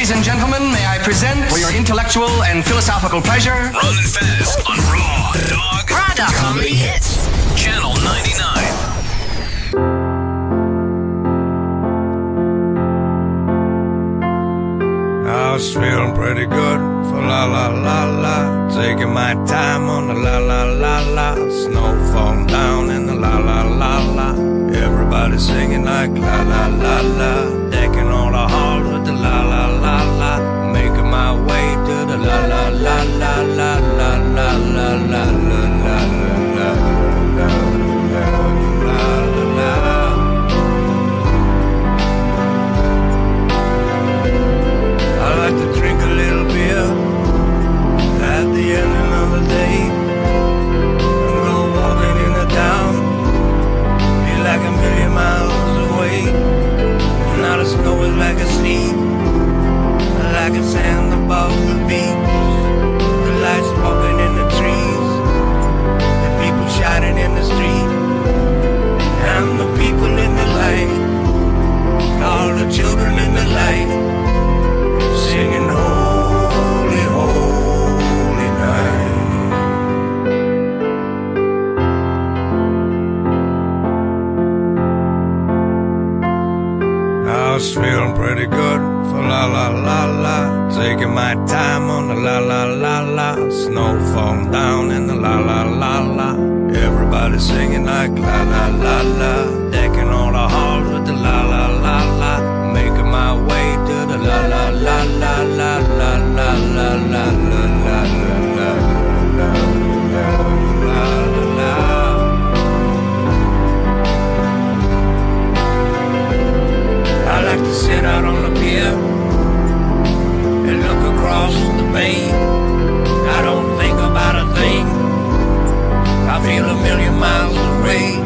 Ladies and gentlemen, may I present for your intellectual and philosophical pleasure Ron and Fez on Raw Dog Raw Comedy Hits. Channel 99. I was feeling pretty good for la la la la. Taking my time on the la la la la. Snow falling down in the la la la la. Everybody singing like la la la la. Decking all the halls with the la la la la. La la la la la la la la la la la la la la. I like to drink a little beer at the end of another day, and go walking in the town, feel like a million miles away. And now the snow is back asleep, like a sand above the beach. Shining in the street, and the people in the light, all the children in the light singing holy, holy night. I was feeling pretty good for la la la la. Taking my time on the la la la la. Snow falling down in the la la la la. Everybody singing like la la la la. Decking all the halls with the la la la la. Making my way to the la la la la la la la la la la la la la la la la. I like to sit out on the pier and look across the bay. Feel a million miles away,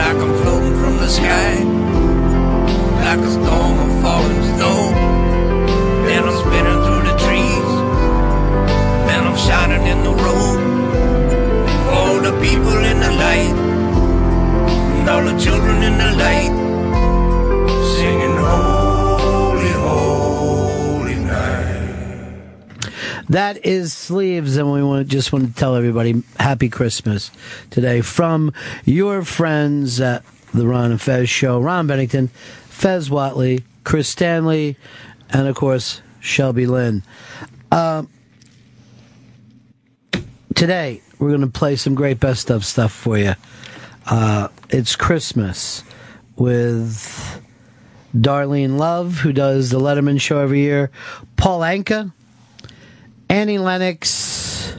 like I'm floating from the sky, like a storm of falling snow. Then I'm spinning through the trees, then I'm shining in the road. All the people in the light, and all the children in the light That is Sleeves, and we want just want to tell everybody Happy Christmas today from your friends at the Ron and Fez Show. Ron Bennington, Fez Whatley, Chris Stanley, and of course Shelby Lynn. Um, today we're going to play some great best of stuff for you. Uh, it's Christmas with Darlene Love, who does the Letterman show every year, Paul Anka, Annie Lennox,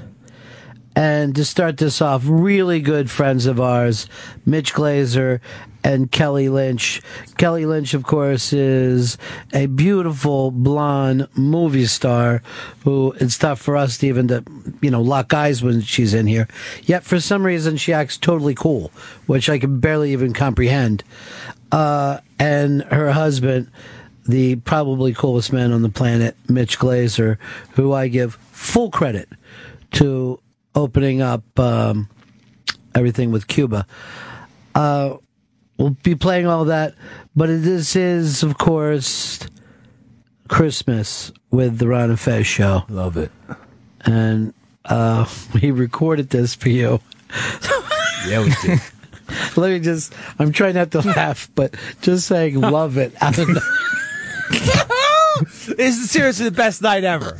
and to start this off, really good friends of ours, Mitch Glazer and Kelly Lynch. Kelly Lynch, of course, is a beautiful blonde movie star who it's tough for us to even to, you know, lock eyes when she's in here. Yet for some reason she acts totally cool, which I can barely even comprehend. Uh, and her husband, the probably coolest man on the planet, Mitch Glazer, who I give full credit to opening up um, everything with Cuba. Uh, we'll be playing all that, but this is, of course, Christmas with the Ron and Fez show. Love it. And uh, we recorded this for you. Yeah, we did. Let me just, I'm trying not to laugh, but just saying love it. is seriously the best night ever.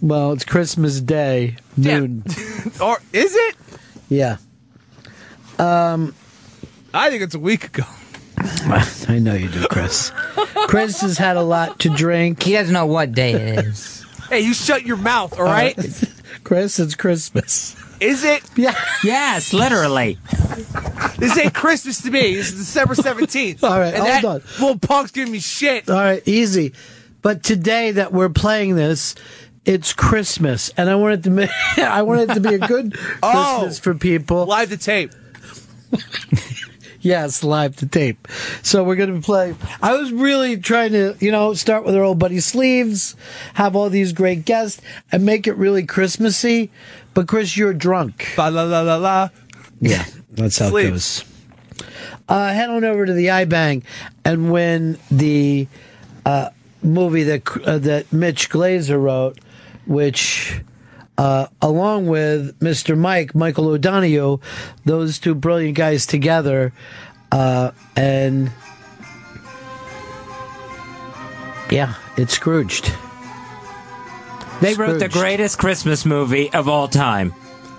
Well, it's Christmas Day, noon. Or is it? Yeah. Um, I think it's a week ago. I know you do, Chris. Chris has had a lot to drink. He doesn't know what day it is. Hey, you shut your mouth, all right? Chris, it's Christmas. Is it? Yeah. yes, literally. This ain't Christmas to me. This is December 17th. All right, and hold that on. Little punk's giving me shit. All right, easy. But today that we're playing this, it's Christmas, and I wanted to make, I wanted it to be a good Oh. Christmas for people. Live the tape. Yes, live to tape. So we're going to play. I was really trying to, you know, start with our old buddy Sleeves, have all these great guests, and make it really Christmassy. But Chris, you're drunk. Ba la la la la. Yeah, that's how Sleeves. it goes. Uh, head on over to the iBang and win the uh, movie that uh, that Mitch Glazer wrote, which. Uh, along with Mr. Mike, Michael O'Donoghue, those two brilliant guys together, uh, and yeah, it's Scrooged. They wrote the greatest Christmas movie of all time.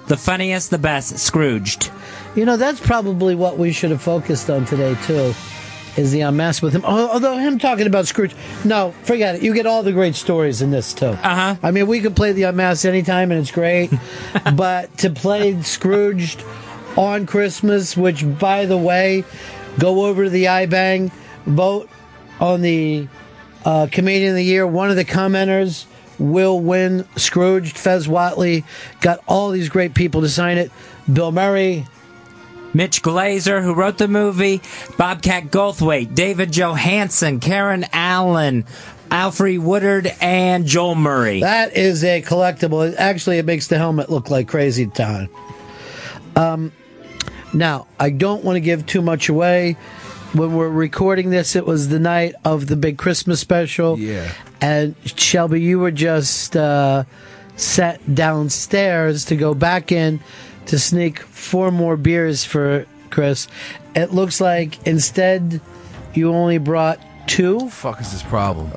The funniest, the best, Scrooged. You know, that's probably what we should have focused on today, too, is the unmask with him. Although him talking about Scrooge, no, forget it. You get all the great stories in this, too. Uh-huh. I mean, we could play the unmasked anytime, and it's great. but to play Scrooged on Christmas, which, by the way, go over to the iBang, vote on the uh, Comedian of the Year. One of the commenters will win Scrooged. Fez Whatley got all these great people to sign it. Bill Murray, Mitch Glazer, who wrote the movie, Bobcat Goldthwait, David Johansen, Karen Allen, Alfred Woodard, and Joel Murray. That is a collectible. Actually, it makes the helmet look like crazy town. Um, now, I don't want to give too much away. When we're recording this, it was the night of the big Christmas special. Yeah. And Shelby, you were just uh, sat downstairs to go back in to sneak four more beers for Chris. It looks like instead you only brought two. Fuck is this problem?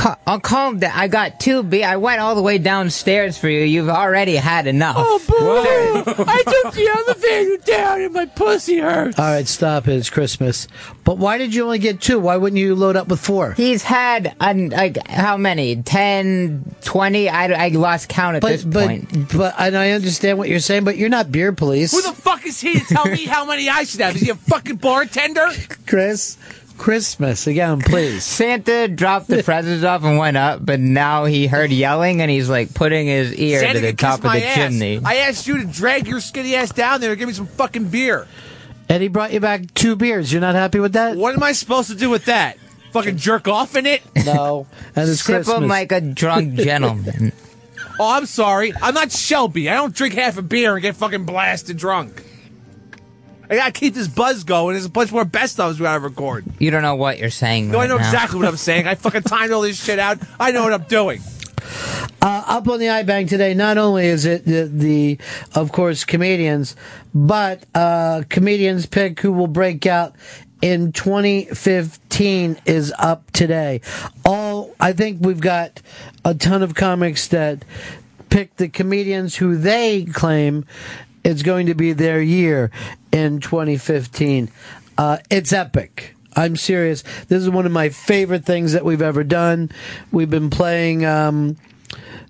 Ca- I'll calm down. I got two B. I went all the way downstairs for you. You've already had enough. Oh, boo! I took the elevator down and my pussy hurts. All right, stop it. It's Christmas. But why did you only get two? Why wouldn't you load up with four? He's had un, like how many? 10, 20? I, I lost count at this But but point. but and I understand what you're saying, but you're not beer police, Who the fuck is he to tell me how many I should have? Is he a fucking bartender? Chris. Christmas again, please. Santa dropped the presents off and went up, but now he heard yelling and he's like putting his ear Santa to the top of the ass. chimney. I asked you to drag your skinny ass down there and give me some fucking beer. And he brought you back two beers. You're not happy with that? What am I supposed to do with that? Fucking jerk off in it? No. And it's Sip Christmas. him like a drunk gentleman. Oh, I'm sorry. I'm not Shelby. I don't drink half a beer and get fucking blasted drunk. I gotta keep this buzz going. There's a bunch more best ofs we gotta record. You don't know what you're saying. No, I know now. exactly what I'm saying. I fucking timed all this shit out. I know what I'm doing. Uh, up on the iBang today, not only is it the, the of course, comedians, but uh, comedians pick who will break out in 2015 is up today. All I think we've got a ton of comics that pick the comedians who they claim it's going to be their year in 2015. Uh, it's epic. I'm serious. This is one of my favorite things that we've ever done. We've been playing um,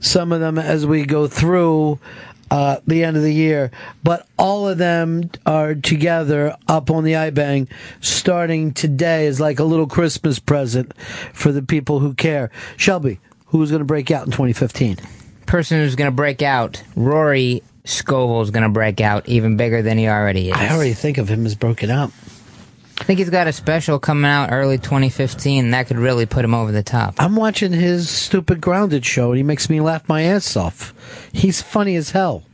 some of them as we go through uh, the end of the year, but all of them are together up on the iBang starting today is like a little Christmas present for the people who care. Shelby, who's going to break out in 2015? Person who's going to break out, Rory Scovel's going to break out even bigger than he already is. I already think of him as broken up. I think he's got a special coming out early 2015 that could really put him over the top. I'm watching his stupid grounded show and he makes me laugh my ass off. He's funny as hell.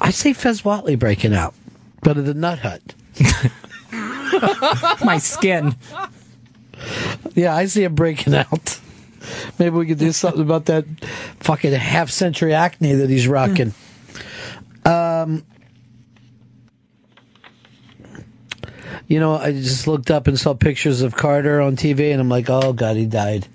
I say Fez Whatley breaking out, but at the Nut Hut. My skin. Yeah, I see him breaking out. Maybe we could do something about that fucking half century acne that he's rocking. Um, you know, I just looked up and saw pictures of Carter on TV, and I'm like, oh god, he died.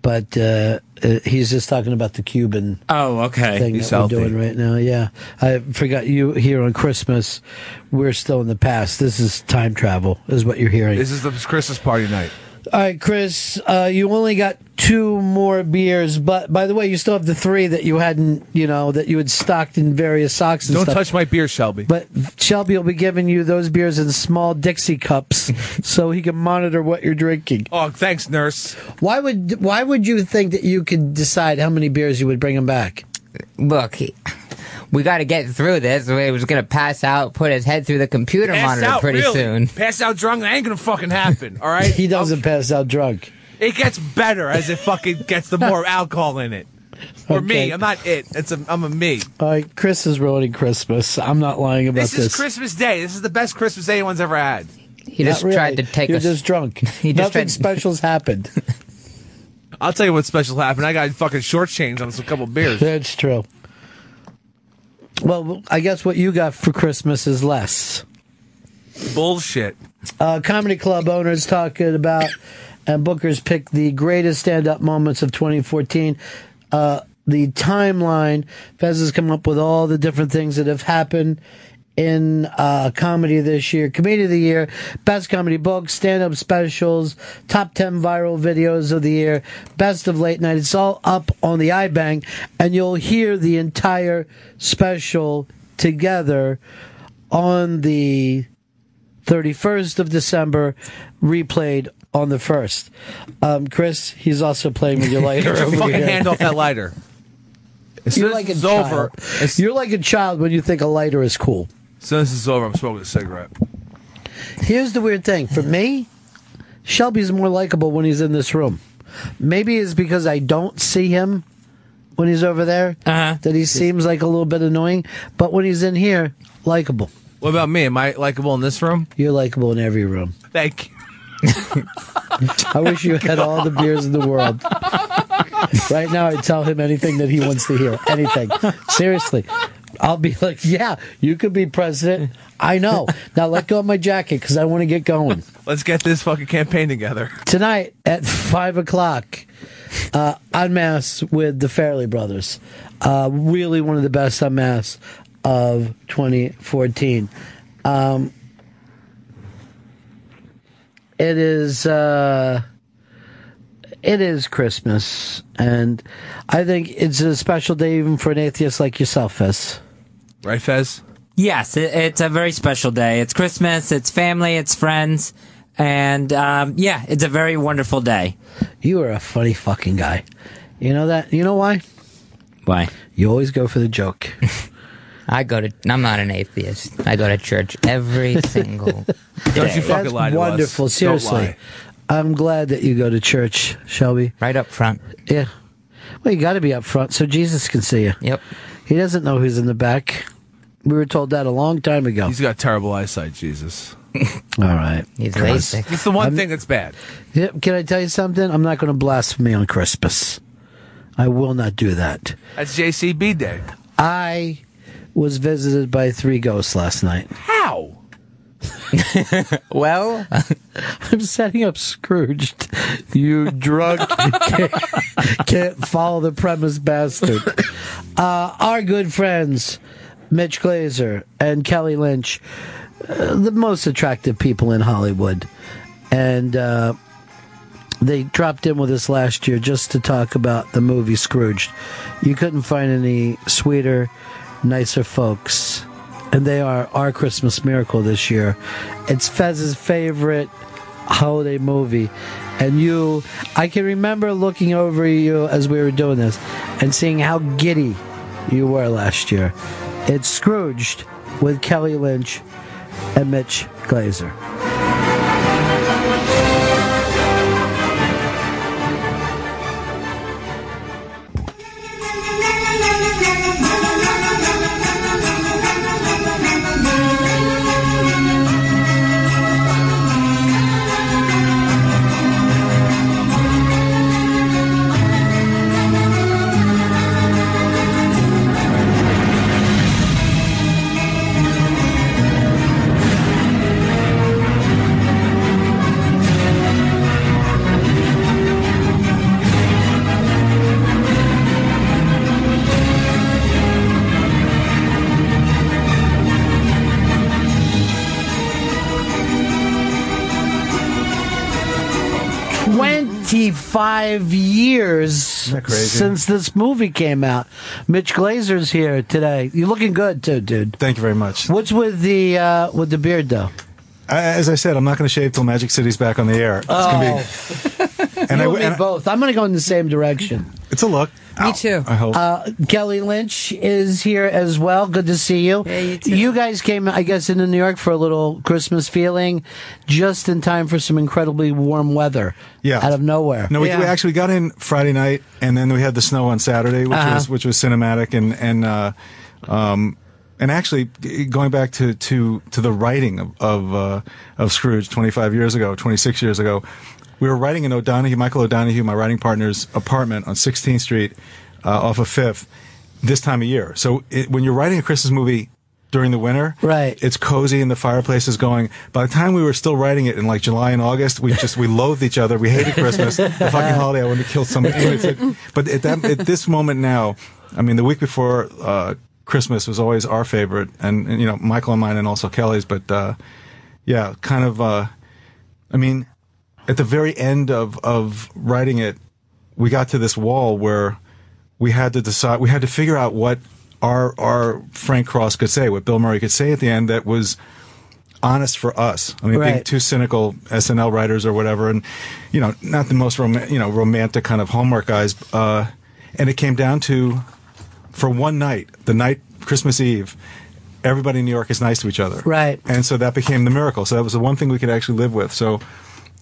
But uh, uh, he's just talking about the Cuban Oh, okay. thing He's that healthy. we're doing right now. Yeah, I forgot you here on Christmas. We're still in the past. This is time travel, is what you're hearing. This is the Christmas party night. All right, Chris, uh, you only got two more beers, but by the way, you still have the three that you hadn't, you know, that you had stocked in various socks and Don't stuff. touch my beer, Shelby. But Shelby will be giving you those beers in small Dixie cups, so he can monitor what you're drinking. oh, thanks, nurse. Why would Why would you think that you could decide how many beers you would bring him back? Look, he, we got to get through this. He was going to pass out, put his head through the computer Pass monitor out, pretty really. soon. Pass out drunk, that ain't gonna fucking happen. All right. He doesn't pass out drunk. It gets better as it fucking gets the more alcohol in it. Or me. I'm not it. It's a, I'm a me. All right, Chris is ruining Christmas. I'm not lying about This this. is Christmas Day. This is the best Christmas anyone's ever had. He Not just really. tried to take You're us. just drunk. He just Nothing tried- special's happened. I'll tell you what special happened. I got fucking shortchanged on some couple beers. That's true. Well, I guess what you got for Christmas is less. Bullshit. Uh, comedy club owners talking about, and Booker's picked the greatest stand-up moments of 2014. Uh, the timeline. Fez has come up with all the different things that have happened in uh, comedy this year. Comedy of the year, best comedy books, stand-up specials, top 10 viral videos of the year, best of late night. It's all up on the iBang, and you'll hear the entire special together on the 31st of December, replayed on the 1st. Um, Chris, he's also playing with your lighter. Fucking hand off that lighter. As You're like a child. over. You're like a child when you think a lighter is cool. Soon as it's over, I'm smoking a cigarette. Here's the weird thing. For me, Shelby's more likable when he's in this room. Maybe it's because I don't see him when he's over there Uh-huh. that he seems like a little bit annoying. But when he's in here, likable. What about me? Am I likable in this room? You're likable in every room. Thank you. I wish you had all the beers in the world. Right now, I'd tell him anything that he wants to hear. Anything. Seriously. I'll be like, yeah, you could be president. I know. Now let go of my jacket because I want to get going. Let's get this fucking campaign together. Tonight at 5 o'clock, uh, Unmasked with the Farrelly Brothers. Uh, really one of the best Unmasked of 2014. Um, it is. Uh, it is Christmas, and I think it's a special day even for an atheist like yourself, Fez. Right, Fez? Yes, it, it's a very special day. It's Christmas, it's family, it's friends, and um, yeah, it's a very wonderful day. You are a funny fucking guy. You know that? You know why? Why? You always go for the joke. I go to. I'm not an atheist. I go to church every single. Day. Don't you fucking That's lie to us. wonderful. Don't Seriously, lie. I'm glad that you go to church, Shelby. Right up front. Yeah. Well, you got to be up front so Jesus can see you. Yep. He doesn't know who's in the back. We were told that a long time ago. He's got terrible eyesight, Jesus. All right. He's Chris. LASIK. It's the one thing that's bad. Can I tell you something? I'm not going to blaspheme on Christmas. I will not do that. That's JCB Day. I was visited by three ghosts last night. How? Well, I'm setting up Scrooged. You drunk can't, can't follow the premise bastard. Uh, our good friends, Mitch Glazer and Kelly Lynch, uh, the most attractive people in Hollywood. And uh, they dropped in with us last year just to talk about the movie Scrooged. You couldn't find any sweeter, nicer folks. And they are our Christmas miracle this year. It's Fez's favorite holiday movie. And you, I can remember looking over you as we were doing this and seeing how giddy you were last year. It's Scrooged with Kelly Lynch and Mitch Glazer. Twenty-five years since this movie came out. Mitch Glazer's here today. You're looking good too, dude. Thank you very much. What's with the uh, with the beard though? I, as I said, I'm not going to shave till Magic City's back on the air. It's gonna be, and I, You and me and both. I'm going to go in the same direction. it's a look. Me too. I hope. Uh, Kelly Lynch is here as well. Good to see you. Yeah, you too. you guys came, I guess, into New York for a little Christmas feeling, just in time for some incredibly warm weather. Yeah. out of nowhere. no, we, Yeah. we actually got in Friday night, and then we had the snow on Saturday, which Uh-huh. was which was cinematic, and and uh, um, and actually going back to to to the writing of of, uh, of Scrooge 25 years ago, 26 years ago. We were writing in O'Donoghue, Michael O'Donoghue, my writing partner's apartment on 16th Street, uh, off of Fifth, this time of year. So it, when you're writing a Christmas movie during the winter, Right. It's cozy and the fireplace is going. By the time we were still writing it in like July and August, we just we loathed each other. We hated Christmas. the fucking holiday. I wanted to kill somebody. But at that at this moment now, I mean, the week before uh, Christmas was always our favorite, and, and you know Michael and mine, and also Kelly's. But uh, yeah, kind of. Uh, I mean, at the very end of of writing it, we got to this wall where we had to decide. We had to figure out what our our Frank Cross could say, what Bill Murray could say at the end that was honest for us. I mean, being Right. two cynical SNL writers or whatever, and you know, not the most rom- you know romantic kind of Hallmark guys. Uh, and it came down to for one night, the night Christmas Eve. Everybody in New York is nice to each other, Right. And so that became the miracle. So that was the one thing we could actually live with. So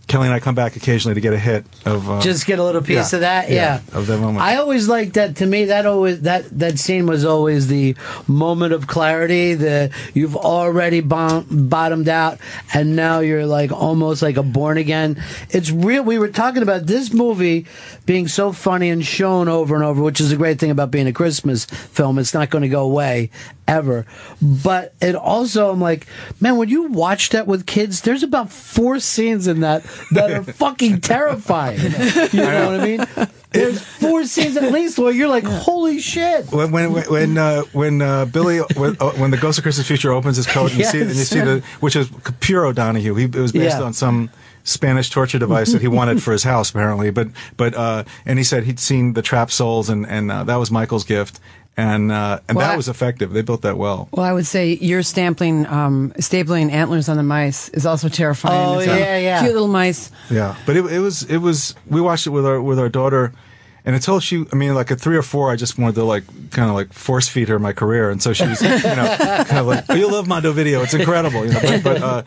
Kelly and I come back occasionally to get a hit of uh, Just get a little piece yeah, of that, yeah. of that moment. I always liked that. To me, that always that that scene was always the moment of clarity. The you've already bom- bottomed out, and now you're like almost like a born again. It's real. We were talking about this movie being so funny and shown over and over, which is a great thing about being a Christmas film. It's not going to go away ever. But it also, I'm like, man, when you watch that with kids, there's about four scenes in that that are fucking terrifying. You know what I mean? There's four scenes at least where you're like, holy shit. when when when uh, when uh, Billy when, uh, when the Ghost of Christmas Future opens his coat and you see and you see the which is pure O'Donoghue. He it was based Yeah. on some Spanish torture device that he wanted for his house apparently. But but uh, and he said he'd seen the trap souls and and uh, that was Michael's gift. And uh, and Well, that I- was effective. They built that well. Well, I would say your stapling, um, stapling antlers on the mice is also terrifying. Oh, as well. yeah, yeah. Cute little mice. Yeah, but it, it was it was we watched it with our with our daughter, and until she, I mean, like at three or four, I just wanted to like kind of like force feed her my career, and so she was, you know, kind of like, oh, you love Mondo Video, it's incredible, you know. But, but uh,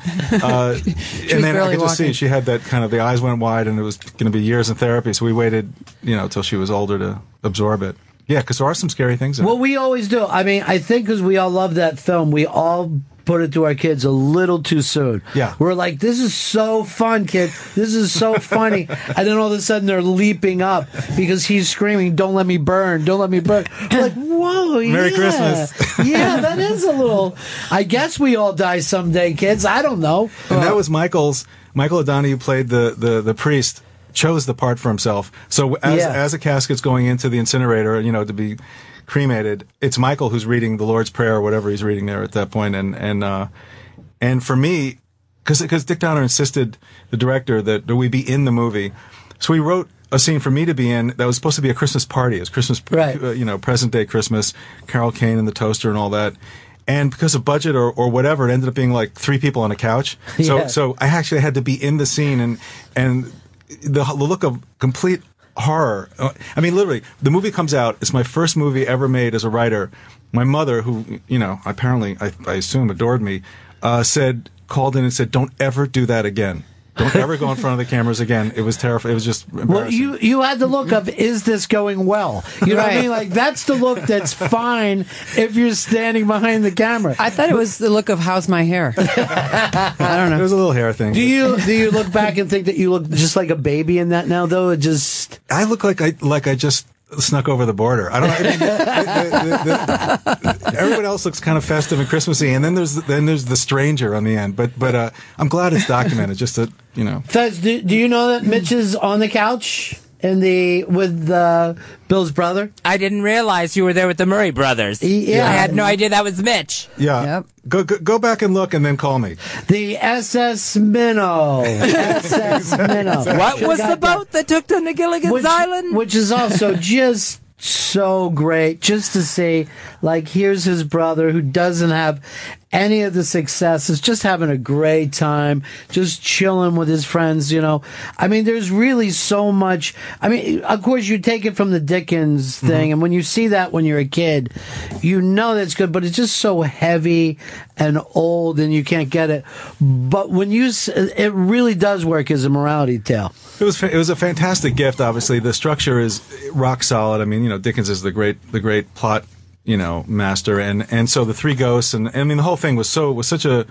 uh, and then I barely could just see she had that kind of the eyes went wide, and it was going to be years in therapy. So we waited, you know, till she was older to absorb it. Yeah, because there are some scary things in Well, it. we always do. I mean, I think because we all love that film, we all put it to our kids a little too soon. Yeah. We're like, this is so fun, kid. This is so funny. and then all of a sudden they're leaping up because he's screaming, don't let me burn, don't let me burn. We're like, whoa, Merry yeah. Christmas. yeah, that is a little. I guess we all die someday, kids. I don't know. and that was Michael's. Michael O'Donoghue played the the the priest, chose the part for himself. So as Yeah. as a casket's going into the incinerator, you know, to be cremated, it's Michael who's reading the Lord's Prayer or whatever he's reading there at that point. And and uh, and for me, because because Dick Donner insisted, the director, that, we be in the movie, so he wrote. A scene for me to be in that was supposed to be a Christmas party. It was Christmas, Right. uh, you know, present day Christmas, Carol Kane and the toaster and all that. And because of budget or, or whatever, it ended up being like three people on a couch. So Yeah. so I actually had to be in the scene and and the, the look of complete horror. Uh, I mean, literally, the movie comes out. It's my first movie ever made as a writer. My mother, who you know, apparently I, I assume adored me, uh, said called in and said, "Don't ever do that again." Don't ever go in front of the cameras again. It was terrifying. It was just embarrassing. Well, you you had the look of is this going well? You know what I mean? Like that's the look that's fine if you're standing behind the camera. I thought it was the look of how's my hair. I don't know. It know. was a little hair thing. Do you do you look back and think that you look just like a baby in that now? Though it just I look like I like I just snuck over the border. I don't. I mean, the, the, the, everyone else looks kind of festive and Christmassy, and then there's then there's the stranger on the end. But but uh, I'm glad it's documented. Just to you know. Fez, do, do you know that Mitch is on the couch in the with uh, Bill's brother? I didn't realize you were there with the Murray brothers. Yeah. I had no idea that was Mitch. Yeah. Yep. Go, go go back and look, and then call me. The SS Minnow. SS Minnow. What Should've was got the that. boat that took them to Gilligan's which, Island? which is also just so great just to see like here's his brother who doesn't have any of the successes just having a great time just chilling with his friends you know i mean there's really so much i mean of course you take it from the dickens mm-hmm. thing and when you see that when you're a kid you know that's good but it's just so heavy and old and you can't get it but when you it really does work as a morality tale It was it was a fantastic gift. Obviously, the structure is rock solid. I mean, you know, Dickens is the great the great plot you know master, and and so the three ghosts, and I mean, the whole thing was so was such a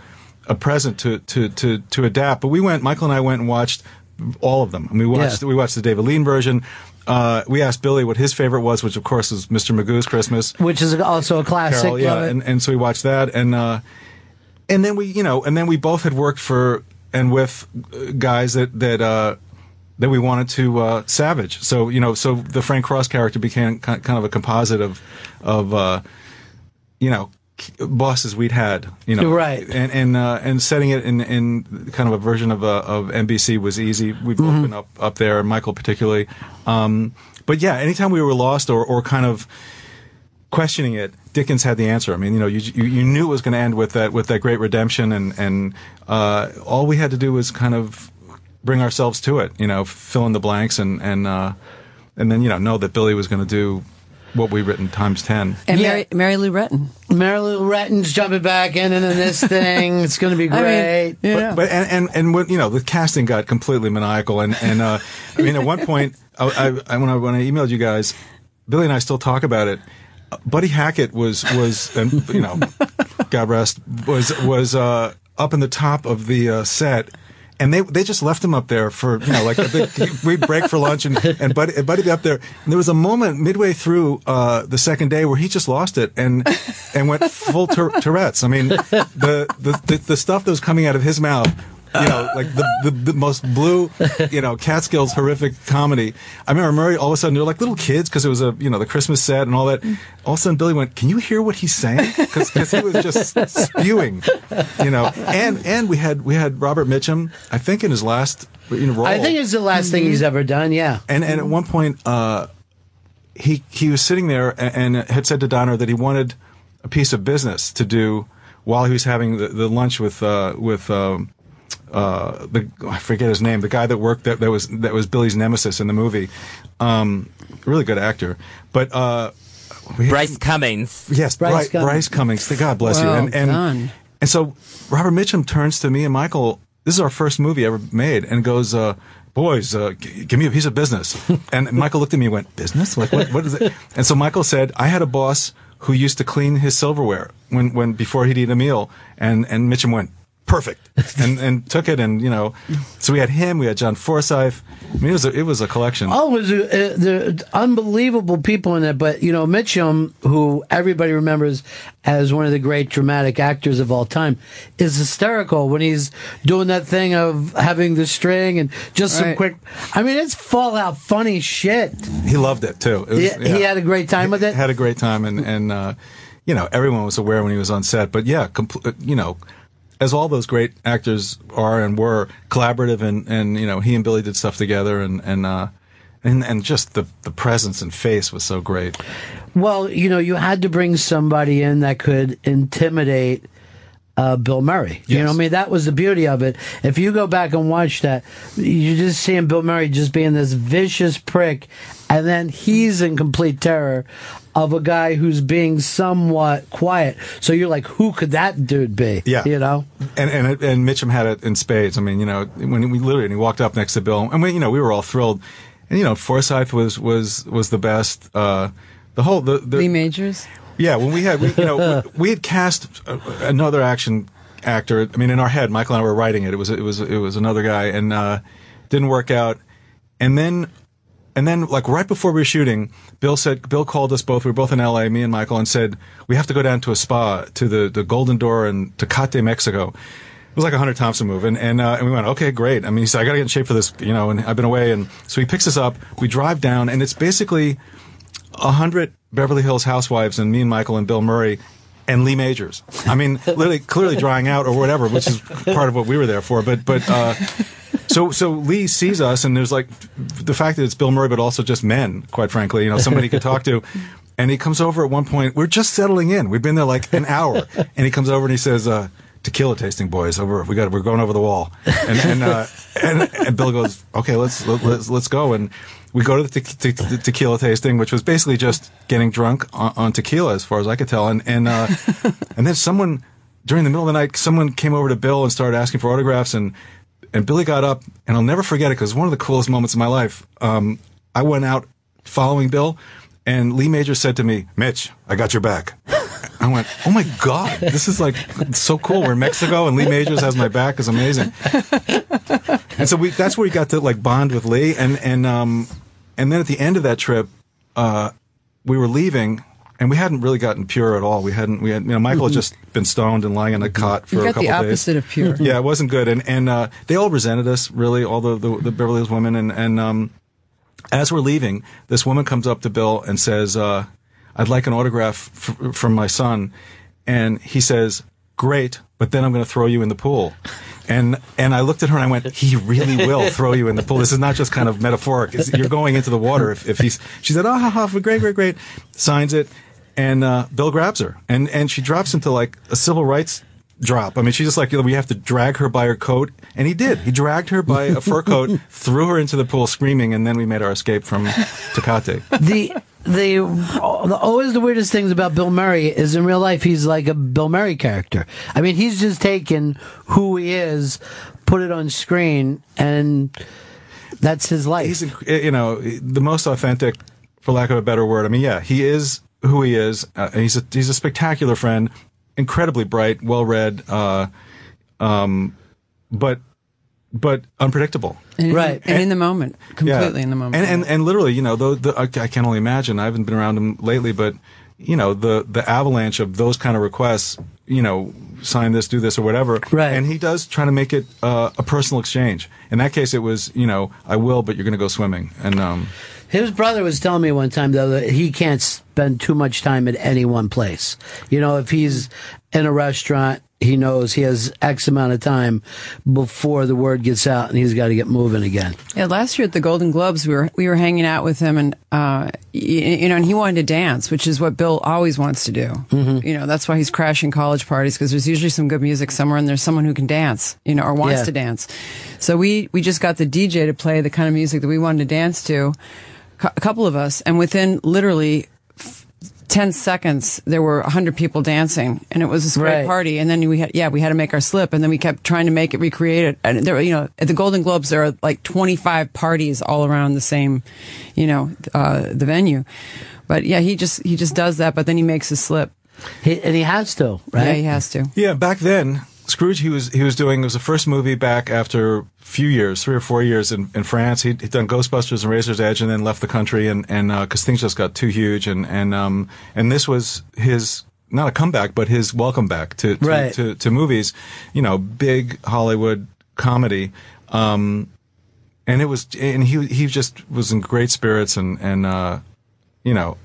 a present to to to to adapt. But we went, Michael and I went and watched all of them. And we watched Yeah. we watched the David Lean version. Uh, we asked Billy what his favorite was, which of course is Mr. Magoo's Christmas. Which is also a classic. Carol, yeah, and, and so we watched that, and uh, and then we, you know, and then we both had worked for and with guys that that uh, that we wanted to uh, savage. So you know, so the Frank Cross character became kind of a composite of of uh, you know bosses we'd had, you know, Right. and and uh, and setting it in in kind of a version of uh, of NBC was easy. We've both been up up there, Michael particularly. Um, but yeah, anytime we were lost or or kind of questioning it, Dickens had the answer. I mean, you know, you you, you knew it was going to end with that with that great redemption, and and uh, all we had to do was kind of bring ourselves to it. You know, fill in the blanks, and and uh, and then you know know that Billy was going to do what we written times ten. And Yeah. Mary, Mary Lou Retton. Mary Lou Retton's jumping back in and in this thing. It's going to be I mean, great. yeah. But and and and when, you know the casting got completely maniacal and and uh, I mean at one point I, I, I when I when I emailed you guys, Billy and I still talk about it. Uh, Buddy Hackett was was and you know, God rest was was uh, up in the top of the uh, set. And they they just left him up there for you know like we break for lunch and and Buddy and Buddy be up there and there was a moment midway through uh, the second day where he just lost it and and went full Tour- Tourette's. I mean the, the the the stuff that was coming out of his mouth you know, like the, the, the most blue, you know, Catskills horrific comedy. I remember Murray all of a sudden, they're like little kids because it was a, you know, the Christmas set and all that. All of a sudden, Billy went, Can you hear what he's saying? Because he was just spewing, you know. And and we had we had Robert Mitchum, I think, in his last you know, role. I think it's the last thing he's ever done. Yeah. And and at one point, uh, he he was sitting there and, and had said to Donner that he wanted a piece of business to do while he was having the, the lunch with uh, with um, uh, the I forget his name, the guy that worked that, that was that was Billy's nemesis in the movie. Um, really good actor, but uh, we had- Bryce Cummings. Yes, Bryce Bryce, Cummings. Bryce Cummings. God bless you. And and, done. and so Robert Mitchum turns to me and Michael. This is our first movie ever made, and goes, uh, "Boys, uh, g- give me a piece of business." and Michael looked at me and went, "Business? Like what? What is it?" And so Michael said, "I had a boss who used to clean his silverware when when before he'd eat a meal," and and Mitchum went. Perfect, and and took it, and you know, so we had him, we had John Forsythe. I mean, it was a, it was a collection. Oh, it was uh, the unbelievable people in it. But you know, Mitchum, who everybody remembers as one of the great dramatic actors of all time, is hysterical when he's doing that thing of having the string and just some Right. quick. I mean, it's fallout funny shit. He loved it too. It was- He, he had a great time with it. had a great time and and uh, you know everyone was aware when he was on set but yeah compl- you know as all those great actors are and were collaborative and and you know he and Billy did stuff together and and uh and and just the the presence and face was so great Well, you know, you had to bring somebody in that could intimidate uh, Bill Murray. You know, what I mean, that was the beauty of it. If you go back and watch that, you just seeing Bill Murray just being this vicious prick, and then he's in complete terror of a guy who's being somewhat quiet. So you're like, who could that dude be? Yeah. you know. and and and Mitchum had it in spades. I mean, you know, when we literally and he walked up next to Bill, and we, you know, we were all thrilled. And you know, Forsythe was was was the best. Uh, the whole the, the Lee Majors. Yeah, when we had, we, you know, we, we had cast uh, another action actor. I mean, in our head, Michael and I were writing it. It was it was it was another guy, and uh, didn't work out. And then, and then, like right before we were shooting, Bill said Bill called us both. We were both in L.A. Me and Michael, and said we have to go down to a spa to the the Golden Door in Tecate, Mexico. It was like a Hunter Thompson move, and and, uh, and we went, okay, great. I mean, he said, I got to get in shape for this, you know, and I've been away, and so he picks us up. We drive down, and it's basically a hundred Beverly Hills housewives and me and Michael and Bill Murray and Lee Majors. I mean, literally, clearly drying out or whatever, which is part of what we were there for. But but uh, so so Lee sees us, and there's like the fact that it's Bill Murray, but also just men, quite frankly, you know, somebody he could talk to. And he comes over at one point. We're just settling in. We've been there like an hour, and he comes over and he says. Uh, Tequila tasting, boys. Over, we got. We're going over the wall, and and, uh, and and Bill goes, okay, let's let, let's let's go. And we go to the, te- te- tequila tasting, which was basically just getting drunk on, on tequila, as far as I could tell. And and uh, and then someone during the middle of the night, someone came over to Bill and started asking for autographs, and and Billy got up, and I'll never forget it because it was one of the coolest moments of my life. Um, I went out following Bill, and Lee Major said to me, "Mitch, I got your back." I went, oh my god, this is like so cool. We're in Mexico, and Lee Majors has my back. is amazing. and so we that's where we got to like bond with Lee, and and um and then at the end of that trip, uh, we were leaving. And we hadn't really gotten pure at all. We hadn't. We had, you know, Michael had just been stoned and lying in a cot for You've a got couple the days. opposite of pure. Yeah, it wasn't good, and and uh, they all resented us really, all the the, the Beverly Hills women, and and um, as we're leaving, this woman comes up to Bill and says, uh, "I'd like an autograph f- from my son," and he says, "Great, but then I'm going to throw you in the pool." And and I looked at her and I went, "He really will throw you in the pool. This is not just kind of metaphoric. It's, you're going into the water if, if he's." She said, "Oh, ha, ha, great, great, great." Signs it, and uh, Bill grabs her, and and she drops into like a civil rights drop. I mean, she's just like, you know, we have to drag her by her coat. And he did. He dragged her by a fur coat, threw her into the pool screaming, and then we made our escape from Tecate. the the always the weirdest things about Bill Murray is in real life he's like a Bill Murray character. I mean, he's just taken who he is, put it on screen, and that's his life. He's, inc- you know, the most authentic, for lack of a better word. I mean, yeah, he is who he is. Uh, he's a, he's a spectacular friend, incredibly bright, well read, uh, um, but, but unpredictable. And, Right. And in the moment, completely Yeah. in the moment. And, and and literally, you know, the, the, I, I can only imagine. I haven't been around him lately, but you know, the the avalanche of those kind of requests. You know, sign this, do this, or whatever. Right. And he does try to make it uh, a personal exchange. In that case, it was, you know, I will, but you're going to go swimming. And um, His brother was telling me one time though that he can't spend too much time at any one place. You know, if he's in a restaurant, he knows he has X amount of time before the word gets out, and he's got to get moving again. Yeah, last year at the Golden Globes, we were we were hanging out with him, and uh, you know, and he wanted to dance, which is what Bill always wants to do. Mm-hmm. You know, that's why he's crashing college parties because there's usually some good music somewhere, and there's someone who can dance, you know, or wants Yeah. to dance. So we we just got the DJ to play the kind of music that we wanted to dance to, a couple of us, and within literally. F- 10 seconds there were 100 people dancing and it was this great Right. party and then we had yeah we had to make our slip and then we kept trying to make it recreate it and there you know at the golden globes there are like 25 parties all around the same you know uh, the venue but yeah he just he just does that but then he makes his slip He, and he has to, right? yeah he has to yeah, back then, Scrooge, he was he was doing. It was the first movie back after a few years, three or four years in, in France. He'd, he'd done Ghostbusters and Razor's Edge, and then left the country, and and because things just got too huge, and and um and this was his not a comeback, but his welcome back to to, Right. to, to movies. You know, big Hollywood comedy. Um, and it was, and he he just was in great spirits, and and uh, you know,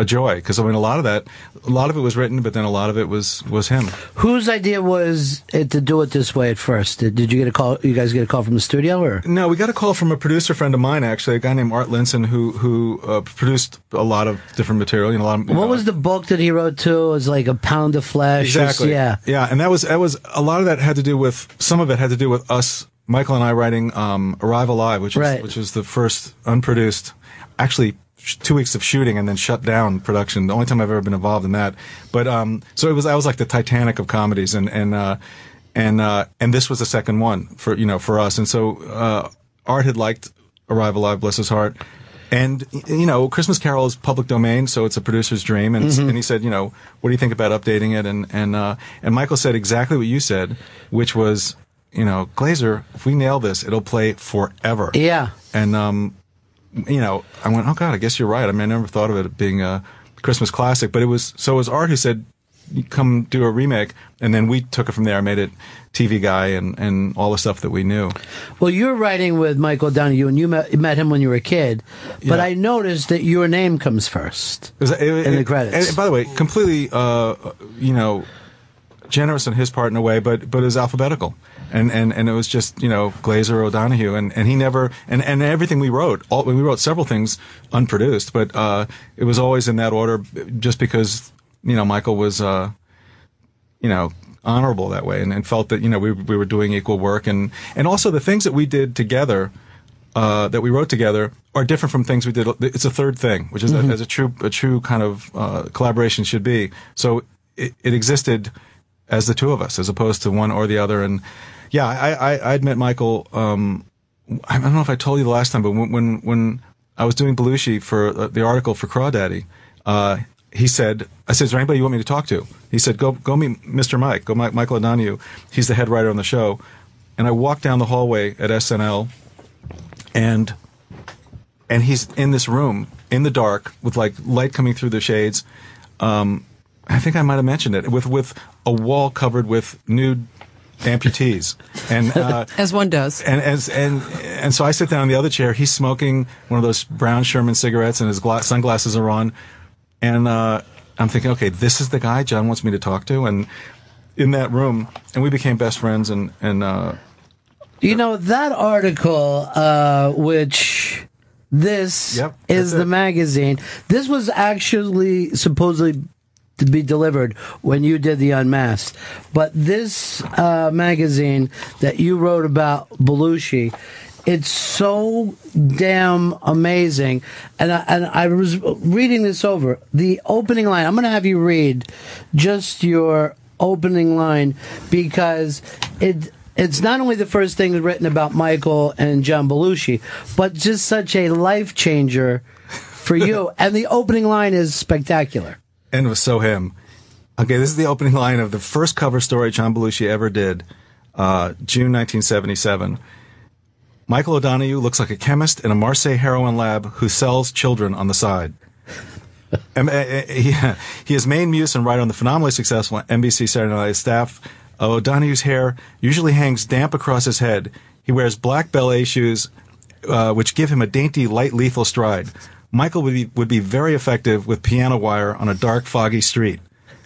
a joy because I mean, a lot of that, a lot of it was written, but then a lot of it was was him. Whose idea was it to do it this way at first? Did, did you get a call? You guys get a call from the studio, or No, we got a call from a producer friend of mine, actually, a guy named Art Linson, who who uh, produced a lot of different material. You know, a lot of, what know, was the book that he wrote too? It was like a pound of flesh. or- exactly? yeah. yeah, and that was that was a lot of that had to do with some of it had to do with us, Michael and I, writing um, "Arrive Alive," which is Right. which was the first unproduced, actually two weeks of shooting and then shut down production. The only time I've ever been involved in that. But um, so it was I was like the Titanic of comedies, and and uh, and uh, and this was the second one for you know for us. And so uh, Art had liked "Arrive Alive," bless his heart. And you know, Christmas Carol is public domain, so it's a producer's dream. And, it's- and he said, you know, what do you think about updating it? And and uh, and Michael said exactly what you said, which was, you know, Glazer, if we nail this, it'll play forever. Yeah. And um, you know, I went, oh God, I guess you're right. I mean, I never thought of it being a Christmas classic, but it was. So it was Art who said, come do a remake, and then we took it from there. I made it TV guy and and all the stuff that we knew. Well, you're writing with Michael Donahue, and you met, met him when you were a kid. But Yeah. I noticed that your name comes first. It was, it, In the credits. And by the way, completely, uh, you know, generous on his part in a way, but but was alphabetical, and and and it was just you know Glazer O'Donoghue, and and he never and and everything we wrote, all, we wrote several things unproduced, but uh, it was always in that order, just because you know Michael was. Uh, you know, honorable that way and, and felt that, you know, we, we were doing equal work. And, and also the things that we did together, uh, that we wrote together are different from things we did. It's a third thing, which is a, as a true, a true kind of, uh, collaboration should be. So it, it existed as the two of us as opposed to one or the other. And yeah, I, I, I'd met Michael, um, I don't know if I told you the last time, but when, when, when I was doing Belushi for uh, the article for Crawdaddy, uh, he said, I said, is there anybody you want me to talk to? He said, go, go meet Mr. Mike, go Mi- Michael O'Donoghue. He's the head writer on the show. And I walked down the hallway at SNL and, and he's in this room in the dark with like light coming through the shades. Um, I think I might have mentioned it with, with a wall covered with nude amputees. And, uh, As one does. and as and and so I sit down in the other chair. He's smoking one of those brown Sherman cigarettes, and his gla- sunglasses are on. And uh, I'm thinking, okay, this is the guy John wants me to talk to. And in that room, and we became best friends. And and uh, You know that article, uh, which this Yep, is the it. magazine. This was actually supposedly to be delivered when you did the Unmasked, but this uh, magazine that you wrote about Belushi. It's so damn amazing, and I, and I was reading this over. The opening line. I'm going to have you read just your opening line because it it's not only the first thing written about Michael and John Belushi, but just such a life changer for you. and the opening line is spectacular. And it was so him. Okay, this is the opening line of the first cover story John Belushi ever did, uh, June 1977. Michael O'Donoghue looks like a chemist in a Marseille heroin lab who sells children on the side. Um, uh, uh, he, he is main muse and writer on the phenomenally successful NBC Saturday Night Live staff. Uh, O'Donoghue's hair usually hangs damp across his head. He wears black ballet shoes, uh, which give him a dainty, light, lethal stride. Michael would be, would be very effective with piano wire on a dark, foggy street.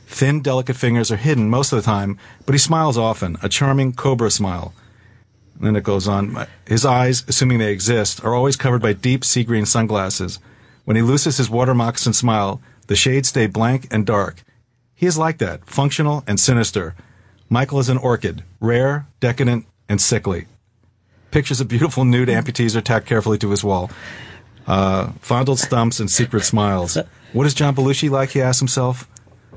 Thin, delicate fingers are hidden most of the time, but he smiles often, a charming cobra smile. And then it goes on. His eyes, assuming they exist, are always covered by deep sea green sunglasses. When he looses his water moccasin smile, the shades stay blank and dark. He is like that, functional and sinister. Michael is an orchid, rare, decadent, and sickly. Pictures of beautiful nude amputees are tacked carefully to his wall. Uh, fondled stumps and secret smiles. What is John Belushi like? He asks himself.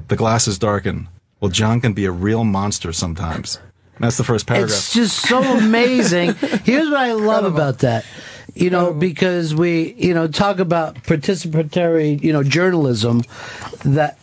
The glasses darken. Well, John can be a real monster sometimes. And that's the first paragraph. It's just so amazing. Here's what I love about that. You know, because we, you know, talk about participatory, you know, journalism that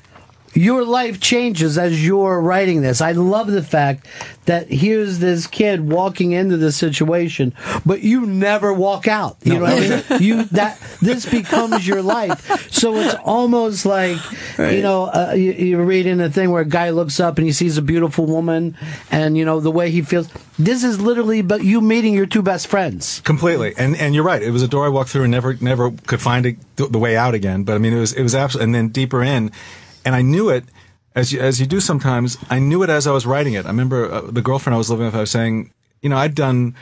your life changes as you're writing this. I love the fact that here's this kid walking into this situation, but you never walk out. You know what I mean? You that this becomes your life. So it's almost like you know uh, you, you read in a thing where a guy looks up and he sees a beautiful woman, and you know the way he feels. This is literally but you meeting your two best friends. Completely, and and you're right. It was a door I walked through and never never could find it, the way out again. But I mean, it was it was absolutely, and then deeper in, and I knew it as you, as you do sometimes. I knew it as I was writing it. I remember uh, the girlfriend I was living with. I was saying, you know, I'd done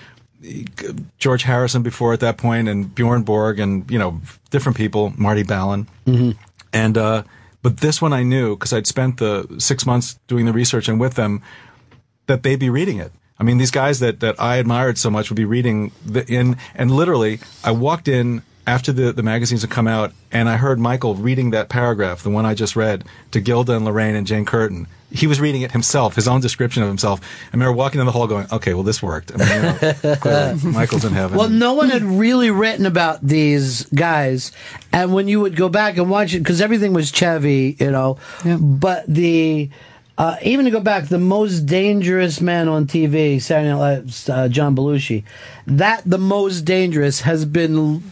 uh, George Harrison before at that point, and Bjorn Borg, and you know, different people, Marty Balin, and uh, but this one I knew because I'd spent the six months doing the research and with them that they'd be reading it. I mean, these guys that, that I admired so much would be reading the in, and literally, I walked in after the, the magazines had come out, and I heard Michael reading that paragraph, the one I just read, to Gilda and Lorraine and Jane Curtin. He was reading it himself, his own description of himself. I remember walking in the hall going, okay, well, this worked. I mean, you know, clearly, Michael's in heaven. Well, no one had really written about these guys, and when you would go back and watch it, because everything was Chevy, you know, but the uh, even to go back, the most dangerous man on TV, Saturday Night Live's uh, John Belushi, that the most dangerous has been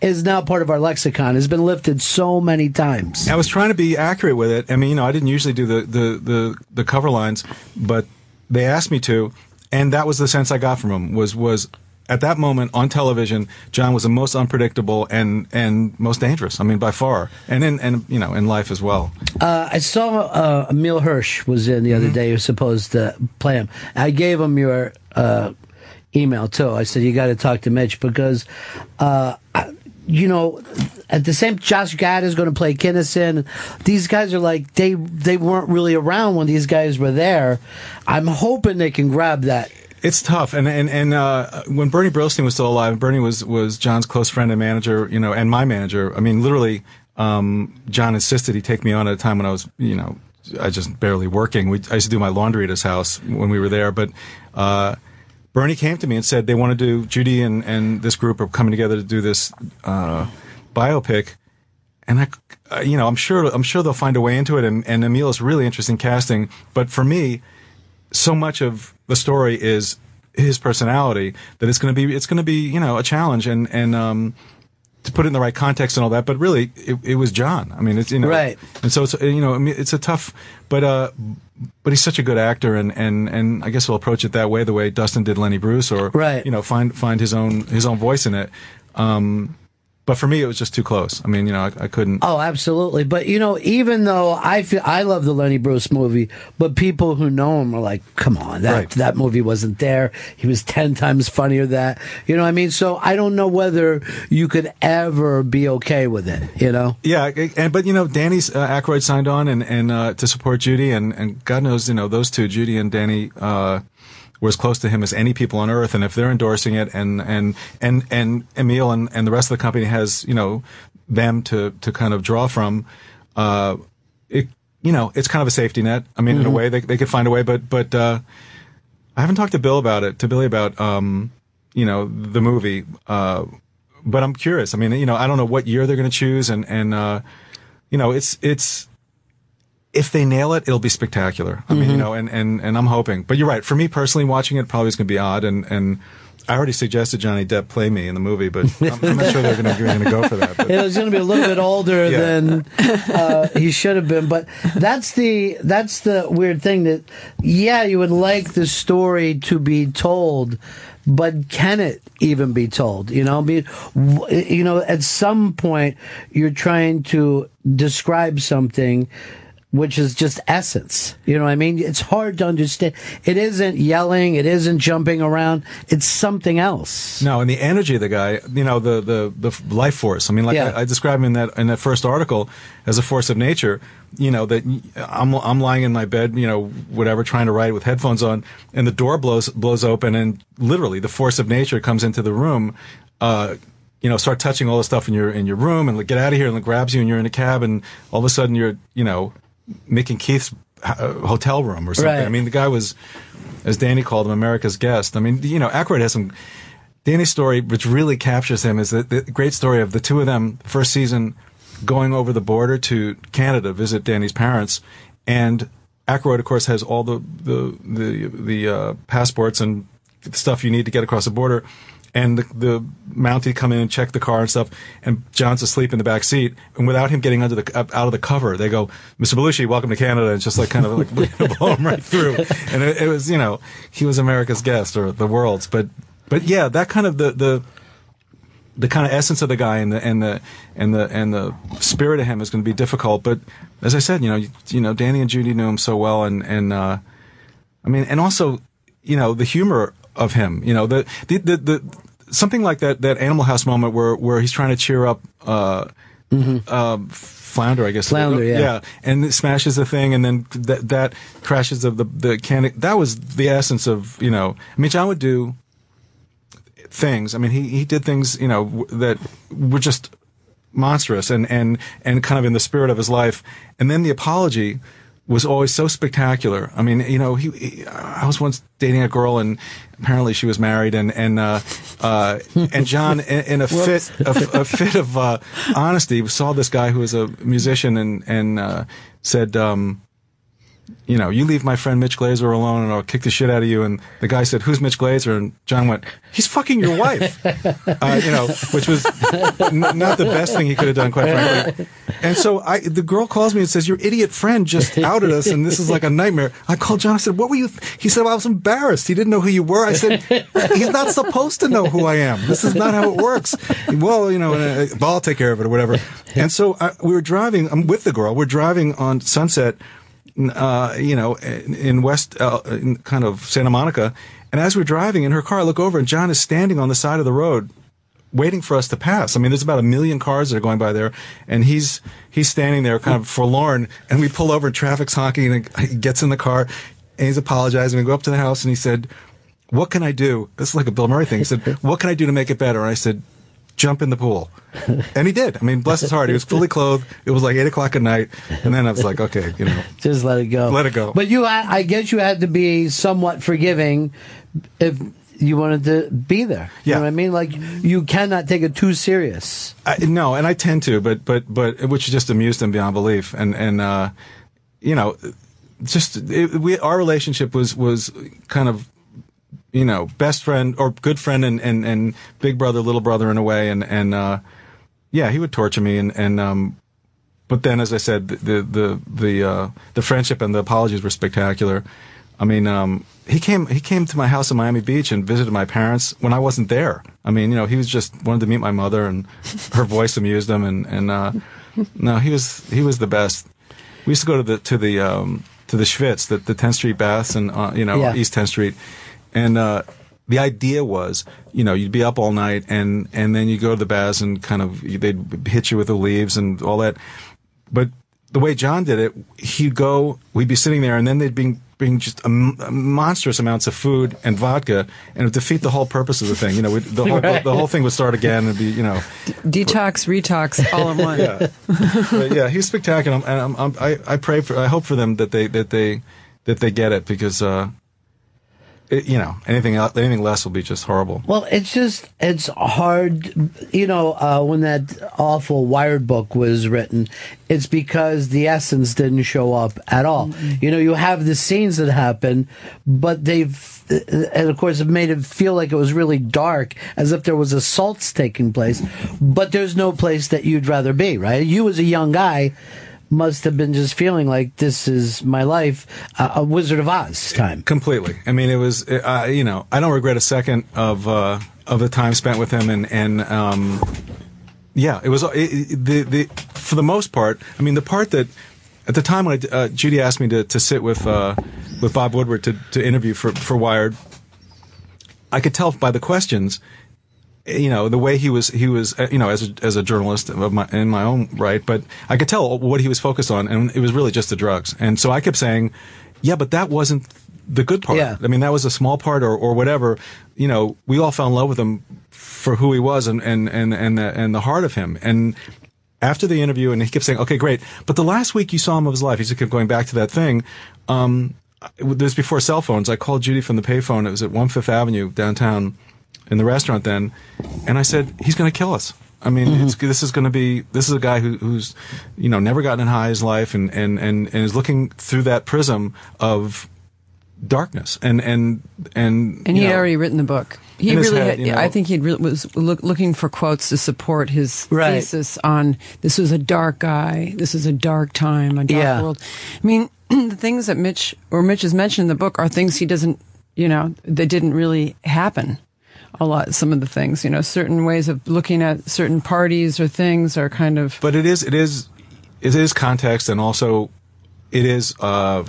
is now part of our lexicon. Has been lifted so many times. I was trying to be accurate with it. I mean, you know, I didn't usually do the, the, the, the cover lines, but they asked me to, and that was the sense I got from them was was at that moment on television, John was the most unpredictable and and most dangerous. I mean, by far, and in and you know in life as well. Uh, I saw uh, Emile Hirsch was in the other day. Who was supposed to play him. I gave him your uh, email too. I said you got to talk to Mitch because, uh, I, you know, at the same Josh Gad is going to play Kinison. These guys are like they they weren't really around when these guys were there. I'm hoping they can grab that. It's tough, and and and uh, when Bernie Brillstein was still alive, Bernie was was John's close friend and manager, you know, and my manager. I mean, literally, um, John insisted he take me on at a time when I was, you know, I just barely working. We, I used to do my laundry at his house when we were there, but. Uh, Bernie came to me and said they want to do Judy and, and this group are coming together to do this uh, biopic, and I uh, you know, I'm sure I'm sure they'll find a way into it, and, and Emile is really interesting casting. But for me, so much of the story is his personality that it's going to be it's going to be you know a challenge and and um to put it in the right context and all that but really it, it was john i mean it's you know Right. and so it's you know I mean, it's a tough but uh but he's such a good actor and and and i guess we'll approach it that way the way dustin did lenny bruce or Right. you know find find his own his own voice in it um but for me it was just too close i mean you know i, I couldn't Oh, absolutely. But you know, even though I feel I love the Lenny Bruce movie, but people who know him are like, "Come on, that Right. that movie wasn't there. He was ten times funnier." That you know, what I mean. So I don't know whether you could ever be okay with it. You know. Yeah, and but you know, Danny's uh, Aykroyd signed on and and uh, to support Judy, and and God knows, you know, those two, Judy and Danny, uh, were as close to him as any people on earth. And if they're endorsing it, and and and and Emile and and the rest of the company has, you know, them to to kind of draw from, uh, it you know, it's kind of a safety net. I mean, in a way, they they could find a way, but but uh, I haven't talked to Bill about it, to Billy about um, you know, the movie. Uh, but I'm curious. I mean, you know, I don't know what year they're going to choose, and and uh, you know, it's it's if they nail it, it'll be spectacular. I mean, you know, and and and I'm hoping. But you're right. For me personally, watching it probably is going to be odd, and and I already suggested Johnny Depp play me in the movie, but I'm, I'm not sure they're going to going to go for that. But. It was going to be a little bit older Yeah. than uh, he should have been, but that's the that's the weird thing that yeah, you would like the story to be told, but can it even be told? You know, I mean, you know, at some point you're trying to describe something. Which is just essence. You know what I mean? It's hard to understand. It isn't yelling. It isn't jumping around. It's something else. No, and the energy of the guy, you know, the the the life force. I mean, like Yeah. I, I described him in that in that first article as a force of nature. You know that I'm I'm lying in my bed, you know, whatever, trying to write with headphones on, and the door blows blows open, and literally the force of nature comes into the room. Uh, you know, start touching all the stuff in your in your room, and like, get out of here, and like, grabs you, and you're in a cab, and all of a sudden you're, you know, Mick and Keith's uh, hotel room or something. Right. I mean, the guy was, as Danny called him, America's guest. I mean, you know, Aykroyd has some. Danny's story, which really captures him, is the, the great story of the two of them first season going over the border to Canada visit Danny's parents, and Aykroyd, of course, has all the the the, the uh, passports and stuff you need to get across the border. And the, the Mountie come in and check the car and stuff, and John's asleep in the back seat. And without him getting under the out of the cover, they go, "Mr. Belushi, welcome to Canada," and just like kind of like blow him right through. And it, it was, you know, he was America's guest or the world's, but but yeah, that kind of the the the kind of essence of the guy and the and the and the and the spirit of him is going to be difficult. But as I said, you know, you, you know, Danny and Judy knew him so well, and and uh, I mean, and also, you know, the humor of him. You know, the the the, the something like that that Animal House moment where where he's trying to cheer up. Uh, um, Flounder, I guess. Flounder, yeah. and it smashes the thing, and then that that crashes of the the can. That was the essence of you know. I mean, John would do things. I mean, he he did things you know w- that were just monstrous and and and kind of in the spirit of his life. And then the apology was always so spectacular. I mean, you know, he, he I was once dating a girl and apparently she was married and and uh, uh, and John in, in a fit a, a fit of uh, honesty saw this guy who was a musician and and uh, said. Um, you know, you leave my friend Mitch Glazer alone and I'll kick the shit out of you. And the guy said, who's Mitch Glazer? And John went, he's fucking your wife. uh, you know, which was n- not the best thing he could have done, quite frankly. And so I, the girl calls me and says, your idiot friend just outed us and this is like a nightmare. I called John. I said, what were you? Th-? He said, well, I was embarrassed. He didn't know who you were. I said, he's not supposed to know who I am. This is not how it works. Well, you know, uh, but I'll take care of it or whatever. And so I, we were driving, I'm with the girl. We're driving on Sunset uh, you know, in, West, uh, in kind of Santa Monica. And as we're driving in her car, I look over and John is standing on the side of the road waiting for us to pass. I mean, there's about a million cars that are going by there, and he's he's standing there kind of forlorn. And we pull over, traffic's honking, and he gets in the car, and he's apologizing. We go up to the house, and he said, "What can I do?" This is like a Bill Murray thing. He said, "What can I do to make it better?" And I said, "Jump in the pool," and he did. I mean, bless his heart, he was fully clothed. It was like eight o'clock at night, and then I was like, "Okay, you know." Just let it go. Let it go. But you, I guess, you had to be somewhat forgiving. If you wanted to be there. You Yeah. know what I mean? Like you cannot take it too serious. I, no, and I tend to, but but but which just amused him beyond belief, and and uh, you know, just it, we our relationship was was kind of you know best friend or good friend and and and big brother little brother in a way, and and uh, yeah, he would torture me, and and um, but then as I said, the the the uh, the friendship and the apologies were spectacular. I mean, um, he came he came to my house in Miami Beach and visited my parents when I wasn't there. I mean, you know, he was just wanted to meet my mother, and her voice amused him, and and uh, no, he was he was the best. We used to go to the to the um, to the Schwitz, the the 10th Street baths, and uh, you know Yeah. East 10th Street, and uh, the idea was, you know, you'd be up all night, and and then you go to the baths, and kind of they'd hit you with the leaves and all that. But the way John did it, he'd go, we'd be sitting there, and then they'd bring, bring just a, m- a monstrous amounts of food and vodka, and it would defeat the whole purpose of the thing. You know, we'd- the whole Right. the whole thing would start again and be, you know, Detox, retox, all in one. yeah, but yeah, he's spectacular, and I'm, I'm, I I pray for, I hope for them that they that they that they get it because, uh, it, you know, anything else, anything less will be just horrible. Well, it's just it's hard. You know, uh, when that awful Wired book was written, it's because the essence didn't show up at all. You know, you have the scenes that happen, but they've and of course have made it feel like it was really dark, as if there was assaults taking place. But there's no place that you'd rather be, right? You as a young guy. Must have been just feeling like this is my life, uh, a Wizard of Oz time. Completely. I mean, it was. Uh, you know, I don't regret a second of uh, of the time spent with him, and and um, yeah, it was it- the the for the most part. I mean, the part that at the time when I, uh, Judy asked me to, to sit with uh, with Bob Woodward to, to interview for for Wired, I could tell by the questions. You know the way he was, he was, uh, you know, as a, as a journalist of my, in my own right, but I could tell what he was focused on, and it was really just the drugs. And so I kept saying, "Yeah, but that wasn't the good part. Yeah. I mean, that was a small part, or, or whatever. You know, we all fell in love with him for who he was and and and and the, and the heart of him. And after the interview, and he kept saying, "Okay, great," but the last week you saw him of his life, he just kept going back to that thing. Um, it was before cell phones. I called Judy from the payphone. It was at One Fifth Avenue downtown, in the restaurant then, and I said, "He's going to kill us." I mean, mm-hmm. it's, this is going to be. This is a guy who, who's, you know, never gotten in high in his life, and, and, and, and is looking through that prism of darkness, and and and And he had already written the book. He really, head, had, you know. I think he really was look, looking for quotes to support his Right. thesis on this was a dark guy, this is a dark time, a dark Yeah. world. I mean, the things that Mitch or Mitch has mentioned in the book are things he doesn't, you know, that didn't really happen. A lot, some of the things, you know, certain ways of looking at certain parties or things are kind of. but it is it is it is context and also it is uh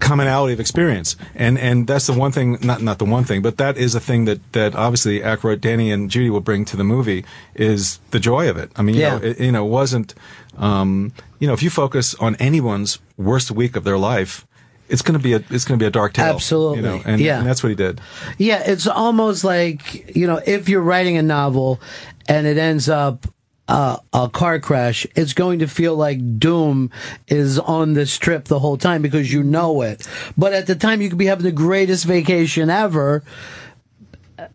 commonality of experience and and that's the one thing not not the one thing but that is a thing that that obviously Aykroyd, Danny and Judy will bring to the movie is the joy of it I mean you Yeah. know it, you know it wasn't um you know if you focus on anyone's worst week of their life it's going to be a it's going to be a dark tale Absolutely. you know and, Yeah. and that's what he did Yeah, it's almost like you know, if you're writing a novel and it ends up uh, a car crash, it's going to feel like doom is on this trip the whole time because you know it. But at the time, you could be having the greatest vacation ever.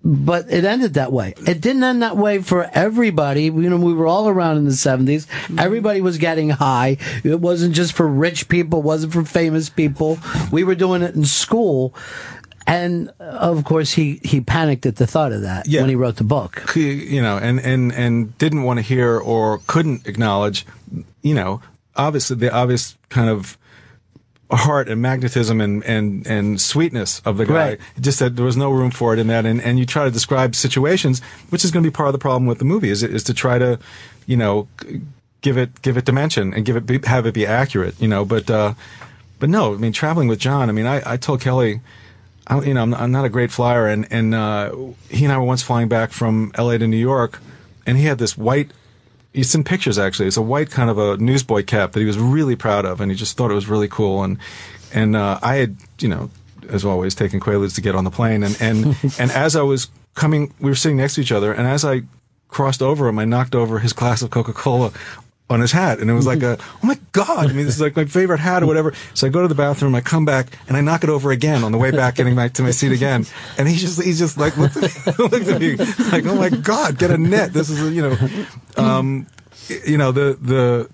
But it ended that way. It didn't end that way for everybody. You know, we were all around in the 70s. Everybody was getting high. It wasn't just for rich people, it wasn't for famous people. We were doing it in school. And uh, of course, he, he panicked at the thought of that Yeah. when he wrote the book. you know, and, and, and didn't want to hear or couldn't acknowledge, you know, obviously the obvious kind of heart and magnetism and, and, and sweetness of the guy. Right. Just that there was no room for it in that. And, and you try to describe situations, which is going to be part of the problem with the movie is, is to try to, you know, give it, give it dimension and give it, be, have it be accurate, you know, but, uh, but no, I mean, traveling with John, I mean, I, I told Kelly, I, you know, I'm, I'm not a great flyer, and and uh, he and I were once flying back from L.A. to New York, and he had this white. It's in pictures actually. It's a white kind of a newsboy cap that he was really proud of, and he just thought it was really cool. And and uh, I had, you know, as always, taken Quaaludes to get on the plane, and and and as I was coming, we were sitting next to each other, and as I crossed over him, I knocked over his glass of Coca Cola on his hat, and it was like a, oh my god! I mean, this is like my favorite hat or whatever. So I go to the bathroom, I come back, and I knock it over again on the way back, getting back to my seat again. And he's just, he's just like looked at me, looked at me like, oh my god, get a net. This is, you know, um, you know the the.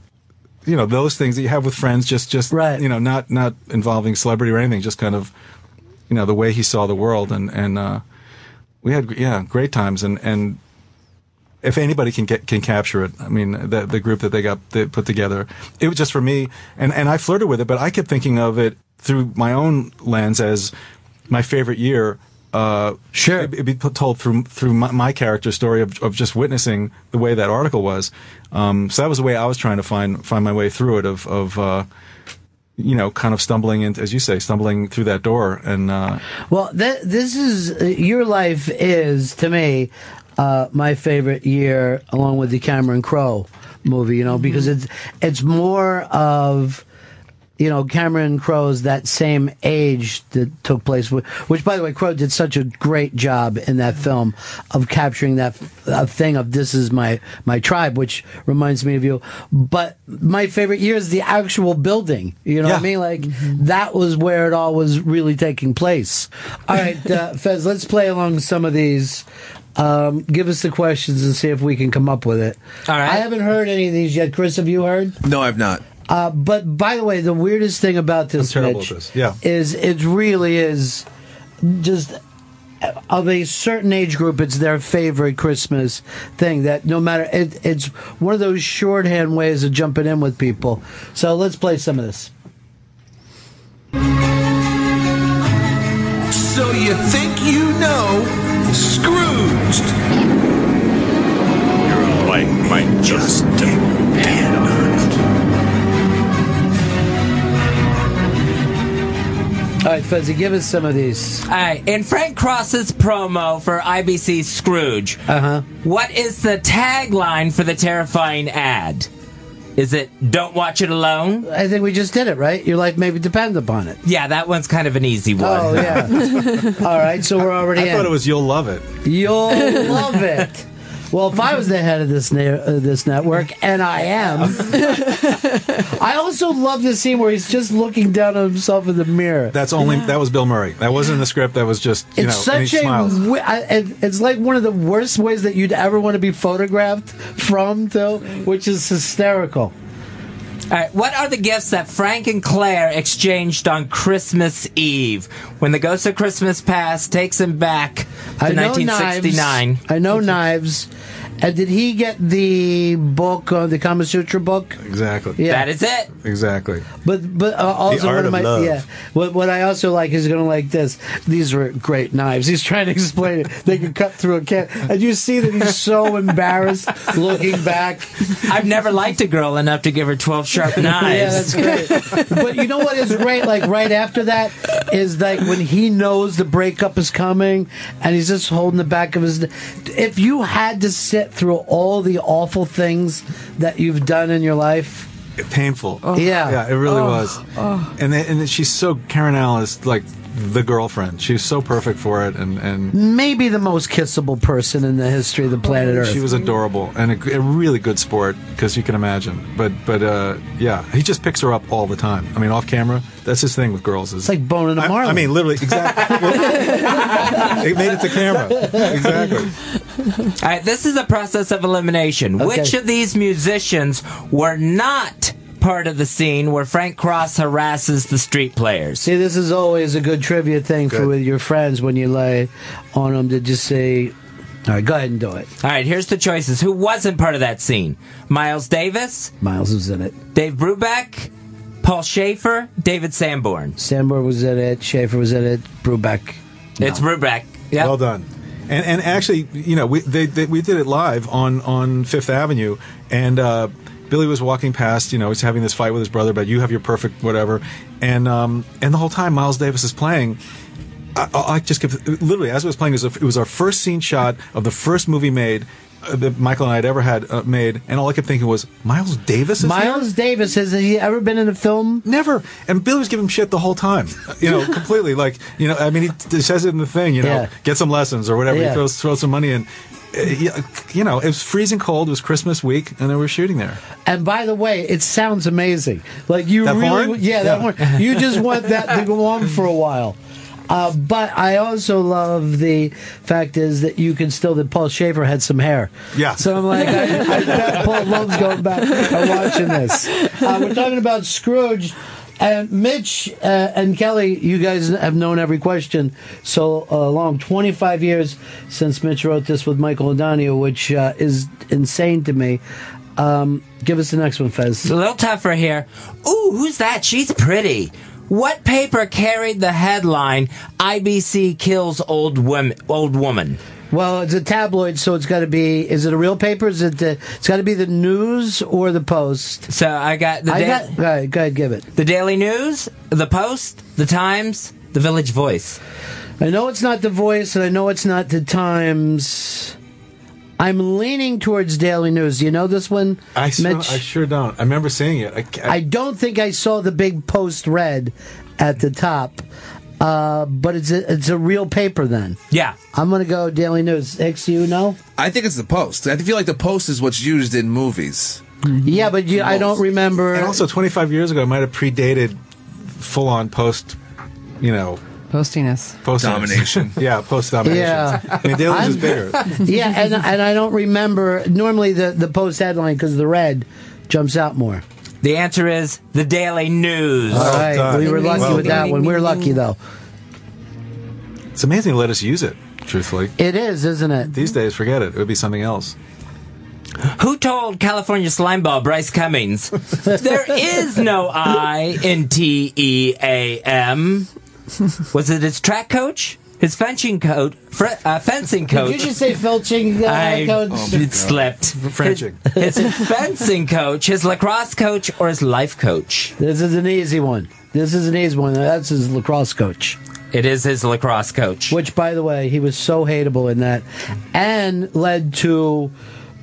You know those things that you have with friends, just just Right. you know, not not involving celebrity or anything, just kind of, you know, the way he saw the world, and and uh, we had yeah great times, and and if anybody can get can capture it, I mean the the group that they got they put together, it was just for me, and and I flirted with it, but I kept thinking of it through my own lens as my favorite year. Uh, Sure. it'd, be put- told through through my, my character story of of just witnessing the way that article was. Um, so that was the way I was trying to find find my way through it. Of of uh, you know, kind of stumbling into, as you say, stumbling through that door, and uh, Well, th- this is uh, your life is to me uh, my favorite year, along with the Cameron Crowe movie. You know, because it's it's more of you know Cameron Crowe's that same age that took place, wh- which by the way, Crowe did such a great job in that film of capturing that uh, thing of this is my my tribe, which reminds me of you. But my favorite year is the actual building. You know what I mean? Like that was where it all was really taking place. All right, uh, Fez, let's play along some of these. Um, give us the questions and see if we can come up with it. All right. I haven't heard any of these yet. Chris, have you heard? No, I've not. Uh, but by the way, the weirdest thing about this, I'm terrible Mitch, at this. Yeah. is it really is just of a certain age group, it's their favorite Christmas thing. That no matter it, it's one of those shorthand ways of jumping in with people. So let's play some of this. So you think you know Scrooged? Your life might just dead All right, Fuzzy, give us some of these. All right, in Frank Cross's promo for IBC Scrooge, Uh huh. what is the tagline for the terrifying ad? Is it "Don't watch it alone"? I think we just did it, right? Your life maybe depends upon it. Yeah, that one's kind of an easy one. Oh yeah. All right, so we're already I in. thought it was you'll love it. You'll love it. Well, if I was the head of this ne- uh, this network, and I am, I also love the scene where he's just looking down at himself in the mirror. That's only that was Bill Murray. That wasn't in the script. That was just you It's know. and such he a. smiles. wi- I- it- It's like one of the worst ways that you'd ever want to be photographed from, though, which is hysterical. All right, what are the gifts that Frank and Claire exchanged on Christmas Eve when the Ghost of Christmas Past takes him back to I know 1969? knives. I know knives. And did he get the book, uh, the Kama Sutra book? Exactly. Yeah. That is it. Exactly. But but uh, also art one of of my love. yeah. What what I also like is going to like this. These were great knives. He's trying to explain it. They can cut through a can. And you see that he's so embarrassed looking back. I've never liked a girl enough to give her 12 sharp knives. Yeah, knives. that's great. but you know what is great? Like right after that is like when he knows the breakup is coming and he's just holding the back of his. If you had to sit through all the awful things that you've done in your life, Painful. Yeah. Yeah, it really Oh. was. And then, and then she's so Karen Allen is like the girlfriend. She's so perfect for it, and and maybe the most kissable person in the history of the planet Earth. she was adorable and a, a really good sport because you can imagine. But but uh, yeah, he just picks her up all the time. I mean, off camera, that's his thing with girls. Is It's like boning a I, marlin. I mean, literally, exactly. Well, it made it to camera. Exactly. All right, this is a process of elimination. Okay. Which of these musicians were not part of the scene where Frank Cross harasses the street players? See, this is always a good trivia thing for with your friends when you lay on them to just say, "All right, go ahead and do it." All right, here's the choices. Who wasn't part of that scene? Miles Davis, Miles was in it. Dave Brubeck, Paul Shaffer, David Sanborn. Sanborn was in it. Shaffer was in it. Brubeck. It's Brubeck. Yep. Well done. And and actually, you know, we they, they, we did it live on on Fifth Avenue, and uh, Billy was walking past. You know, he's having this fight with his brother, but you have your perfect whatever, and um, and the whole time Miles Davis is playing. I, I just kept literally as it was playing. It was, it was our first scene shot of the first movie made uh, that Michael and I had ever had uh, made, and all I kept thinking was Miles Davis. Is here? Miles Davis has he ever been in a film? Never. And Billy was giving him shit the whole time. You know, completely. Like, you know, I mean, he t- says it in the thing, you know, Yeah. get some lessons or whatever. Yeah. He throws, throws some money in. Uh, yeah, you know, it was freezing cold. It was Christmas week, and they were shooting there. And by the way, it sounds amazing. Like you That really, horn? yeah, that Yeah. horn. You just want that to go on for a while. Uh, but I also love the fact is that you can still that Paul Shaffer had some hair. Yeah. So I'm like, I, I Paul loves going back and watching this. Uh, we're talking about Scrooge. And Mitch uh, and Kelly, you guys have known every question so uh, long. 25 years since Mitch wrote this with Michael O'Donoghue, which uh, is insane to me. Um, give us the next one, Fez. It's a little tougher here. Ooh, who's that? She's pretty. What paper carried the headline "IBC kills old women"? Old woman. Well, it's a tabloid, so it's got to be. Is it a real paper? Is it? The, it's got to be the News or the Post. So I got the I da- got. Go ahead, go ahead, give it. the Daily News, the Post, the Times, the Village Voice. I know it's not the Voice, and I know it's not the Times. I'm leaning towards Daily News. Do you know this one, I, sure, Mitch? I sure don't. I remember seeing it. I, ca- I don't think I saw the big Post red at the top, uh, but it's a, it's a real paper. Then Yeah. I'm going to go Daily News. Hicks, you know? I think it's the Post. I feel like the Post is what's used in movies. Yeah, but you, I don't remember. and also, 25 years ago, it might have predated full-on post, you know, Postiness. post Domination. yeah, post domination. Yeah. I mean, Daily News is bigger. yeah, and and I don't remember. Normally, the the Post headline because the red jumps out more. The answer is the Daily News. All right, done. we were lucky Well with that one. We were lucky though. It's amazing to let us use it. Truthfully, It is, isn't it? these days, forget it. It would be something else. Who told California slimeball Bryce Cummings there is no I in T E A M? Was it his track coach? His fencing coach? Fr- uh, fencing Did coach? you just say felching uh, I coach? it slipped. Frenching. His, his fencing coach, his lacrosse coach, or his life coach? This is an easy one. This is an easy one. That's his lacrosse coach. It is his lacrosse coach. Which, by the way, he was so hateable in that, and led to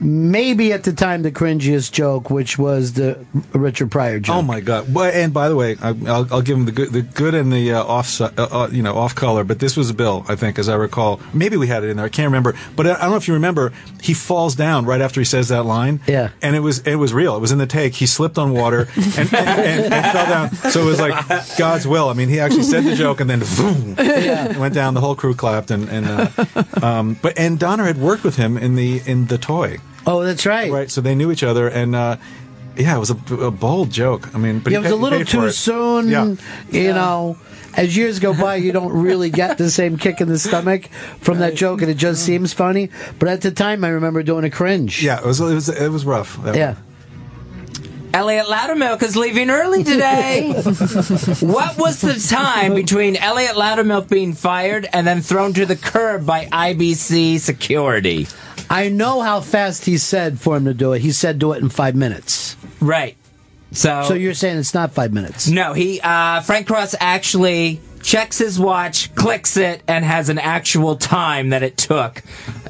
maybe at the time the cringiest joke, which was the Richard Pryor joke. Oh my God! Well, and by the way, I, I'll, I'll give him the good, the good and the uh, off, uh, uh, you know, off color. But this was bill, I think, as I recall. Maybe we had it in there. I can't remember. But I, I don't know if you remember. He falls down right after he says that line. Yeah. And it was it was real. It was in the take. He slipped on water and, and, and, and fell down. So it was like God's will. I mean, he actually said the joke and then boom, it went down. The whole crew clapped and and uh, um, but and Donner had worked with him in the in the toy. Oh, that's right. Right. So they knew each other and. Uh, yeah, it was a, a bold joke. I mean, but Yeah, it was a little too soon. Yeah. You know, as years go by, you don't really get the same kick in the stomach from that joke, and it just seems funny. But at the time, I remember doing a cringe. Yeah, it was it was it was rough. That Yeah. Elliot Loudermilk is leaving early today. what was the time between Elliot Loudermilk being fired and then thrown to the curb by IBC security? I know how fast he said for him to do it. He said do it in five minutes. Right. So, So you're saying it's not five minutes? no, he uh, Frank Cross actually checks his watch, clicks it, and has an actual time that it took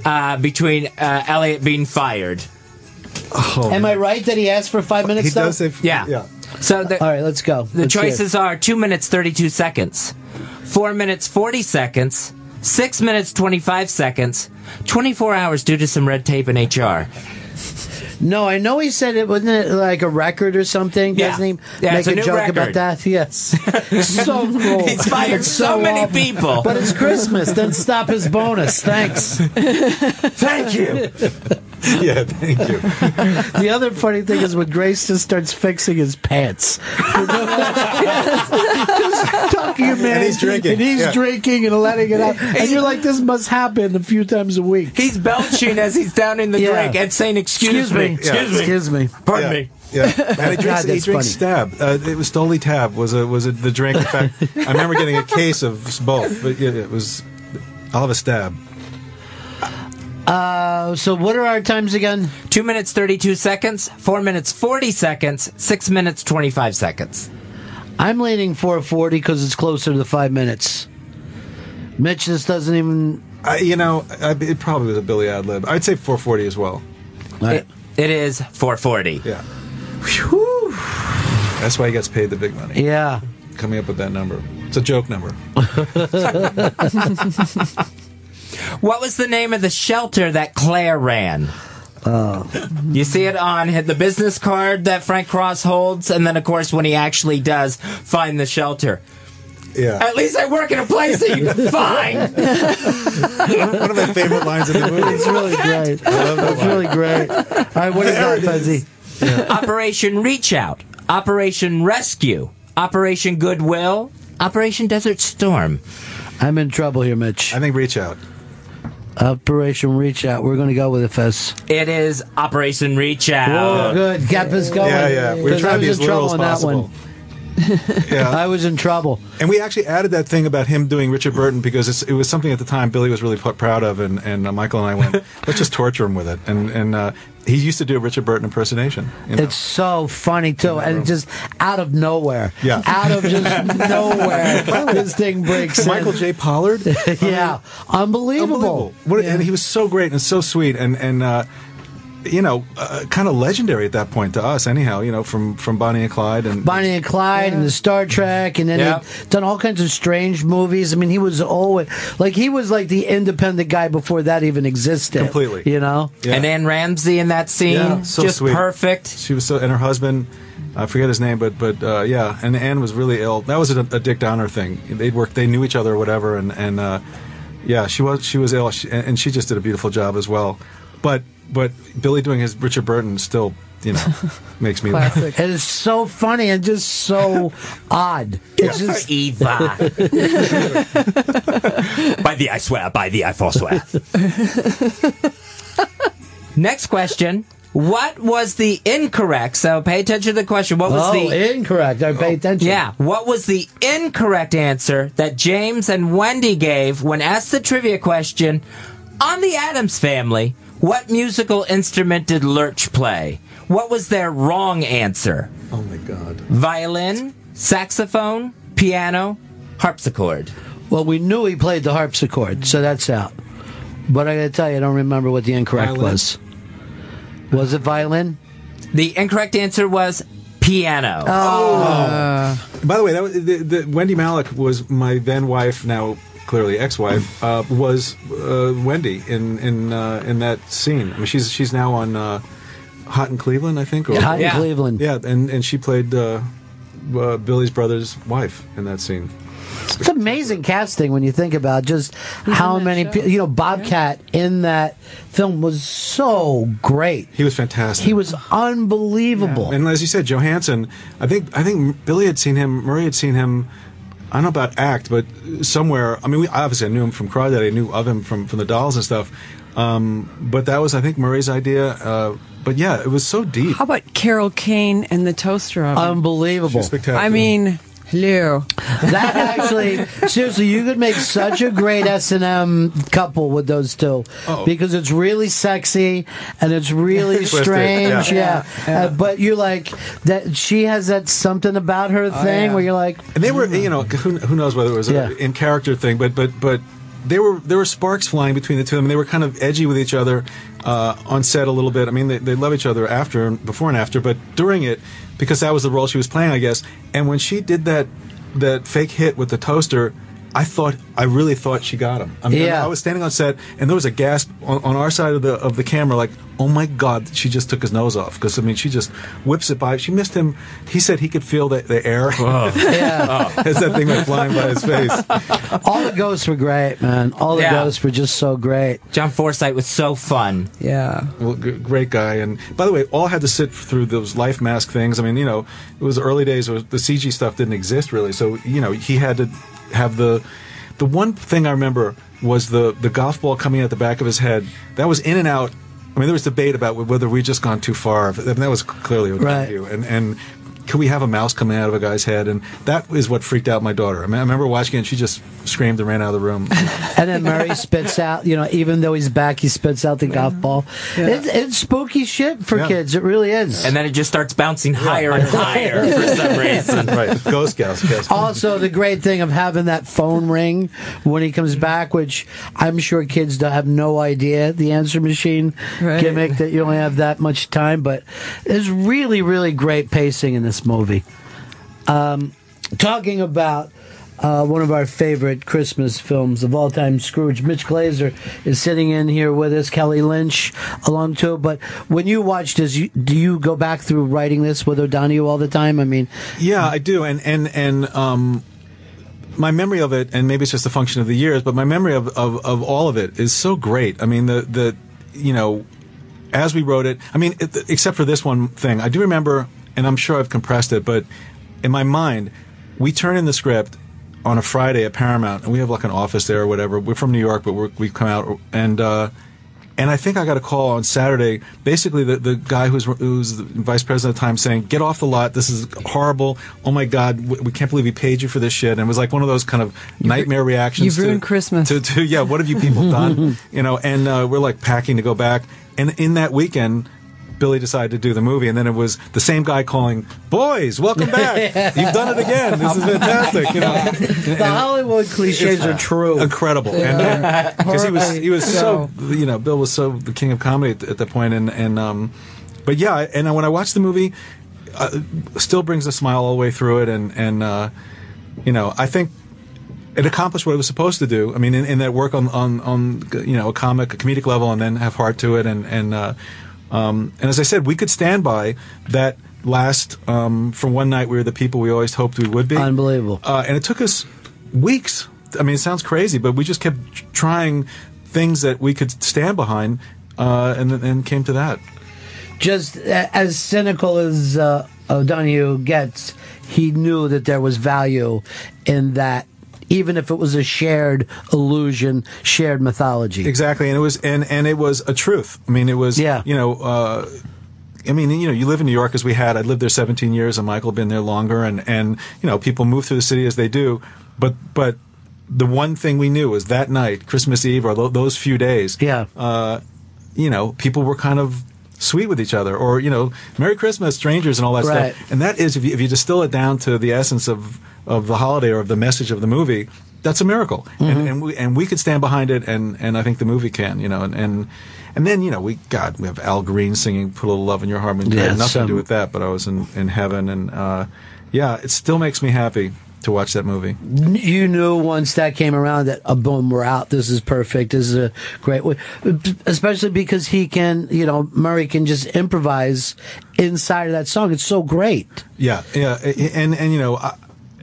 uh, between uh, Elliot being fired. Am I right that he asked for five minutes? he though? does say Yeah. yeah. So the, All right, let's go. The Let's choices are 2 minutes 32 seconds, 4 minutes 40 seconds, 6 minutes 25 seconds, 24 hours due to some red tape in HR. No, I know he said it wasn't it like a record or something. Yeah. Doesn't he Yeah, make a a, joke record. about that? Yes. so cool. He's fired It's so many awful. people. But it's Christmas. Then stop his bonus. Thanks. Thank you. Yeah, thank you. The other funny thing is when Grace just starts fixing his pants. just talking man. And he's drinking. And he's Yeah. drinking and letting it out. And you're like, this must happen a few times a week. He's belching as he's down in the Yeah. drink and saying, Excuse, me. Excuse me. Excuse me. Pardon yeah. me. Yeah, and he drinks, God, he drinks. Stab. Uh, it was Stoli Tab. Was a was it the drink? In fact, I remember getting a case of both, but yeah, it was. I'll have a stab. Uh, so what are our times again? 2 minutes 32 seconds, 4 minutes 40 seconds, 6 minutes 25 seconds. I'm leaning 440 because it's closer to five minutes. Mitch, this doesn't even. I, you know, I, it probably was a Billy ad lib. I'd say 440 as well. It, it is 440. Yeah. That's why he gets paid the big money. Yeah. Coming up with that number. It's a joke number. What was the name of the shelter that Claire ran? Uh. You see it on the business card that Frank Cross holds, and then, of course, when he actually does find the shelter. Yeah. At least I work in a place that you can find. One of my favorite lines in the movie. It's really great. It's really great. All right, what is that, Fuzzy? Operation Reach Out, Operation Rescue, Operation Goodwill, Operation Desert Storm. I'm in trouble here, Mitch. I think Reach Out. Operation Reach Out. We're going to go with it, Fez. It is Operation Reach Out. Oh, good. Kept us going. Yeah, yeah. We were 'Cause trying to be was as in literal trouble as on that one. Yeah. I was in trouble. And we actually added that thing about him doing Richard Burton because it's, it was something at the time Billy was really pr- proud of, and, and uh, Michael and I went, let's just torture him with it. And and uh, he used to do a Richard Burton impersonation. You know? It's so funny too, and just out of nowhere, Yeah. out of just nowhere, this thing breaks. in. Michael J. Pollard. yeah, unbelievable. Unbelievable. What, And he was so great and so sweet, and and uh, you know, uh, kind of legendary at that point to us, anyhow. You know, from from Bonnie and Clyde and Bonnie and Clyde and the Star Trek, and then Yeah. he'd done all kinds of strange movies. I mean, he was always like he was like the independent guy before that even existed. Completely. you know. And Anne Ramsey in that scene, Yeah, so just sweet. perfect. She was so, and her husband, I forget his name, but but uh, yeah, and Anne was really ill. That was a, a Dick Donner thing. They'd worked, they knew each other or whatever, and and uh, yeah, she was she was ill, she, and and she just did a beautiful job as well. But but Billy doing his Richard Burton still, you know, makes me laugh. It is so funny and just so odd. It's just for Eva. by thee I swear, by thee I forswear. Next question. What was the incorrect? So pay attention to the question. What was oh, the incorrect. I pay attention. Yeah. What was the incorrect answer that James and Wendy gave when asked the trivia question on the Addams family? What musical instrument did Lurch play? What was their wrong answer? Oh my God. Violin, saxophone, piano, harpsichord. Well, we knew he played the harpsichord, so that's out. But I got to tell you, I don't remember what the incorrect Violin. was. Was it violin? The incorrect answer was piano. Oh. By the way, that was, the, the, Wendie Malick was my then wife, now clearly ex-wife. Uh, was uh, Wendie in in uh, in that scene? I mean, she's she's now on uh, Hot in Cleveland, I think. Or, Hot in Yeah. Cleveland. Yeah, and and she played uh, uh, Billy's brother's wife in that scene. It's amazing casting when you think about just how many people. You know, Bobcat in that film was so great. He was fantastic. He was unbelievable. And as you said, Johansson, I think I think Billy had seen him, Murray had seen him. I don't know about act, but somewhere. I mean, we obviously I knew him from Crawdaddy. I knew of him from from the dolls and stuff. Um, but that was, I think, Murray's idea. Uh, but yeah, it was so deep. How about Carol Kane and the toaster oven? Unbelievable. spectacular. I mean, hello. That actually, seriously, you could make such a great S and M couple with those two Oh. because it's really sexy and it's really Twisted, strange. yeah. Yeah, Uh, but you're like that. She has that something about her thing yeah. where you're like, And they were, you know, who, who knows whether it was Yeah. a in character thing, but but but they were there were sparks flying between the two of them. They were kind of edgy with each other uh, on set a little bit. I mean, they, they love each other after, and before and after, but during it, because that was the role she was playing, I guess. And when she did that that fake hit with the toaster. I thought, I really thought she got him. I mean, Yeah. I was standing on set, and there was a gasp on, on our side of the of the camera, like, "Oh my God!" She just took his nose off because I mean, she just whips it by. She missed him. He said he could feel the, the air yeah. as that thing went flying by his face. All the ghosts were great, man. All the Yeah. ghosts were just so great. John Forsythe was so fun. Yeah. Well, g- great guy. And by the way, all had to sit through those life mask things. I mean, you know, it was the early days where the CG stuff didn't exist really. So, you know, he had to have the. The one thing I remember was the, the golf ball coming out the back of his head. That was in and out. I mean, there was debate about whether we just gone too far. I mean, that was clearly a Right. view. And, and could we have a mouse coming out of a guy's head? And that is what freaked out my daughter. I, mean, I remember watching it and she just screamed and ran out of the room. And then Murray spits out, you know, even though he's back, he spits out the golf ball. It's, it's spooky shit for Yeah. kids. It really is. And then it just starts bouncing higher and higher for some reason. right. Ghost Scouts. Yes. also, the great thing of having that phone ring when he comes back, which I'm sure kids don't have no idea the answer machine Right. gimmick that you only have that much time, but there's really, really great pacing in this movie. Um, talking about uh, one of our favorite Christmas films of all time, Scrooge. Mitch Glazer is sitting in here with us, Kelly Lynch along too. But when you watch this, you, do you go back through writing this with O'Donoghue all the time? I mean, Yeah, I do, and and and um, my memory of it, and maybe it's just a function of the years, but my memory of, of, of all of it is so great. I mean, the the you know, as we wrote it, I mean, except for this one thing, I do remember, and I'm sure I've compressed it, but in my mind, we turn in the script on a Friday at Paramount, and we have like an office there or whatever. We're from New York, but we're, we come out and. Uh, and I think I got a call on Saturday. Basically, the, the guy who's who's the vice president at the time saying, "Get off the lot. This is horrible. Oh my God, we, we can't believe he paid you for this shit." And it was like one of those kind of nightmare reactions. you've to- ruined Christmas. To, to yeah, what have you people done? you know, and uh, we're like packing to go back. And in that weekend, Billy decided to do the movie, and then it was the same guy calling, "Boys, welcome back. You've done it again. This is fantastic." You know, the Hollywood cliches are true. incredible, and because he was he was so you know Bill was so the king of comedy at, at that point, and and um, but yeah, and when I watched the movie, uh, still brings a smile all the way through it, and and uh, you know I think it accomplished what it was supposed to do. I mean, in, in that work on, on on you know a comic, a comedic level, and then have heart to it, and and uh, um, and as I said, we could stand by that last um, for one night. We were the people we always hoped we would be. Unbelievable. Uh, and it took us weeks. I mean, it sounds crazy, but we just kept trying things that we could stand behind, uh, and then and came to that. just as cynical as uh, O'Donoghue gets, he knew that there was value in that, even if it was a shared illusion, shared mythology. Exactly, and it was and and it was a truth. I mean, it was Yeah. you know. Uh, I mean, you know, you live in New York as we had. I lived there 17 years, and Michael had been there longer. And, and you know, people move through the city as they do. But but the one thing we knew was that night, Christmas Eve, or tho- those few days, Yeah. uh, you know, people were kind of sweet with each other, or you know, Merry Christmas, strangers, and all that Right. stuff. And that is, if you, if you distill it down to the essence of of the holiday or of the message of the movie, that's a miracle. Mm-hmm. And, and we and we could stand behind it, and and I think the movie can, you know, and and. And then you know we God we have Al Green singing "Put a Little Love in Your Heart." It Yeah, had nothing to do with that, but I was in, in heaven, and uh, yeah, it still makes me happy to watch that movie. You knew once that came around that, oh, boom, we're out. This is perfect. This is a great way. Especially because he can, you know, Murray can just improvise inside of that song. It's so great. Yeah, yeah, and and you know, I,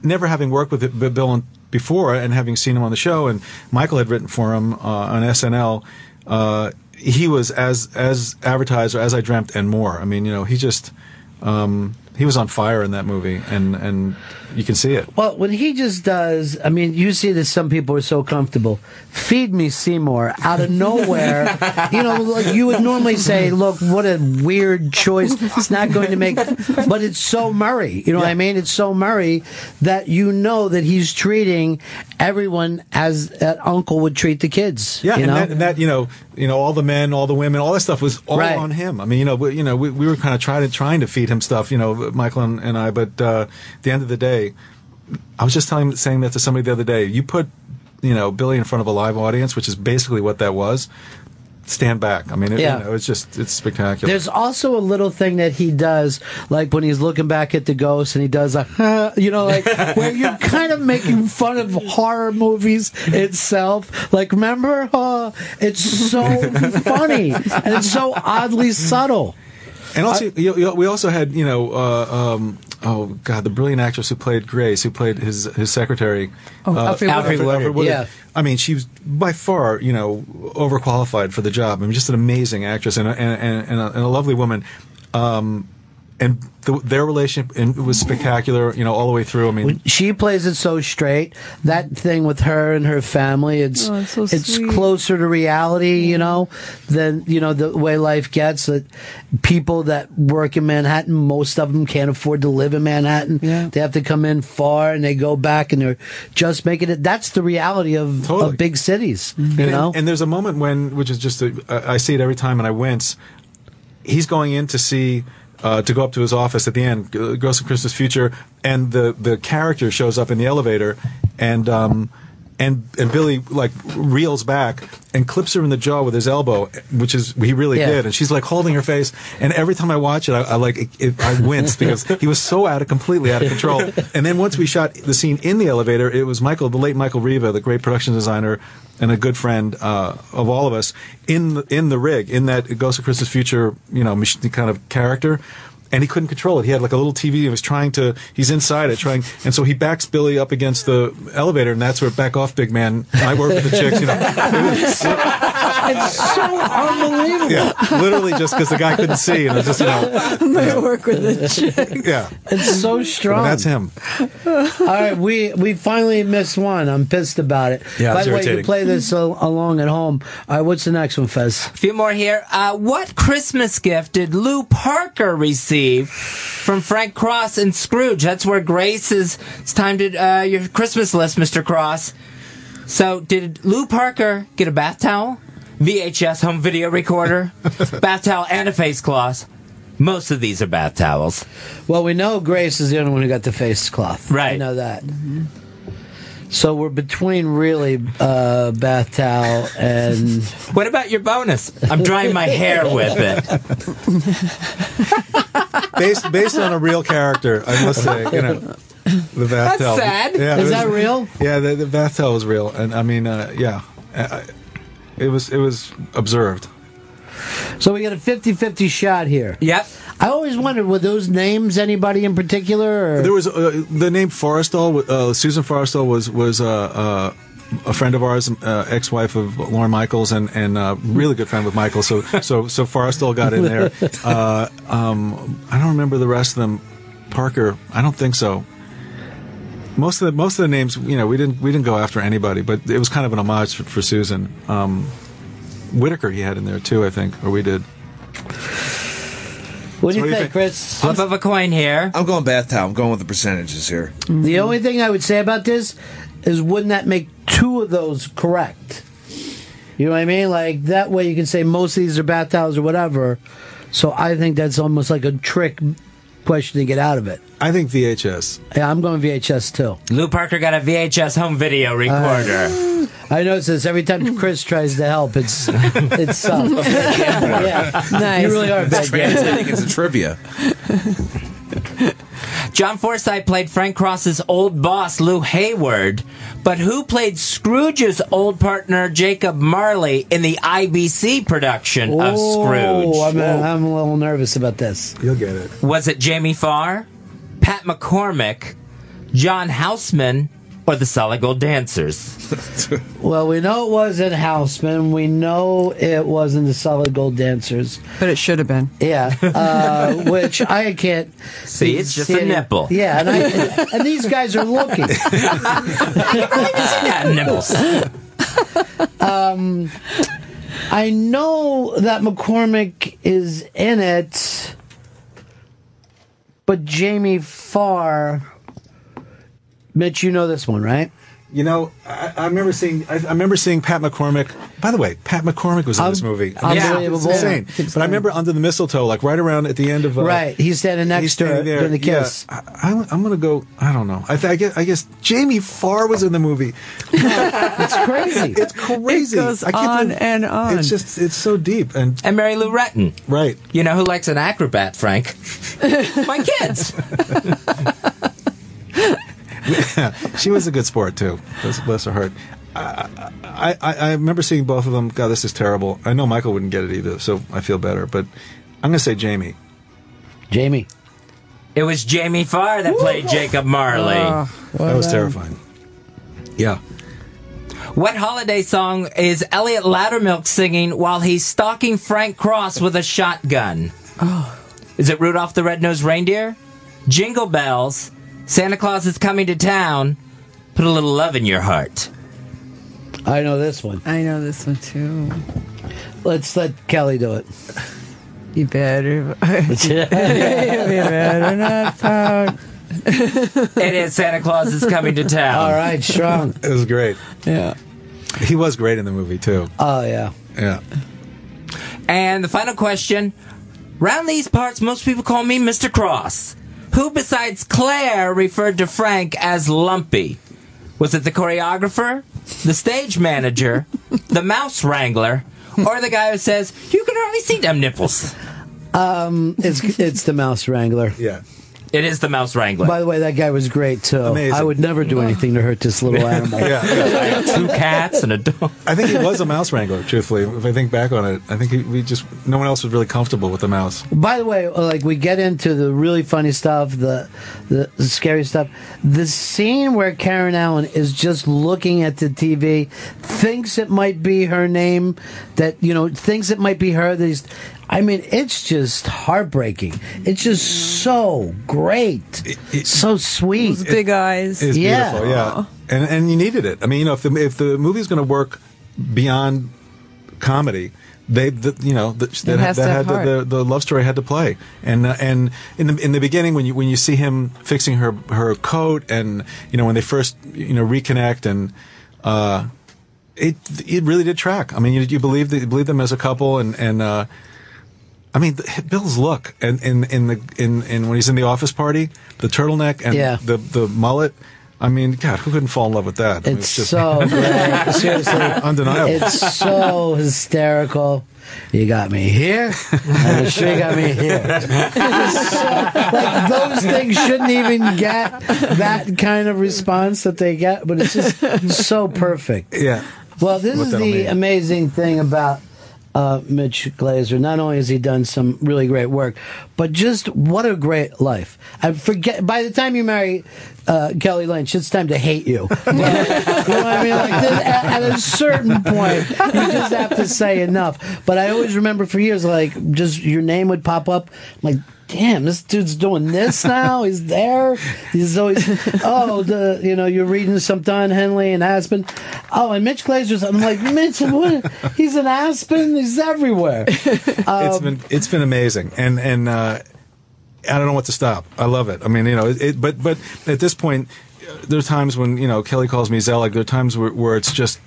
never having worked with it- Bill before and having seen him on the show, and Michael had written for him uh, on SNL. Uh, he was as as advertised or as I dreamt and more. I mean, you know, he just um, he was on fire in that movie, and and you can see it. Well, when he just does, I mean, you see that some people are so comfortable. Feed me Seymour out of nowhere. you know, like you would normally say, look, what a weird choice. It's not going to make, but it's so Murray. You know what I mean? It's so Murray that you know that he's treating everyone as that uncle would treat the kids. Yeah, you and, that, and that you know, you know, all the men, all the women, all that stuff was all Right. on him. I mean, you know, we, you know, we, we were kind of trying to trying to feed him stuff, you know, Michael and, and I. But uh, at the end of the day, I was just telling saying that to somebody the other day. You put, you know, Billy in front of a live audience, which is basically what that was. Stand back. I mean, it, Yeah. you know, it's just it's spectacular. There's also a little thing that he does, like when he's looking back at the ghost and he does a, huh, you know, like where you're kind of making fun of horror movies itself. Like, remember? It's so funny and it's so oddly subtle. And also, you, you, we also had, you know, uh, um, oh god, the brilliant actress who played Grace, who played his his secretary, Oh, Alfre Alfre Woodard. Woodard. Yeah. I mean, she was by far, you know, overqualified for the job. I mean, just an amazing actress and a, and, and, and, a, and a lovely woman. Um, and the, their relationship and it was spectacular, you know, all the way through. I mean, She plays it so straight. That thing with her and her family, it's Oh, it's so it's sweet. closer to reality, you know, than you know the way life gets. That people that work in Manhattan, most of them can't afford to live in Manhattan. Yeah. They have to come in far, and they go back, and they're just making it. That's the reality of, Totally. of big cities, mm-hmm. you and, know. and there's a moment when, which is just, a, I I see it every time and I wince. He's going in to see, uh, to go up to his office at the end, G- Ghost of Christmas Future, and the, the character shows up in the elevator, and, um, and and Billy like reels back and clips her in the jaw with his elbow, which is he really Yeah. did, and she's like holding her face. And every time I watch it, I, I like it, it, I wince because he was so out of completely out of control. And then once we shot the scene in the elevator, it was Michael, the late Michael Riva, the great production designer and a good friend uh, of all of us, in the, in the rig, in that Ghost of Christmas Future, you know, kind of character. And he couldn't control it. He had like a little TV. He was trying to. He's inside it, trying, and so he backs Billy up against the elevator, and that's where back off, big man. I work with the chicks, you know. It was- It's so unbelievable. yeah, literally just because the guy couldn't see, and it was just you know, My work with the chick. yeah. It's so strong. That's him. All right, we we finally missed one. I'm pissed about it. Yeah, By it's the way, you irritating. play this al- along at home. All right, what's the next one, Fez? A few more here. Uh, what Christmas gift did Lou Parker receive from Frank Cross and Scrooge? That's where Grace is. It's time to uh, your Christmas list, Mr. Cross. So, did Lou Parker get a bath towel, VHS home video recorder, bath towel, and a face cloth? Most of these are bath towels. Well, we know Grace is the only one who got the face cloth. Right. I know that. So we're between really uh, bath towel and. What about your bonus? I'm drying my hair with it. based based on a real character, I must say. You know, the bath That's towel. sad. Yeah, it Is was- that real? Yeah, the, the bath towel was real, and I mean, uh, yeah, I, it was it was observed. So we got a 50-50 shot here. Yep. I always wondered were those names anybody in particular? Or? There was uh, the name Forrestal. Uh, Susan Forrestal was was uh, uh, a friend of ours, uh, ex-wife of Lorne Michaels, and and uh, really good friend with Michael. So so so Forrestal got in there. Uh, um, I don't remember the rest of them. Parker, I don't think so. Most of the most of the names, you know, we didn't we didn't go after anybody, but it was kind of an homage for, for Susan. Um, Whitaker, he had in there too, I think, or we did. what do you what do you think, think? Chris? Flip of a coin here. I'm going bath towel. I'm going with the percentages here. The only thing I would say about this is wouldn't that make two of those correct? You know what I mean? Like that way you can say most of these are bath towels or whatever. So I think that's almost like a trick question to get out of it. I think VHS. Yeah, I'm going VHS too. Lou Parker got a VHS home video recorder. Uh, I notice this every time Chris tries to help. It's it's sucks. yeah, Nice. you really are a bad gambler. Translating a trivia. John Forsythe played Frank Cross's old boss, Lou Hayward, but who played Scrooge's old partner, Jacob Marley, in the IBC production of Scrooge? Oh, I'm, uh, I'm a little nervous about this. You'll get it. Was it Jamie Farr, Pat McCormick, John Houseman, or the Solid Gold Dancers? Well, we know it wasn't Houseman. We know it wasn't the Solid Gold Dancers. But it should have been. Yeah, uh, which I can't See, it's just see a any- nipple. Yeah, and, I, and these guys are looking. Yeah, nibbles. I know that McCormick is in it, but Jamie Farr. Mitch, you know this one, right? You know, I, I remember seeing. I, I remember seeing Pat McCormick. By the way, Pat McCormick was in this Un- movie. unbelievable. it's insane. But I remember under the mistletoe, like right around at the end of. Uh, right, he's standing next he's to her standing there. during the kiss. Yeah, I, I'm, I'm gonna go. I don't know. I, th- I guess. I guess Jamie Farr was in the movie. It's crazy. It's crazy. It goes I can't on believe- and on. It's just. It's so deep and And Mary Lou Retton. right. You know who likes an acrobat, Frank? My kids. she was a good sport too. Bless, bless her heart. I, I, I, I remember seeing both of them. God, this is terrible. I know Michael wouldn't get it either, so I feel better. But I'm gonna say Jamie. Jamie. It was Jamie Farr that played Jacob Marley. Oh, That was terrifying. Yeah. What holiday song is Elliot Loudermilk singing while he's stalking Frank Cross with a shotgun? Oh. Is it Rudolph the Red-Nosed Reindeer? Jingle Bells? Santa Claus is coming to town? Put a little love in your heart. I know this one. I know this one too. Let's let Kelly do it. You better. you better not talk. It is Santa Claus is coming to town. All right, strong. It was great. Yeah. He was great in the movie too. Oh yeah. Yeah. And the final question. Round these parts, most people call me Mr. Cross. Who besides Claire referred to Frank as Lumpy? Was it the choreographer, the stage manager, the mouse wrangler, or the guy who says, you can hardly see them nipples? Um, it's it's the mouse wrangler. Yeah. It is the mouse wrangler. By the way, that guy was great too. Amazing. I would never do anything to hurt this little animal. Yeah. Two cats and a dog. I think he was a mouse wrangler. Truthfully, if I think back on it, I think he, we just no one else was really comfortable with the mouse. By the way, like we get into the really funny stuff, the, the the scary stuff. The scene where Karen Allen is just looking at the TV, thinks it might be her name, that you know, thinks it might be her. That he's, I mean, it's just heartbreaking. It's just so great, so sweet. Those big eyes. It's Yeah. beautiful, yeah. And and you needed it. I mean, you know, if the if the movie's going to work beyond comedy, they, the, you know, the, that, has that had have the, the, the love story had to play. And uh, and in the in the beginning, when you when you see him fixing her her coat, and you know when they first you know reconnect, and uh, it it really did track. I mean, you you believe that you believe them as a couple, and and. Uh, I mean, Bill's look, and in in the in, in when he's in the office party, the turtleneck and Yeah. the the mullet. I mean, God, who couldn't fall in love with that? I mean, It's so great. Seriously, undeniable. It's so hysterical. You got me here, and sure got me here. So- like those things shouldn't even get that kind of response that they get, but it's just so perfect. yeah. Well, this What is the mean. amazing thing about uh, Mitch Glazer. Not only has he done some really great work, but just what a great life. I forget. By the time you marry uh, Kelly Lynch, it's time to hate you. you know what I mean? Like this, at, at a certain point, you just have to say enough. But I always remember for years, like just your name would pop up, like. Damn, this dude's doing this now. He's there. He's always, oh, the you know, you're reading some Don Henley and Aspen. Oh, and Mitch Glazer's. I'm like, Mitch, what? He's an Aspen. He's everywhere. it's Um, been it's been amazing, and and uh, I don't know what to stop. I love it. I mean, you know, it, it, but but at this point, uh, there are times when you know Kelly calls me Zelig. There are times where, where it's just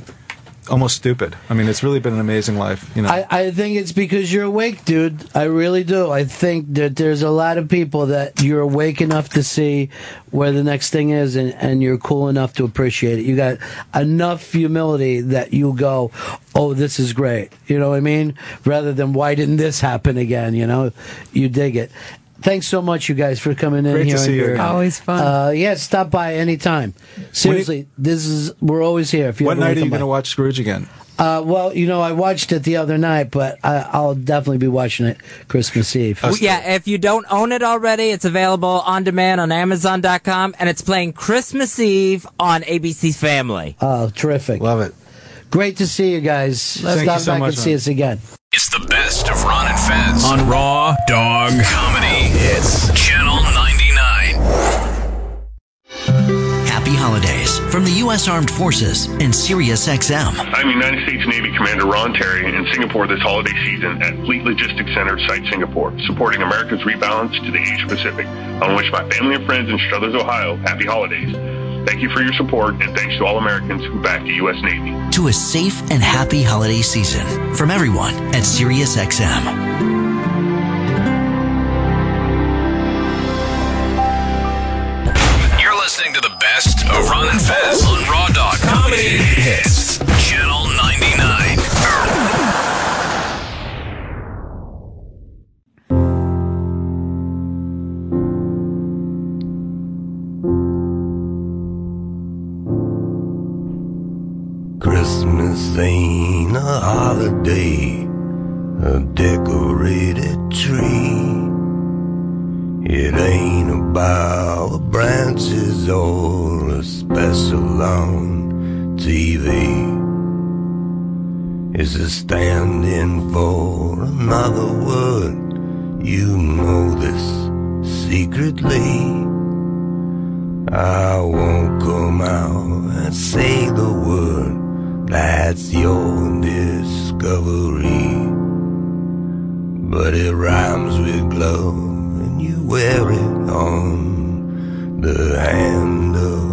almost stupid. I mean, it's really been an amazing life. You know, I, I think it's because you're awake, dude. I really do. I think that there's a lot of people that you're awake enough to see where the next thing is and, and you're cool enough to appreciate it. You got enough humility that you go, oh, this is great. You know what I mean? Rather than, why didn't this happen again? You know, you dig it. Thanks so much, you guys, for coming in Great to here. see you your- Always fun. Uh, yeah, stop by anytime. Seriously, this is we're always here. If you what ever night wanna are you going to watch Scrooge again? Uh, well, you know, I watched it the other night, but I, I'll definitely be watching it Christmas Eve. Well, yeah, if you don't own it already, it's available on demand on Amazon.com, and it's playing Christmas Eve on ABC Family. Oh, terrific. Love it. Great to see you guys. Thank Stop you so back much, and see us again. It's the best of Ron and Fez on Raw Dog Comedy. It's Channel 99. Happy holidays from the U.S. Armed Forces and Sirius XM. I'm United States Navy Commander Ron Terry in Singapore this holiday season at Fleet Logistics Center Site Singapore, supporting America's rebalance to the Asia Pacific. I want to wish my family and friends in Struthers, Ohio, happy holidays. Thank you for your support and thanks to all Americans who back the U.S. Navy. To a safe and happy holiday season from everyone at SiriusXM. You're listening to the best of Ron and Fez on Raw Dog Comedy. Hits Channel ain't a holiday, a decorated tree. It ain't about branches or a special on TV. It's a stand in for another word. You know this secretly. I won't come out and say the word. That's your discovery. But it rhymes with glove, and you wear it on the hand of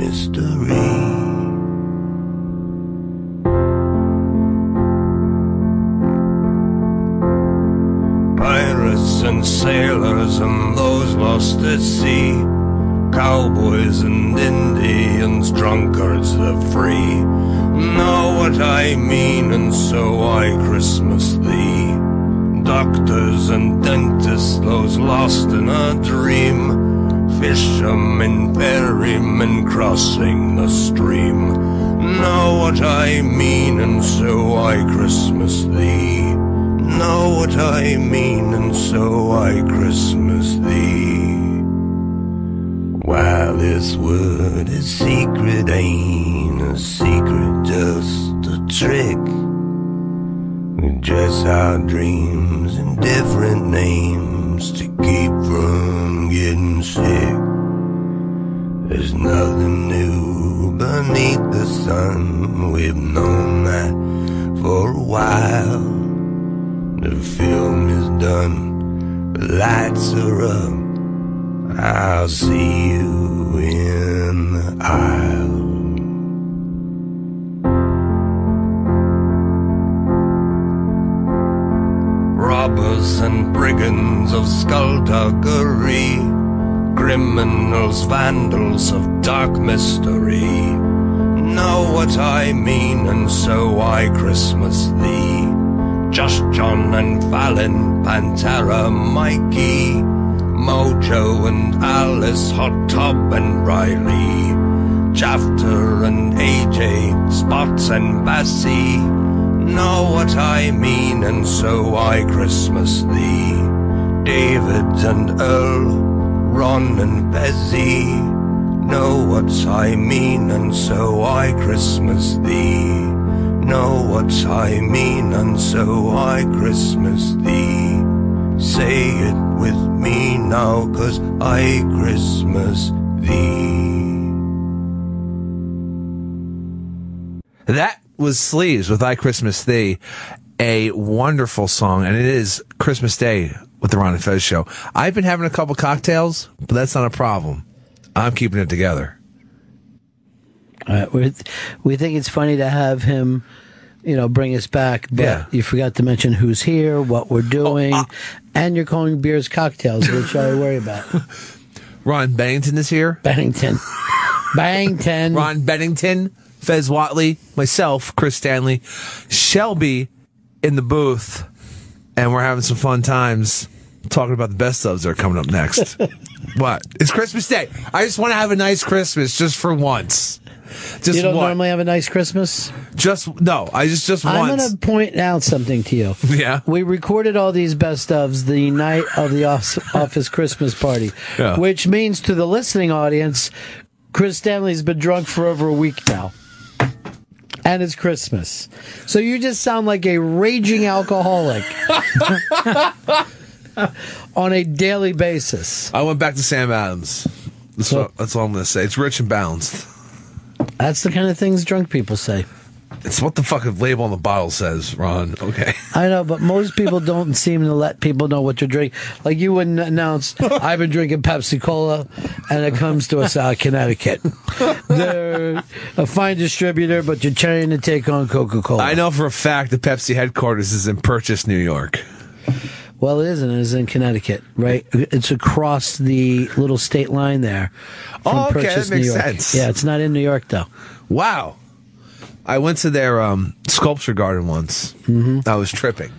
mystery. Pirates and sailors and those lost at sea Cowboys and Indians, drunkards the free. Know what I mean, and so I Christmas thee. Doctors and dentists, those lost in a dream. Fishermen, ferrymen crossing the stream. Know what I mean, and so I Christmas thee. Know what I mean, and so I Christmas thee. While this word is secret, ain't a secret, just a trick. We dress our dreams in different names to keep from getting sick. There's nothing new beneath the sun. We've known that for a while. The film is done, the lights are up. I'll see you in the aisle. Robbers and brigands of skullduggery, criminals, vandals of dark mystery. Know what I mean, and so I Christmas thee. Just John and Fallon, Pantera, Mikey, Mojo and Alice, Hot Tub and Riley, Jafter and AJ, Spots and Bassie. Know what I mean, and so I Christmas thee. David and Earl, Ron and Bezzy. Know what I mean, and so I Christmas thee. Know what I mean, and so I Christmas thee. Say it with me now, cause I Christmas thee. That was Sleeves with I Christmas Thee, a wonderful song, and it is Christmas Day with the Ron and Fez show. I've been having a couple cocktails, but that's not a problem. I'm keeping it together. Uh, we we think it's funny to have him, you know, bring us back. But Yeah. you forgot to mention who's here, what we're oh, doing, ah. and you're calling beers cocktails, which I worry about. Ron Bennington is here. Bennington. Bennington. Ron Bennington, Fez Whatley, myself, Chris Stanley, Shelby in the booth, and we're having some fun times talking about the best ofs that are coming up next. what? It's Christmas Day. I just want to have a nice Christmas just for once. Just you don't one. normally have a nice Christmas. Just no. I just just I'm going to point out something to you. Yeah. We recorded all these best ofs the night of the office Christmas party, Yeah. which means to the listening audience, Chris Stanley's been drunk for over a week now. And it's Christmas. So you just sound like a raging alcoholic on a daily basis. I went back to Sam Adams. That's, what, that's all I'm going to say. It's rich and balanced. That's the kind of things drunk people say. It's what the fuck the label on the bottle says, Ron. Okay. I know, but most people don't seem to let people know what to drink. Like you wouldn't announce, I've been drinking Pepsi Cola, and it comes to us out of Connecticut. They're a fine distributor, but you're trying to take on Coca Cola. I know for a fact the Pepsi headquarters is in Purchase, New York. Well, it isn't. It's in Connecticut, right? It's across the little state line there. From Oh, okay, that Purchase, makes New York. sense. Yeah, it's not in New York though. Wow. I went to their um, sculpture garden once. Mm-hmm. I was tripping.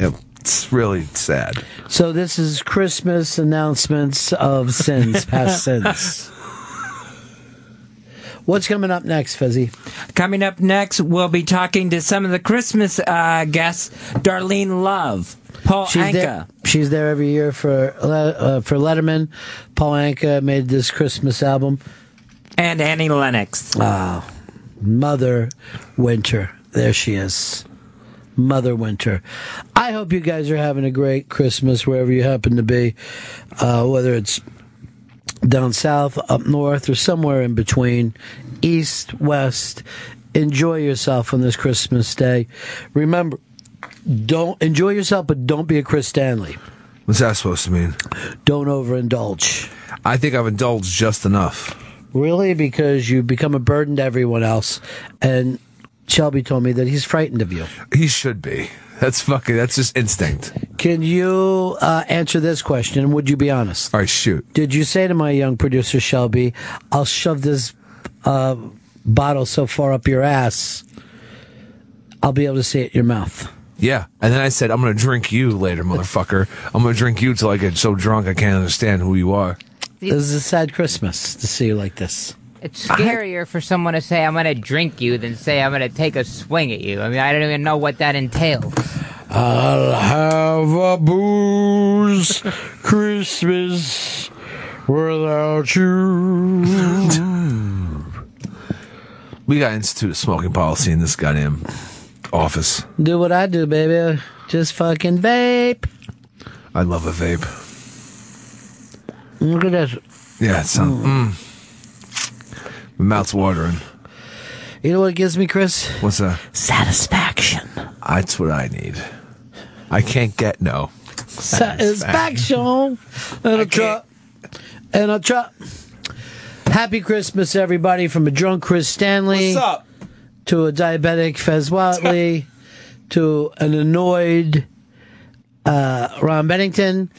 It- It's really sad. So this is Christmas announcements of sins, past sins. What's coming up next, Fizzy? Coming up next, we'll be talking to some of the Christmas uh, guests. Darlene Love, Paul She's Anka. there, she's there every year for uh, for Letterman. Paul Anka made this Christmas album. And Annie Lennox. Ah, Mother Winter. There she is. Mother Winter. I hope you guys are having a great Christmas wherever you happen to be, uh, whether it's down south, up north, or somewhere in between, east, west. Enjoy yourself on this Christmas day. Remember, don't enjoy yourself, but don't be a Chris Stanley. What's that supposed to mean? Don't overindulge. I think I've indulged just enough. Really? Because you become a burden to everyone else. And Shelby told me that he's frightened of you. He should be. That's fucking. That's just instinct. Can you uh, answer this question? Would you be honest? All right, shoot. Did you say to my young producer Shelby, "I'll shove this uh, bottle so far up your ass, I'll be able to see it in your mouth"? Yeah. And then I said, I'm going to drink you later, motherfucker. I'm going to drink you till I get so drunk I can't understand who you are. This is a sad Christmas to see you like this. It's scarier for someone to say I'm going to drink you than say I'm going to take a swing at you. I mean, I don't even know what that entails. I'll have a booze Christmas without you. We got institute a smoking policy in this goddamn office. do what I do, baby. Just fucking vape. I love a vape. Look at this. Yeah, it's um, mm. My mouth's watering. You know what it gives me, Chris? What's that? Satisfaction. That's what I need. I can't get no. Satisfaction. And a truck. And a truck. Happy Christmas, everybody, from a drunk Chris Stanley. What's up? To a diabetic Fez Whatley. to an annoyed uh, Ron Bennington.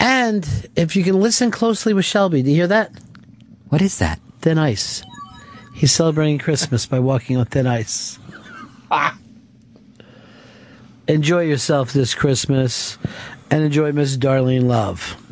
And if you can listen closely with Shelby, do you hear that? What is that? Thin ice. He's celebrating Christmas by walking on thin ice. Enjoy yourself this Christmas and enjoy Miss Darlene Love.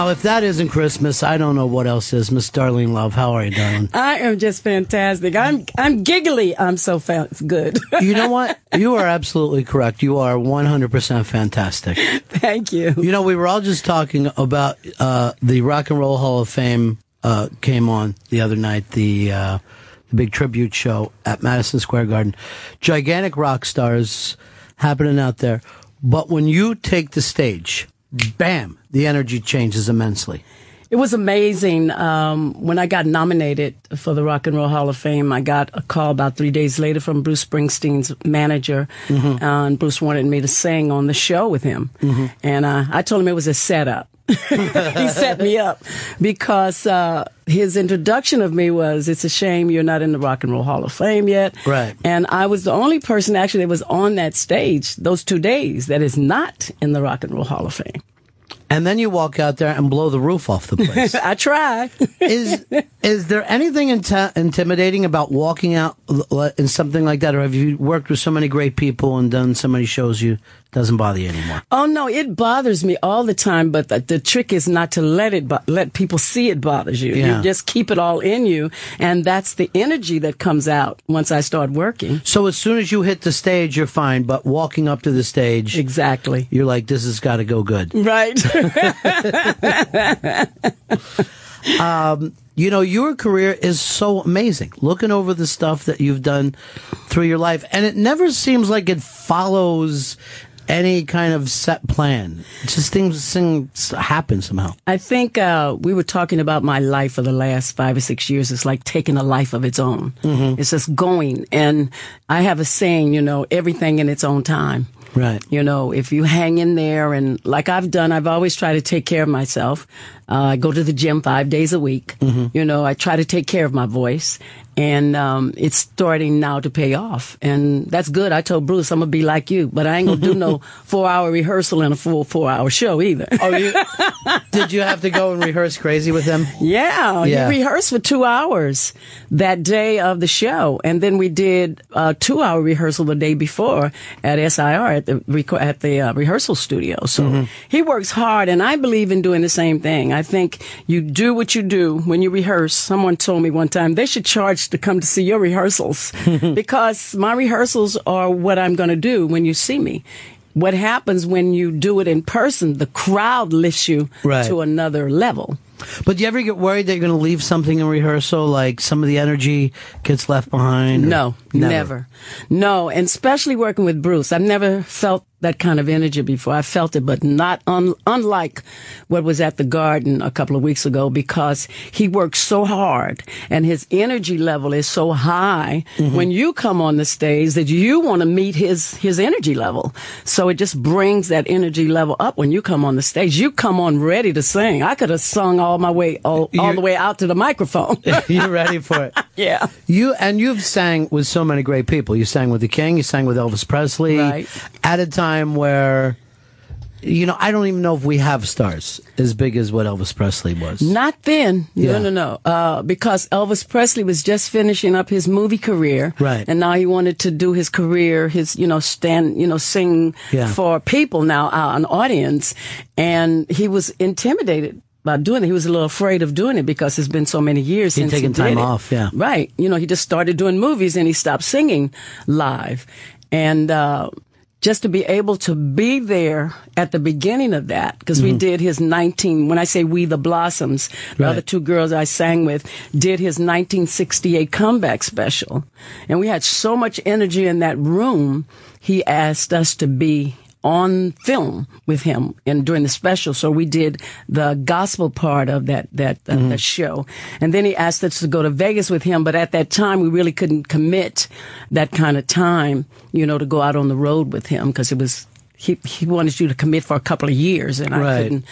Now, if that isn't Christmas, I don't know what else is. Miss Darlene Love, how are you, darling? I am just fantastic. I'm I'm giggly. I'm so fa- good. you know what? You are absolutely correct. You are 100% fantastic. Thank you. You know, we were all just talking about uh, the Rock and Roll Hall of Fame uh, came on the other night, the, uh, the big tribute show at Madison Square Garden. Gigantic rock stars happening out there. But when you take the stage, bam, the energy changes immensely. It was amazing. Um, when I got nominated for the Rock and Roll Hall of Fame, I got a call about three days later from Bruce Springsteen's manager, Mm-hmm. and Bruce wanted me to sing on the show with him. And uh, I told him it was a setup. he set me up because uh, his introduction of me was, "It's a shame you're not in the Rock and Roll Hall of Fame yet." Right. And I was the only person actually that was on that stage those two days that is not in the Rock and Roll Hall of Fame. And then you walk out there and blow the roof off the place. I try. is is there anything inti- intimidating about walking out l- in something like that, or have you worked with so many great people and done so many shows you doesn't bother you anymore? Oh no, it bothers me all the time. But the, the trick is not to let it bo- let people see it bothers you. Yeah. You just keep it all in you, and that's the energy that comes out once I start working. So as soon as you hit the stage, you're fine, but walking up to the stage, exactly, you're like, this has got to go good. Right. um, you know, your career is so amazing. Looking over the stuff that you've done through your life, and it never seems like it follows any kind of set plan. Just things, things happen somehow. I think uh, we were talking about my life for the last five or six years. It's like taking a life of its own. Mm-hmm. It's just going. And I have a saying, you know, everything in its own time. Right. You know, if you hang in there and like I've done, I've always tried to take care of myself. Uh, I go to the gym five days a week. You know, I try to take care of my voice and, um, it's starting now to pay off. And that's good. I told Bruce, I'm going to be like you, but I ain't going to do no four hour rehearsal and a full four hour show either. Oh, you, did you have to go and rehearse crazy with them? Yeah, Yeah. you rehearsed for two hours that day of the show, and then we did a two-hour rehearsal the day before at SIR at the at the uh, rehearsal studio. So Mm-hmm. he works hard, and I believe in doing the same thing. I think you do what you do when you rehearse. Someone told me one time they should charge to come to see your rehearsals because my rehearsals are what I'm going to do when you see me. What happens when you do it in person? The crowd lifts you Right. to another level. But do you ever get worried that you're going to leave something in rehearsal, like some of the energy gets left behind? No, never. No, and especially working with Bruce. I've never felt that kind of energy before. I felt it, but not un- unlike what was at the garden a couple of weeks ago because he works so hard and his energy level is so high mm-hmm. when you come on the stage that you want to meet his, his energy level. So it just brings that energy level up when you come on the stage. You come on ready to sing. I could have sung all my way, all, all the way out to the microphone. you're ready for it. yeah. You and you've sang with so many great people. You sang with the King. You sang with Elvis Presley. Right. At a time where, you know, I don't even know if we have stars as big as what Elvis Presley was. Not then. Yeah. No, no, no. Uh, because Elvis Presley was just finishing up his movie career. Right. And now he wanted to do his career, his, you know, stand, you know, sing Yeah. for people now, uh, an audience. And he was intimidated by doing it. He was a little afraid of doing it because it's been so many years He'd since taken he did time it. off, yeah. Right. You know, he just started doing movies and he stopped singing live. And, uh, just to be able to be there at the beginning of that, because we Mhm. did his 19, when I say we, the Blossoms, the other two girls I sang with, did his 1968 comeback special. And we had so much energy in that room, he asked us to be on film with him and during the special. So we did the gospel part of that, that, uh, Mm-hmm. that show. And then he asked us to go to Vegas with him. But at that time, we really couldn't commit that kind of time, you know, to go out on the road with him because it was, he, he wanted you to commit for a couple of years and I couldn't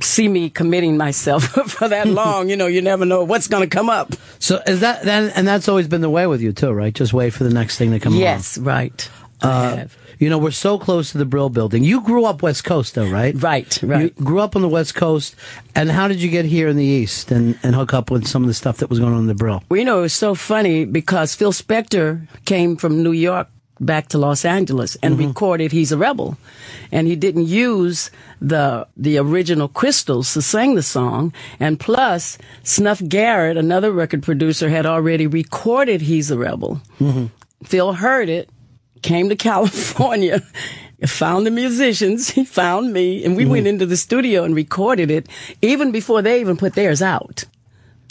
see me committing myself for that long. You know, you never know what's going to come up. So is that then? And that's always been the way with you too, right? Just wait for the next thing to come along. Yes, right. Uh, you know, we're so close to the Brill Building. You grew up West Coast, though, right? Right, right. You grew up on the West Coast, and how did you get here in the East and, and hook up with some of the stuff that was going on in the Brill? Well, you know, it was so funny because Phil Spector came from New York back to Los Angeles and Mm-hmm. recorded He's a Rebel. And he didn't use the the original crystals to sing the song. And plus, Snuff Garrett, another record producer, had already recorded He's a Rebel. Mm-hmm. Phil heard it, came to California, found the musicians, he found me, and we Mm-hmm. went into the studio and recorded it even before they even put theirs out.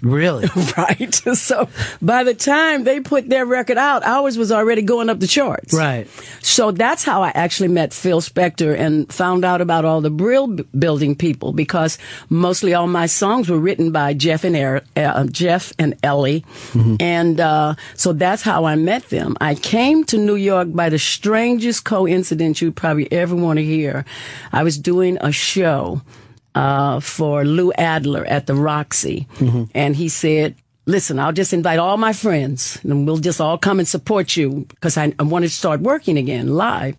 Really? right. So by the time they put their record out, ours was already going up the charts. Right. So that's how I actually met Phil Spector and found out about all the Brill b- building people because mostly all my songs were written by Jeff and er- uh, Jeff and Ellie, and uh, so that's how I met them. I came to New York by the strangest coincidence you probably ever want to hear. I was doing a show uh, for Lou Adler at the Roxy. And he said, Listen, I'll just invite all my friends and we'll just all come and support you because I, I wanted to start working again live.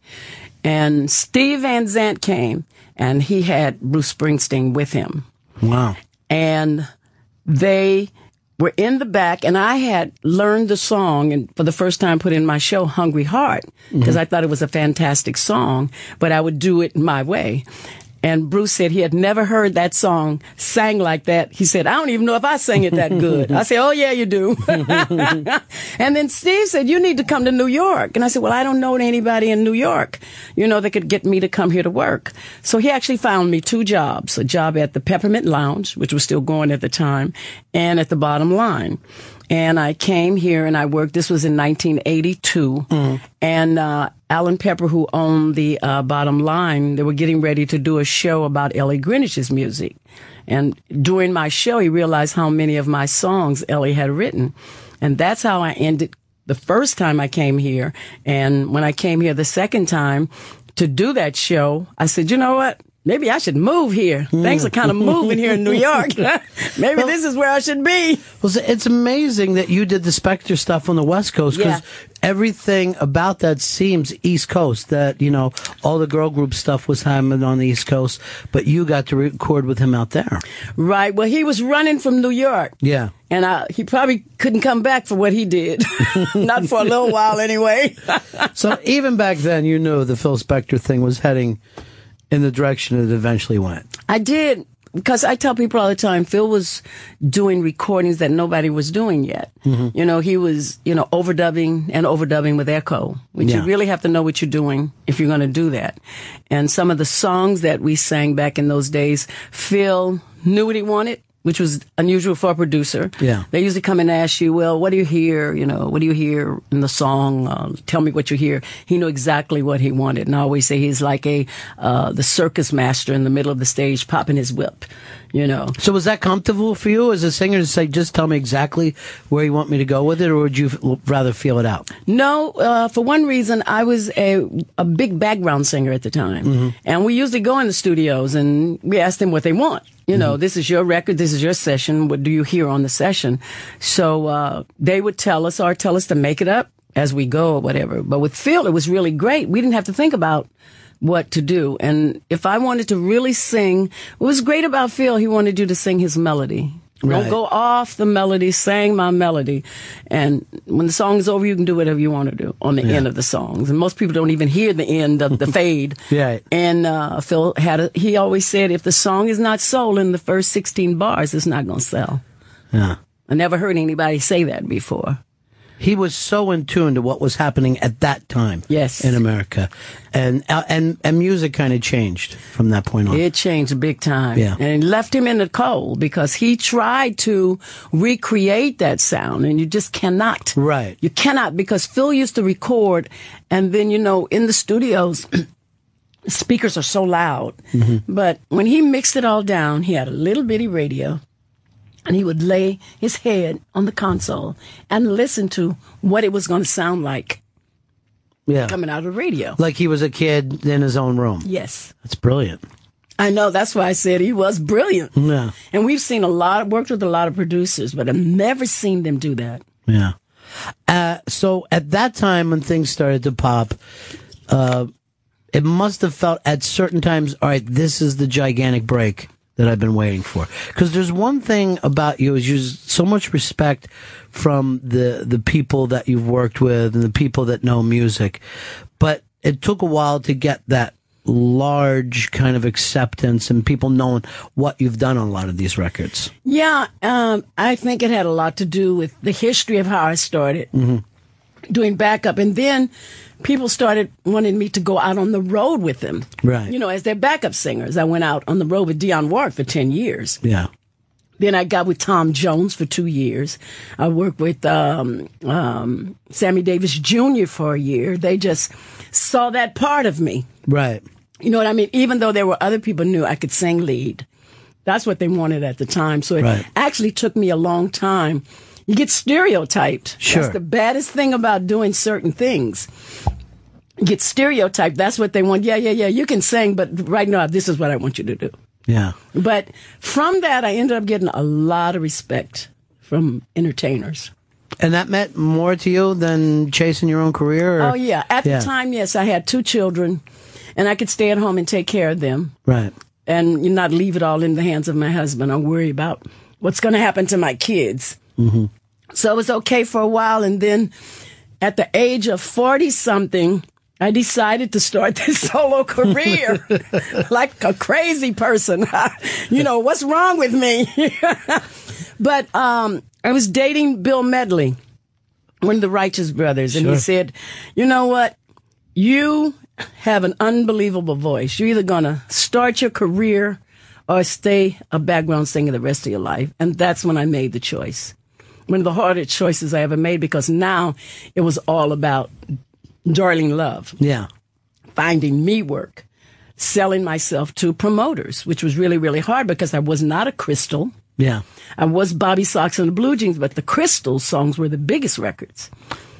And Steve Van Zandt came and he had Bruce Springsteen with him Wow. and they were in the back and I had learned the song and for the first time put in my show Hungry Heart because I thought it was a fantastic song, but I would do it my way. And Bruce said he had never heard that song sang like that. He said, I don't even know if I sang it that good. I said, Oh yeah, you do. and then Steve said, you need to come to New York. And I said, well, I don't know anybody in New York, you know, that could get me to come here to work. So he actually found me two jobs, a job at the Peppermint Lounge, which was still going at the time, and at the bottom line. And I came here and I worked. This was in 1982. And uh, Alan Pepper, who owned the uh, bottom line, they were getting ready to do a show about Ellie Greenwich's music. And during my show, he realized how many of my songs Ellie had written. And that's how I ended the first time I came here. And when I came here the second time to do that show, I said, you know what? Maybe I should move here. Hmm. Things are kind of moving here in New York. Maybe this is where I should be. Well, it's- it's amazing that you did the Spector stuff on the West Coast because Yeah. everything about that seems East Coast. That you know, all the girl group stuff was happening on the East Coast, but you got to record with him out there. Right. Well, he was running from New York. Yeah. And I, he probably couldn't come back for what he did. Not for a little while anyway. so even back then, you knew the Phil Spector thing was heading in the direction it eventually went. I did because I tell people all the time Phil was doing recordings that nobody was doing yet. Mhm. You know, he was, you know, overdubbing and overdubbing with echo, which Yeah. you really have to know what you're doing if you're going to do that. And some of the songs that we sang back in those days, Phil knew what he wanted. Which was unusual for a producer. Yeah. They usually come and ask you, well, what do you hear? You know, what do you hear in the song? Uh, tell me what you hear. He knew exactly what he wanted. And I always say he's like a, uh, the circus master in the middle of the stage popping his whip, you know. So was that comfortable for you as a singer to say, just tell me exactly where you want me to go with it, or would you f- rather feel it out? No, uh, for one reason, I was a, a big background singer at the time. Mhm. And we usually go in the studios and we ask them what they want. You know, this is your record, this is your session. What do you hear on the session? So uh, they would tell us or tell us to make it up as we go or whatever. But with Phil, it was really great. We didn't have to think about what to do. And if I wanted to really sing, what was great about Phil, he wanted you to sing his melody. Right. Don't go off the melody, sang my melody. And when the song is over, you can do whatever you want to do on the Yeah. end of the songs. And most people don't even hear the end of the fade. Yeah. And uh, Phil had a, he always said, if the song is not sold in the first 16 bars, it's not going to sell. Yeah. I never heard anybody say that before. He was so in tune to what was happening at that time. Yes. In America, and uh, and and music kind of changed from that point on. It changed big time. Yeah. And it left him in the cold because he tried to recreate that sound and you just cannot. Right. You cannot because Phil used to record and then, you know, in the studios, speakers are so loud. But when he mixed it all down, he had a little bitty radio and he would lay his head on the console and listen to what it was going to sound like yeah. coming out of the radio. Like he was a kid in his own room. Yes. That's brilliant. I know. That's why I said he was brilliant. Yeah. And we've seen a lot, worked with a lot of producers, but I've never seen them do that. Yeah. Uh, so at that time when things started to pop, uh, it must have felt at certain times, all right, this is the gigantic break that I've been waiting for. Because there's one thing about you is you so much respect from the the people that you've worked with and the people that know music, but it took a while to get that large kind of acceptance and people knowing what you've done on a lot of these records. Yeah, um, I think it had a lot to do with the history of how I started Mm-hmm. doing backup. And then people started wanting me to go out on the road with them. Right. You know, as their backup singers. I went out on the road with Dionne Warwick for 10 years. Yeah. Then I got with Tom Jones for two years. I worked with um, um, Sammy Davis Jr. for a year. They just saw that part of me. Right. You know what I mean? Even though there were other people knew I could sing lead. That's what they wanted at the time. So it Right. actually took me a long time. You get stereotyped. Sure. That's the baddest thing about doing certain things. You get stereotyped. That's what they want. Yeah, yeah, yeah. You can sing, but right now, this is what I want you to do. Yeah. But from that, I ended up getting a lot of respect from entertainers. And that meant more to you than chasing your own career? Or? Oh, yeah. At the time, yes, I had two children, and I could stay at home and take care of them Right. and you not leave it all in the hands of my husband. I worry about what's going to happen to my kids. Mm-hmm. So it was okay for a while. And then at the age of 40 something, I decided to start this solo career like a crazy person. you know, what's wrong with me? but um, I was dating Bill Medley, one of the Righteous Brothers, and he said, You know what? You have an unbelievable voice. You're either going to start your career or stay a background singer the rest of your life. And that's when I made the choice. One of the hardest choices I ever made because now it was all about Darlene Love. Yeah. Finding me work, selling myself to promoters, which was really, really hard because I was not a crystal. Yeah. I was Bobby Sox and the Blue Jeans, but the Crystal songs were the biggest records.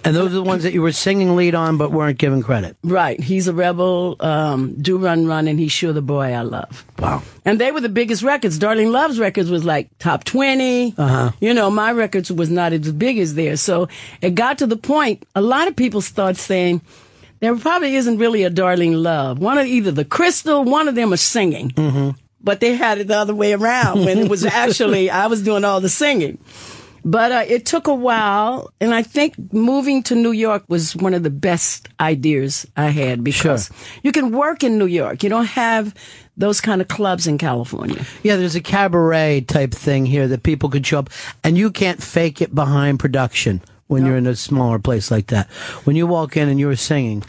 And those are the ones that you were singing lead on but weren't given credit. Right. He's a rebel, um, do run run, and he's sure the boy I love. Wow. And they were the biggest records. Darlene Love's records was like top 20. Uh-huh. You know, my records was not as big as theirs. So it got to the point, a lot of people start saying, there probably isn't really a Darlene Love. One of either the Crystal, one of them are singing. Mm-hmm. But they had it the other way around when it was actually, I was doing all the singing. But uh, it took a while, and I think moving to New York was one of the best ideas I had because you can work in New York. You don't have those kind of clubs in California. Yeah, there's a cabaret type thing here that people could show up, and you can't fake it behind production when you're in a smaller place like that. When you walk in and you're singing,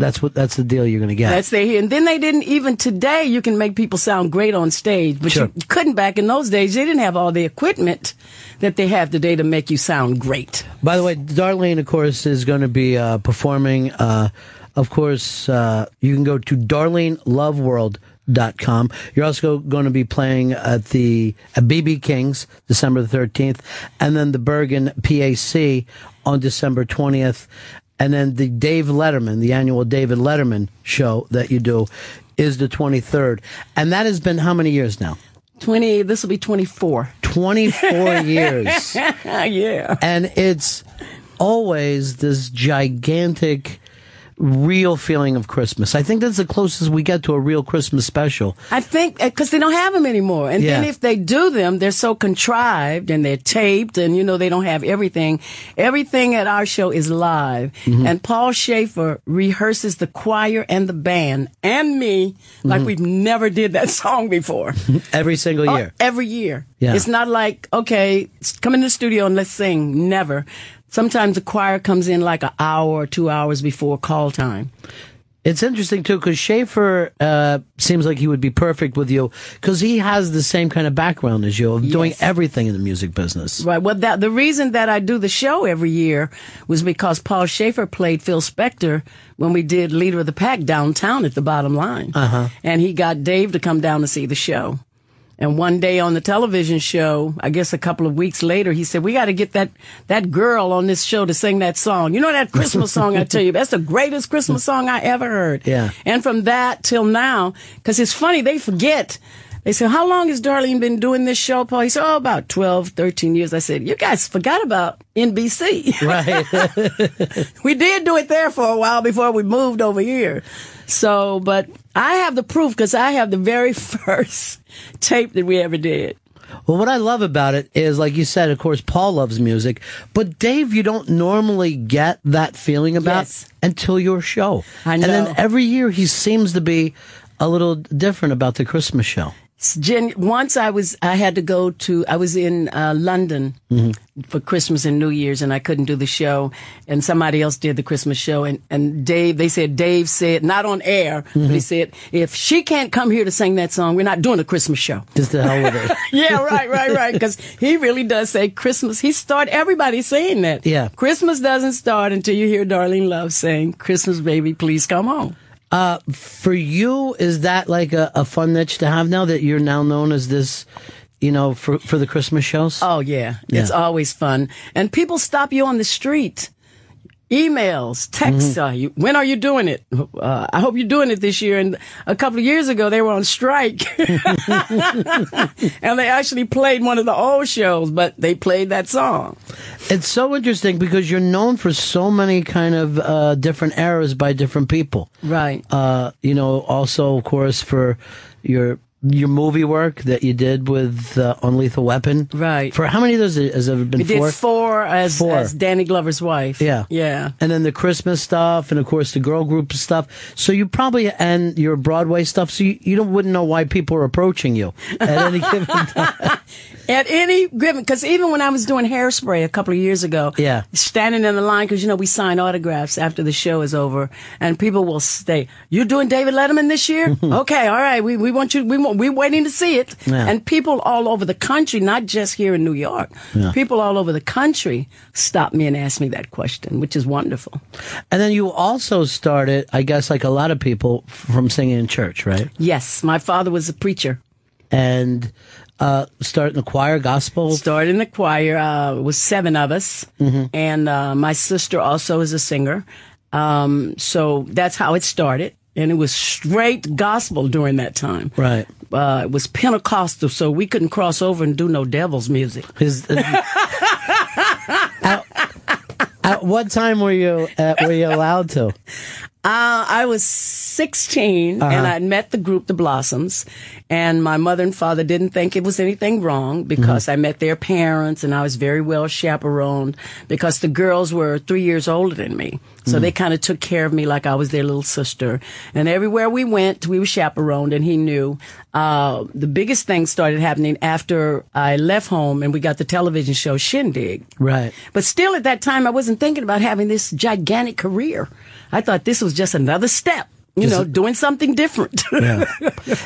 that's what that's the deal you're going to get. That's they and then they didn't even today. You can make people sound great on stage, but Sure. you couldn't back in those days. They didn't have all the equipment that they have today to make you sound great. By the way, Darlene, of course, is going to be uh, performing. Uh, of course, uh, you can go to darleneloveworld.com. You're also going to be playing at the at BB King's December the 13th, and then the Bergen PAC on December 20th, and then the Dave Letterman, the annual David Letterman show that you do, is the 23rd, and that has been how many years now? Twenty. This will be twenty four. 24 years. yeah. And it's always this gigantic, real feeling of Christmas. I think that's the closest we get to a real Christmas special. I think because they don't have them anymore, and then if they do them, they're so contrived and they're taped, and you know they don't have everything. Everything at our show is live, Mhm. and Paul Shaffer rehearses the choir and the band and me like Mhm. we've never did that song before. Every single Oh, year. every year. Yeah. It's not like, okay, come in the studio and let's sing. Never. Sometimes the choir comes in like an hour or two hours before call time. It's interesting too because Shaffer uh, seems like he would be perfect with you because he has the same kind of background as you of doing everything in the music business. Right. Well, that, the reason that I do the show every year was because Paul Shaffer played Phil Spector when we did Leader of the Pack downtown at the bottom line. Uh huh. And he got Dave to come down to see the show. And one day on the television show, I guess a couple of weeks later, he said, "We got to get that that girl on this show to sing that song. You know that Christmas song I tell you, that's the greatest Christmas song I ever heard." Yeah. And from that till now, because it's funny, they forget. They said, How long has Darlene been doing this show, Paul? He said, Oh, about 12, 13 years. I said, You guys forgot about NBC. Right. we did do it there for a while before we moved over here. So, but I have the proof because I have the very first tape that we ever did. Well, what I love about it is, like you said, of course, Paul loves music, but Dave, you don't normally get that feeling about until your show. I know. And then every year he seems to be a little different about the Christmas show. Jen, once I was, I had to go to, I was in uh, London for Christmas and New Year's, and I couldn't do the show, and somebody else did the Christmas show, and and Dave, they said Dave said not on air, but he said if she can't come here to sing that song, we're not doing a Christmas show. Just the hell with it. yeah, right, right, right. Because he really does say Christmas. He start everybody saying that. Yeah. Christmas doesn't start until you hear Darlene Love saying, "Christmas, baby, please come home." Uh, for you, is that like a, a fun niche to have now that you're now known as this, you know, for, for the Christmas shows? Oh yeah, it's always fun. And people stop you on the street. Emails, texts. Mm-hmm. Uh, you, when are you doing it? Uh, I hope you're doing it this year. And a couple of years ago, they were on strike, and they actually played one of the old shows, but they played that song. It's so interesting because you're known for so many kind of uh, different eras by different people. Right. Uh, you know, also of course for your your movie work that you did with uh, on Lethal Weapon. Right. For how many of those has there been? We four? did four as, Four. as Danny Glover's wife. Yeah. Yeah. And then the Christmas stuff, and of course the girl group stuff. So you probably and your Broadway stuff. So you, you don't wouldn't know why people are approaching you at any given time. At any given, because even when I was doing hairspray a couple of years ago, Yeah. standing in the line, because you know we sign autographs after the show is over, and people will say, "You're doing David Letterman this year? okay, all right, we we want you, we want, we're waiting to see it." Yeah. And people all over the country, not just here in New York, Yeah. people all over the country stop me and ask me that question, which is wonderful. And then you also started, I guess, like a lot of people, from singing in church, right? Yes, my father was a preacher. And uh, starting the choir, gospel. Started in the choir. Uh, it was seven of us, Mhm. and uh, my sister also is a singer. Um, so that's how it started, and it was straight gospel during that time. Right. Uh, it was Pentecostal, so we couldn't cross over and do no devil's music. Is, At what time were you uh, were you allowed to? Uh, I was 16 Uh-huh. and I'd met the group, the Blossoms, and my mother and father didn't think it was anything wrong because Mm-hmm. I met their parents and I was very well chaperoned because the girls were three years older than me. So Mm. they kind of took care of me like I was their little sister. And everywhere we went, we were chaperoned and he knew. Uh, the biggest thing started happening after I left home and we got the television show Shindig. Right. But still, at that time, I wasn't thinking about having this gigantic career. I thought this was just another step, you know, doing something different. Yeah.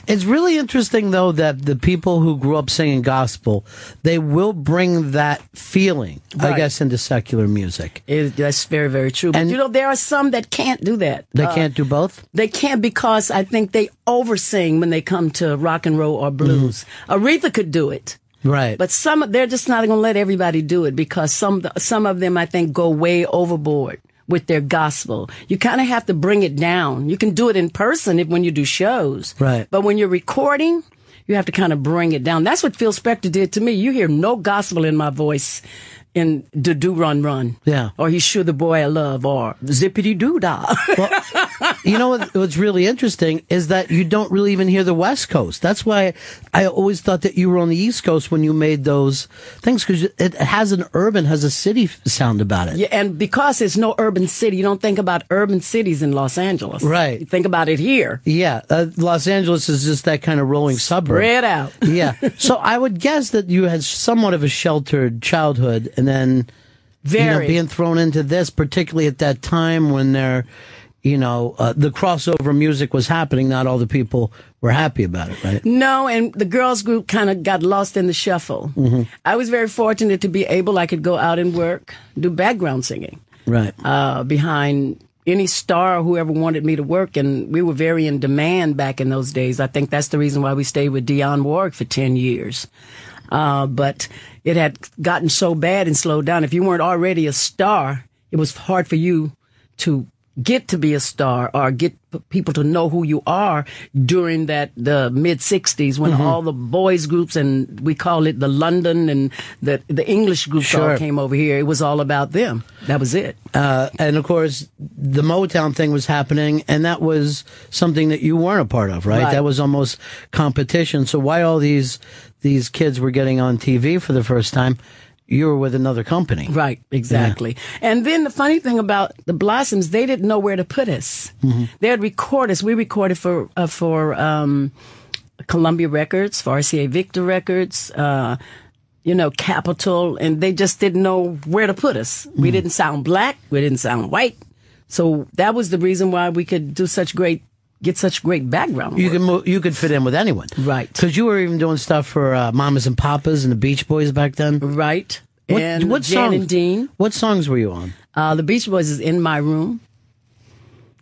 it's really interesting though that the people who grew up singing gospel, they will bring that feeling, I guess, into secular music. It- that's very, very true. But you know, there are some that can't do that. They Uh, can't do both. They can't because I think they oversing when they come to rock and roll or blues. Aretha could do it. Right. But some, they're just not going to let everybody do it because some, some of them, I think, go way overboard with their gospel. You kind of have to bring it down. You can do it in person if, when you do shows. Right. But when you're recording, you have to kind of bring it down. That's what Phil Spector did to me. You hear no gospel in my voice in Do Do Run Run. Yeah. Or He's Sure the Boy I Love or Zippity Doo Dah. you know what, what's really interesting is that you don't really even hear the West Coast. That's why I always thought that you were on the East Coast when you made those things because it has an urban, has a city sound about it. Yeah, and because there's no urban city, you don't think about urban cities in Los Angeles. Right. You think about it here. Yeah, uh, Los Angeles is just that kind of rolling suburb. Spread out. yeah. So I would guess that you had somewhat of a sheltered childhood, and then you know, being thrown into this, particularly at that time when there, you know, uh, the crossover music was happening. Not all the people were happy about it, right? No, and the girls group kind of got lost in the shuffle. Mm-hmm. I was very fortunate to be able, I could go out and work, do background singing Right. uh, behind any star or whoever wanted me to work. And we were very in demand back in those days. I think that's the reason why we stayed with Dionne Warwick for 10 years. Uh, but it had gotten so bad and slowed down. If you weren't already a star, it was hard for you to get to be a star or get people to know who you are during that the mid 60s when Mhm. all the boys groups and we call it the London and the the English groups all came over here it was all about them that was it Uh, and of course, the Motown thing was happening, and that was something that you weren't a part of, right? Right. That was almost competition. So why all these these kids were getting on TV for the first time? You were with another company, right exactly. And then the funny thing about the Blossoms they didn't know where to put us. Mhm. they'd record us. We recorded for uh, for um, Columbia Records for RCA Victor Records uh, you know Capitol and they just didn't know where to put us. We didn't sound black. We didn't sound white. So that was the reason why we could do such great get such great background You work. can you could fit in with anyone, right? Because you were even doing stuff for uh, Mamas and Papas and the Beach Boys back then, right? What, And what Jan songs? and Dean. What songs were you on? Uh, the Beach Boys is in my room,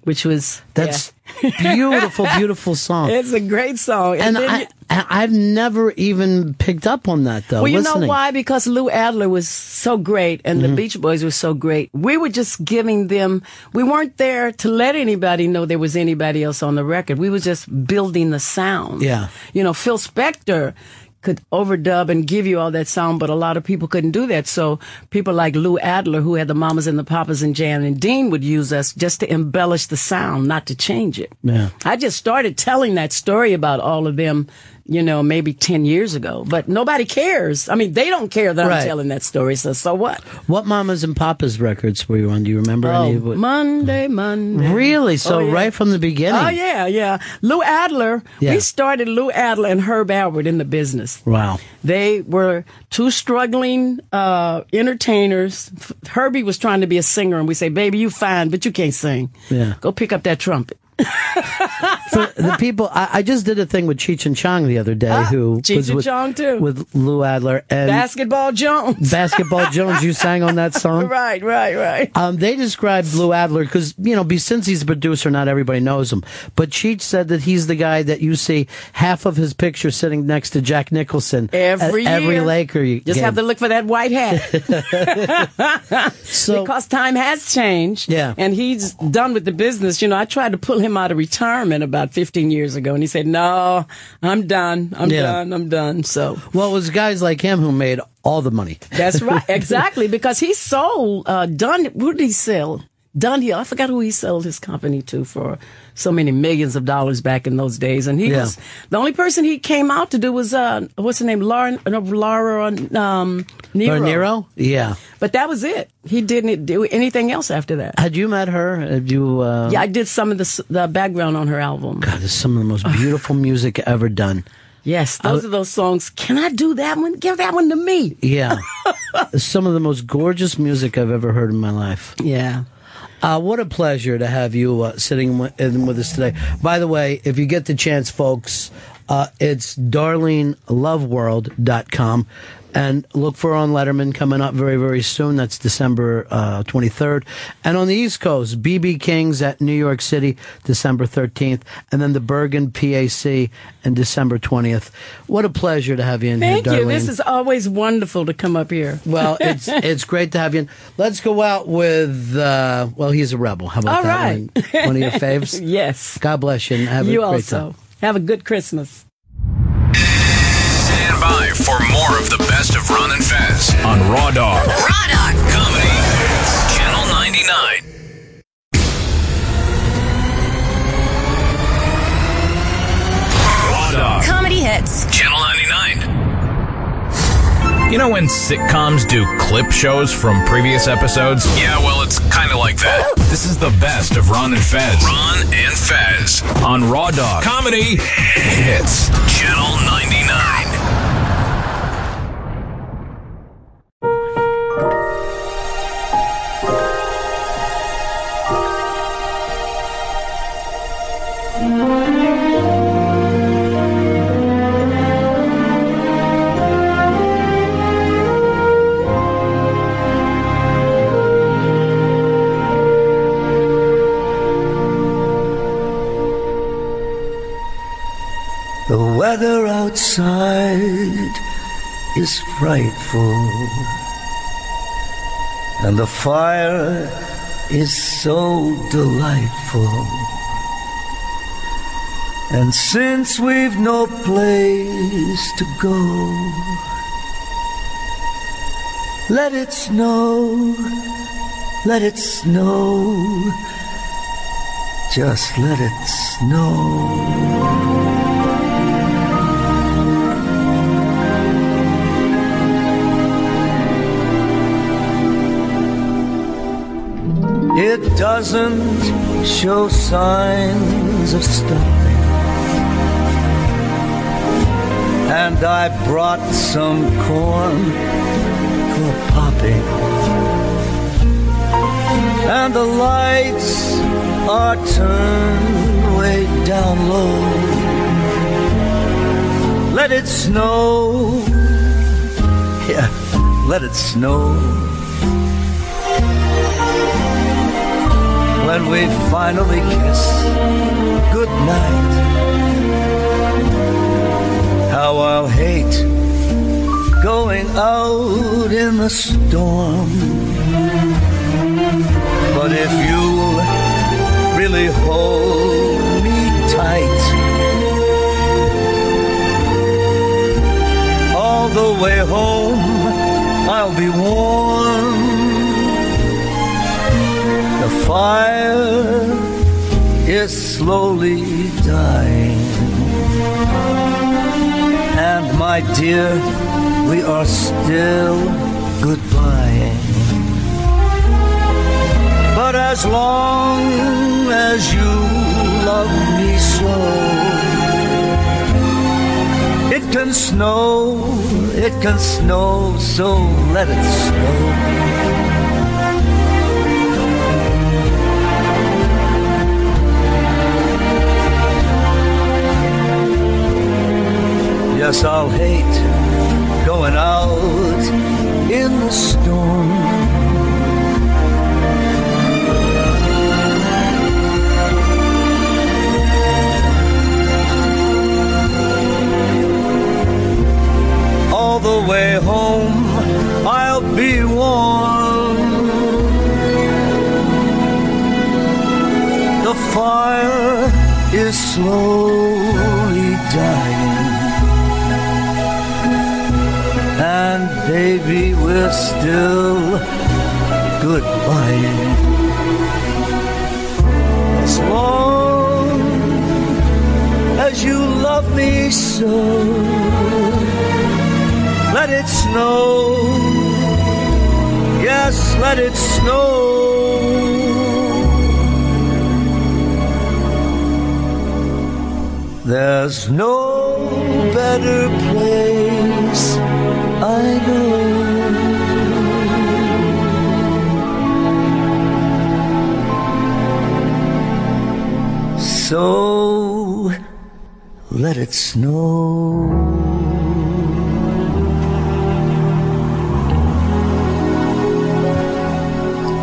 which was That's beautiful, beautiful song. It's a great song. And then I you- And I've never even picked up on that though. well, you listening. know why? Because Lou Adler was so great and Mhm. the Beach Boys were so great. We were just giving them, we weren't there to let anybody know there was anybody else on the record. We were just building the sound. Yeah. You know, Phil Spector could overdub and give you all that sound, but a lot of people couldn't do that. So people like Lou Adler, who had the Mamas and the Papas and Jan and Dean would use us just to embellish the sound, not to change it. Yeah. I just started telling that story about all of them, you know, maybe 10 years ago, but nobody cares. I mean, they don't care that Right. I'm telling that story. So, so what? What Mamas and Papas records were you on? Do you remember Oh, any? What- Monday, Monday. Really? So Oh, yeah. right from the beginning. Oh, yeah, yeah. Lou Adler, Yeah. we started Lou Adler and Herb Alpert in the business. Wow. They were two struggling uh, entertainers. Herbie was trying to be a singer, and we say, "Baby, you fine, but you can't sing. Yeah. Go pick up that trumpet." For the people, I, I just did a thing with Cheech and Chong the other day, Ah, who Cheech was and with, Chong, too. with Lou Adler and Basketball Jones. Basketball Jones. You sang on that song. right, right, right. Um, they described Lou Adler because you know, be, since he's a producer, not everybody knows him. But Cheech said that he's the guy that you see half of his picture sitting next to Jack Nicholson Every at every year. Laker. you- Just game. have to look for that white hat. because time has changed. Yeah. And he's done with the business. You know, I tried to pull him out of retirement about 15 years ago, and he said, No, I'm done. I'm Yeah. done. I'm done. So. Well, it was guys like him who made all the money. That's right. Exactly. Because he sold, uh, Dunn, who did he sell? Dunhill. I forgot who he sold his company to for so many millions of dollars back in those days. And he Yeah. was, the only person he came out to do was, uh, what's her name? Lauren, no, Laura, um, Nyro. Nyro? Yeah. But that was it. He didn't do anything else after that. Had you met her? Had you? Uh, yeah, I did some of the, the background on her album. God, this is some of the most beautiful music ever done. Yes, those I- are those songs. Can I do that one? Give that one to me. Yeah. Some of the most gorgeous music I've ever heard in my life. Yeah. Uh, what a pleasure to have you uh, sitting wi- in with us today. By the way, if you get the chance, folks, uh, it's darleneloveworld.com. And look for on Letterman coming up very, very soon. That's December uh, 23rd. And on the East Coast, BB Kings at New York City, December 13th. And then the Bergen PAC and December 20th. What a pleasure to have you in Thank here, you. Darlene. This is always wonderful to come up here. Well, it's it's great to have you. in. Let's go out with uh, well, he's a rebel. How about All that? right. One, one of your faves. yes. God bless you and have you a great also. time. Have a good Christmas. Stand by for more of the best of Ron and Fez on Raw Dog. Raw Dog. Comedy. Hits, Channel 99. Raw Dog. Comedy hits. Channel 99. You know when sitcoms do clip shows from previous episodes? Yeah, well, it's kind of like that. This is the best of Ron and Fez. Ron and Fez on Raw Dog. Comedy hits. Channel 99. Frightful, and the fire is so delightful. And since we've no place to go, let it snow, let it snow, just let it snow. Doesn't show signs of stopping. And I brought some corn for popping. And the lights are turned way down low. Let it snow. Yeah, let it snow. When we finally kiss goodnight. how I'll hate going out in the storm. But if you'll really hold me tight, all the way home I'll be warm. Fire is slowly dying. And my dear, we are still goodbye. But as long as you love me so, it can snow, it can snow, so let it snow. Yes, I'll hate going out in the storm. All the way home, I'll be warm. The fire is slowly dying. Baby, we're still goodbye. As long as you love me so, let it snow. Yes, let it snow. There's no better place I go. So let it snow.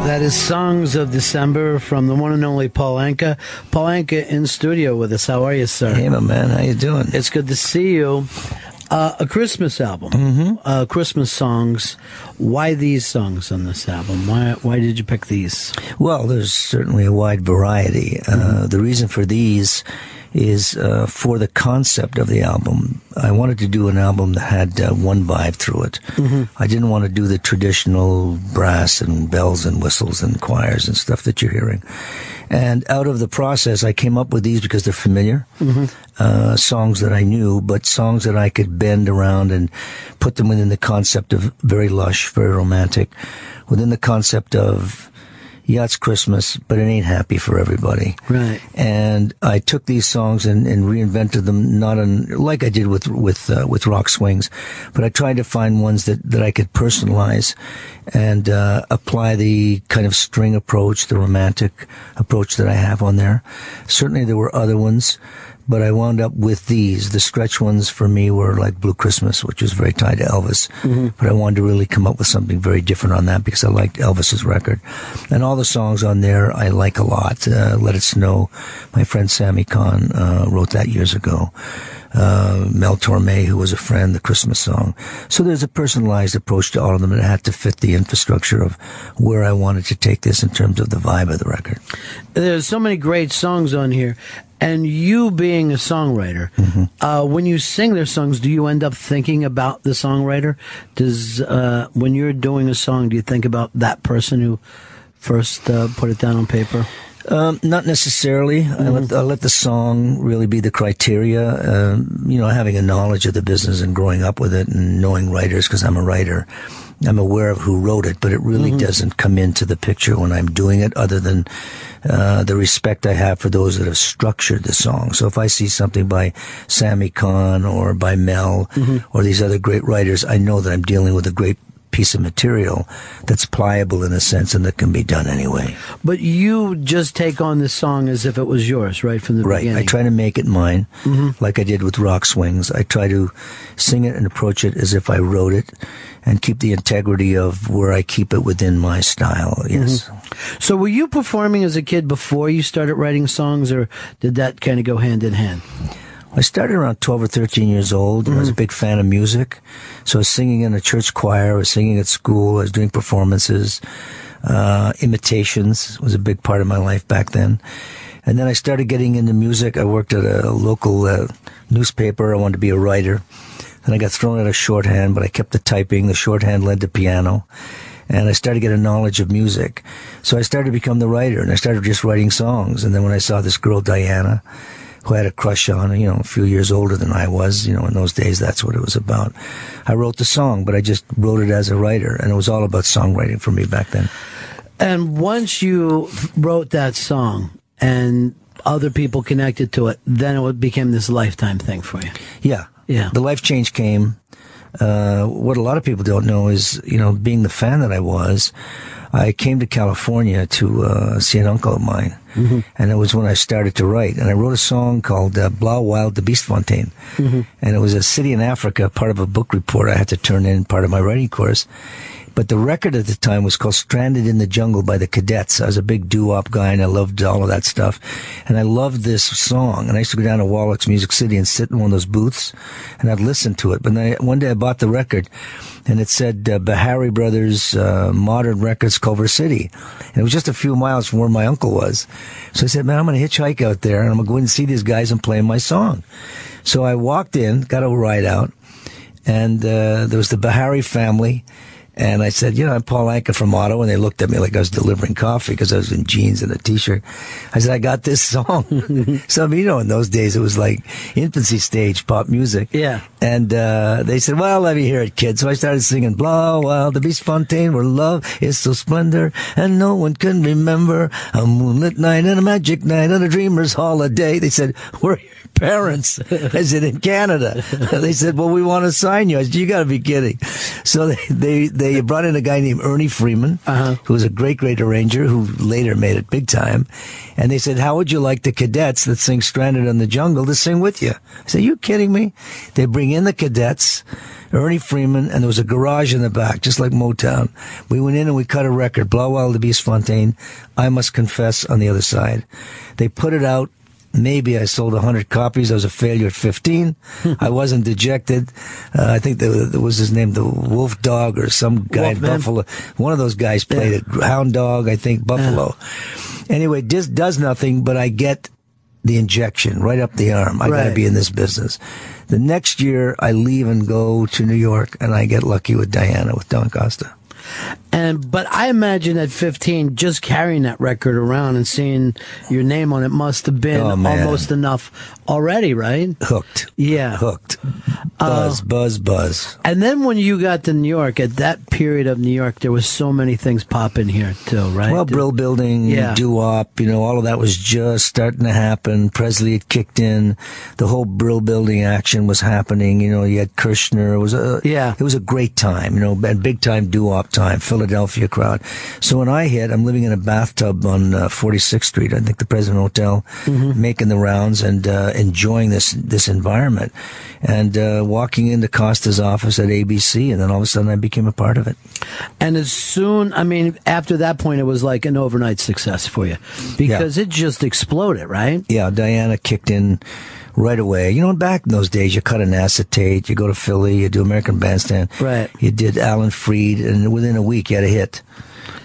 That is Songs of December from the one and only Paul Anka. Paul Anka in studio with us. How are you, sir? Hey, my man. How you doing? It's good to see you. Uh, a Christmas album, mm-hmm. uh, Christmas songs. Why these songs on this album? Why why did you pick these? Well, there's certainly a wide variety. Uh, the reason for these is uh, for the concept of the album. I wanted to do an album that had uh, one vibe through it. Mm-hmm. I didn't want to do the traditional brass and bells and whistles and choirs and stuff that you're hearing. And out of the process, I came up with these because they're familiar. Mm-hmm. Uh, songs that I knew, but songs that I could bend around and put them within the concept of very lush, very romantic, within the concept of yeah, it's Christmas, but it ain't happy for everybody. Right. And I took these songs and, and reinvented them, not on, like I did with, with, uh, with Rock Swings, but I tried to find ones that, that I could personalize and, uh, apply the kind of string approach, the romantic approach that I have on there. Certainly there were other ones, but I wound up with these. The stretch ones for me were like Blue Christmas, which was very tied to Elvis. Mhm. But I wanted to really come up with something very different on that because I liked Elvis's record. And all the songs on there I like a lot. Uh, Let It Snow, my friend Sammy Cahn uh, wrote that years ago. Uh, Mel Torme, who was a friend, the Christmas song. So there's a personalized approach to all of them and it had to fit the infrastructure of where I wanted to take this in terms of the vibe of the record. There's so many great songs on here. And you being a songwriter, Mm-hmm. uh, when you sing their songs, do you end up thinking about the songwriter? Does uh, when you're doing a song, do you think about that person who first uh, put it down on paper? Um, not necessarily. I, let, I let the song really be the criteria. Um, you know, having a knowledge of the business and growing up with it and knowing writers because I'm a writer. I'm aware of who wrote it, but it really doesn't come into the picture when I'm doing it other than uh, the respect I have for those that have structured the song. So if I see something by Sammy Cahn or by Mel or these other great writers, I know that I'm dealing with a great piece of material that's pliable in a sense and that can be done anyway. But you just take on this song as if it was yours, right from the Right. beginning. I try to make it mine, Mhm. like I did with Rock Swings. I try to sing it and approach it as if I wrote it and keep the integrity of where I keep it within my style. Yes. Mhm. So were you performing as a kid before you started writing songs, or did that kind of go hand in hand? I started around 12 or 13 years old, and I was a big fan of music. So I was singing in a church choir, I was singing at school, I was doing performances. Uh, imitations was a big part of my life back then. And then I started getting into music. I worked at a local uh, newspaper. I wanted to be a writer. Then I got thrown out of shorthand, but I kept the typing. The shorthand led to piano. And I started to get a knowledge of music. So I started to become the writer, and I started just writing songs. And then when I saw this girl, Diana, who I had a crush on, you know, a few years older than I was, you know, in those days, that's what it was about. I wrote the song, but I just wrote it as a writer, and it was all about songwriting for me back then. And once you wrote that song and other people connected to it, then it became this lifetime thing for you. Yeah. Yeah. The life change came. Uh, what a lot of people don't know is, you know, being the fan that I was, I came to California to uh, see an uncle of mine. Mhm. And it was when I started to write. And I wrote a song called uh, Blau Wild de Beestfontein. Mhm. And it was a city in Africa, part of a book report I had to turn in, part of my writing course. But the record at the time was called Stranded in the Jungle by the Cadets. I was a big doo-wop guy and I loved all of that stuff. And I loved this song. And I used to go down to Wallach's Music City and sit in one of those booths and I'd listen to it. But then I, one day I bought the record and it said uh, Bihari Brothers uh, Modern Records Culver City. And it was just a few miles from where my uncle was. So I said, man, I'm going to hitchhike out there and I'm going to go in and see these guys and play my song. So I walked in, got a ride out, and uh, there was the Bihari family. And I said, you know, I'm Paul Anka from Ottawa. And they looked at me like I was delivering coffee because I was in jeans and a t-shirt. I said, I got this song. so, you know, in those days, it was like infancy stage pop music. Yeah. And uh, they said, well, let me hear it, kid. So I started singing, blah, wild, the beast fontaine where love is so splendor and no one can remember a moonlit night and a magic night and a dreamer's holiday. They said, where are your parents? I said, in Canada. they said, well, we want to sign you. I said, you got to be kidding. So they, they, they brought in a guy named Ernie Freeman, uh-huh. who was a great, great arranger who later made it big time. And they said, how would you like the cadets that sing Stranded in the Jungle to sing with you? I said, you kidding me? They bring in the cadets, Ernie Freeman, and there was a garage in the back, just like Motown. We went in and we cut a record, Blow Wild the Beast Fontaine, I Must Confess on the other side. They put it out. Maybe I sold 100 copies. I was a failure at 15. I wasn't dejected. Uh, I think there, there was his name, the Wolf Dog or some guy in Buffalo. One of those guys played it. Hound Dog, I think, Buffalo. Anyway, this does nothing, but I get the injection right up the arm. I got to be in this business. The next year, I leave and go to New York, and I get lucky with Diana, with Don Costa. And but I imagine at 15, just carrying that record around and seeing your name on it must have been Oh, almost enough already, right? Hooked. Yeah. Hooked. Uh, Buzz, buzz, buzz. And then when you got to New York, at that period of New York, there was so many things popping here too, right? Well, Brill Building, Yeah. doo-wop, you know, all of that was just starting to happen. Presley had kicked in. The whole Brill Building action was happening. You know, you had Kirshner. It was a, Yeah. it was a great time, you know, and big time doo-wop time, Philadelphia crowd. So when I hit, I'm living in a bathtub on uh, 46th Street, I think the President Hotel, making the rounds and uh, enjoying this this environment, and uh, walking into Costa's office at ABC, and then all of a sudden I became a part of it. And as soon, I mean, after that point, it was like an overnight success for you because it just exploded, right? Yeah, Diana kicked in right away. You know, back in those days, you cut an acetate, you go to Philly, you do American Bandstand. Right. You did Alan Freed, and within a week, you had a hit.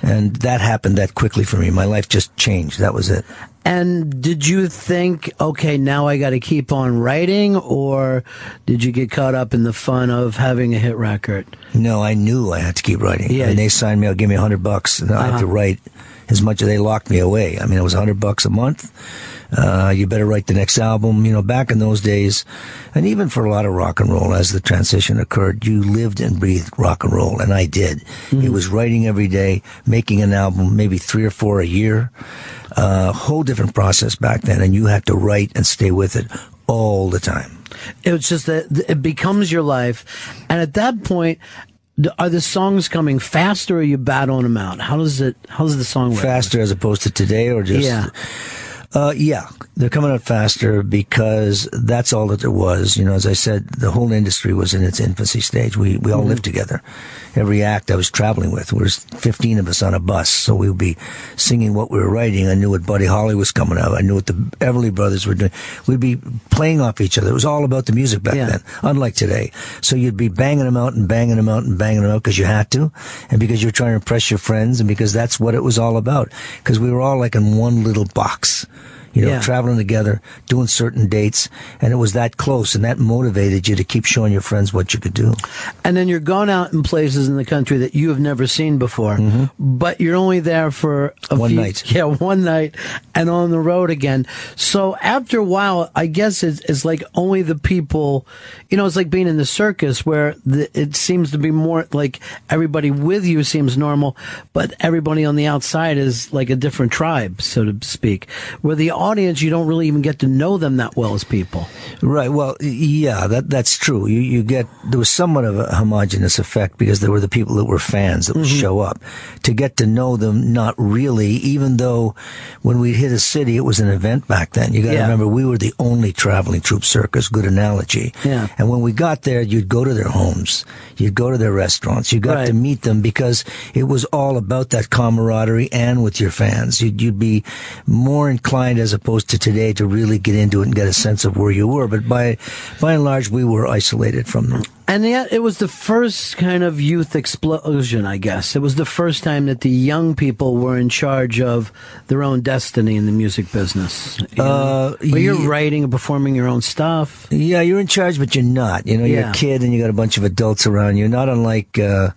And that happened that quickly for me. My life just changed. That was it. And did you think, okay, now I got to keep on writing, or did you get caught up in the fun of having a hit record? No, I knew I had to keep writing. Yeah. And they signed me out, gave me a hundred bucks, and I had to Uh-huh. write as much as they locked me away. I mean, it was a hundred bucks a month. Uh, you better write the next album. You know, back in those days, and even for a lot of rock and roll, as the transition occurred, you lived and breathed rock and roll, and I did. It was writing every day, making an album, maybe three or four a year. Uh, whole different process back then, and you had to write and stay with it all the time. It was just that it becomes your life, and at that point, are the songs coming faster, or are you battling them out? How does it? How does the song work? Faster as opposed to today, or just Yeah. Uh, yeah, they're coming out faster because that's all that there was. You know, as I said, the whole industry was in its infancy stage. We we all Mm-hmm. lived together. Every act I was traveling with, was 15 of us on a bus, so we would be singing what we were writing. I knew what Buddy Holly was coming out. I knew what the Everly Brothers were doing. We'd be playing off each other. It was all about the music back then, unlike today. So you'd be banging them out and banging them out and banging them out because you had to, and because you were trying to impress your friends, and because that's what it was all about. Because we were all like in one little box you know, Yeah. traveling together, doing certain dates, and it was that close, and that motivated you to keep showing your friends what you could do. And then you're going out in places in the country that you have never seen before, but you're only there for a Mm-hmm. One few- night. Yeah, one night, and on the road again. So after a while, I guess it's, it's like only the people, you know, it's like being in the circus where the, it seems to be more like everybody with you seems normal, but everybody on the outside is like a different tribe, so to speak. Where the audience, you don't really even get to know them that well as people. Right. Well, yeah, that that's true. You you get there was somewhat of a homogenous effect because there were the people that were fans that would Mm-hmm. show up. To get to know them, not really. Even though when we hit a city, it was an event back then. You got to Yeah. remember we were the only traveling troupe circus. Good analogy. Yeah. And when we got there, you'd go to their homes, you'd go to their restaurants, you got Right. to meet them because it was all about that camaraderie and with your fans. You'd, you'd be more inclined as opposed to today to really get into it and get a sense of where you were. But by, by and large, we were isolated from them. And yet, it was the first kind of youth explosion, I guess. It was the first time that the young people were in charge of their own destiny in the music business. You know? Uh, Where you're ye- writing and performing your own stuff. Yeah, you're in charge, but you're not. You know, you're Yeah. a kid and you got a bunch of adults around you. Not unlike, uh,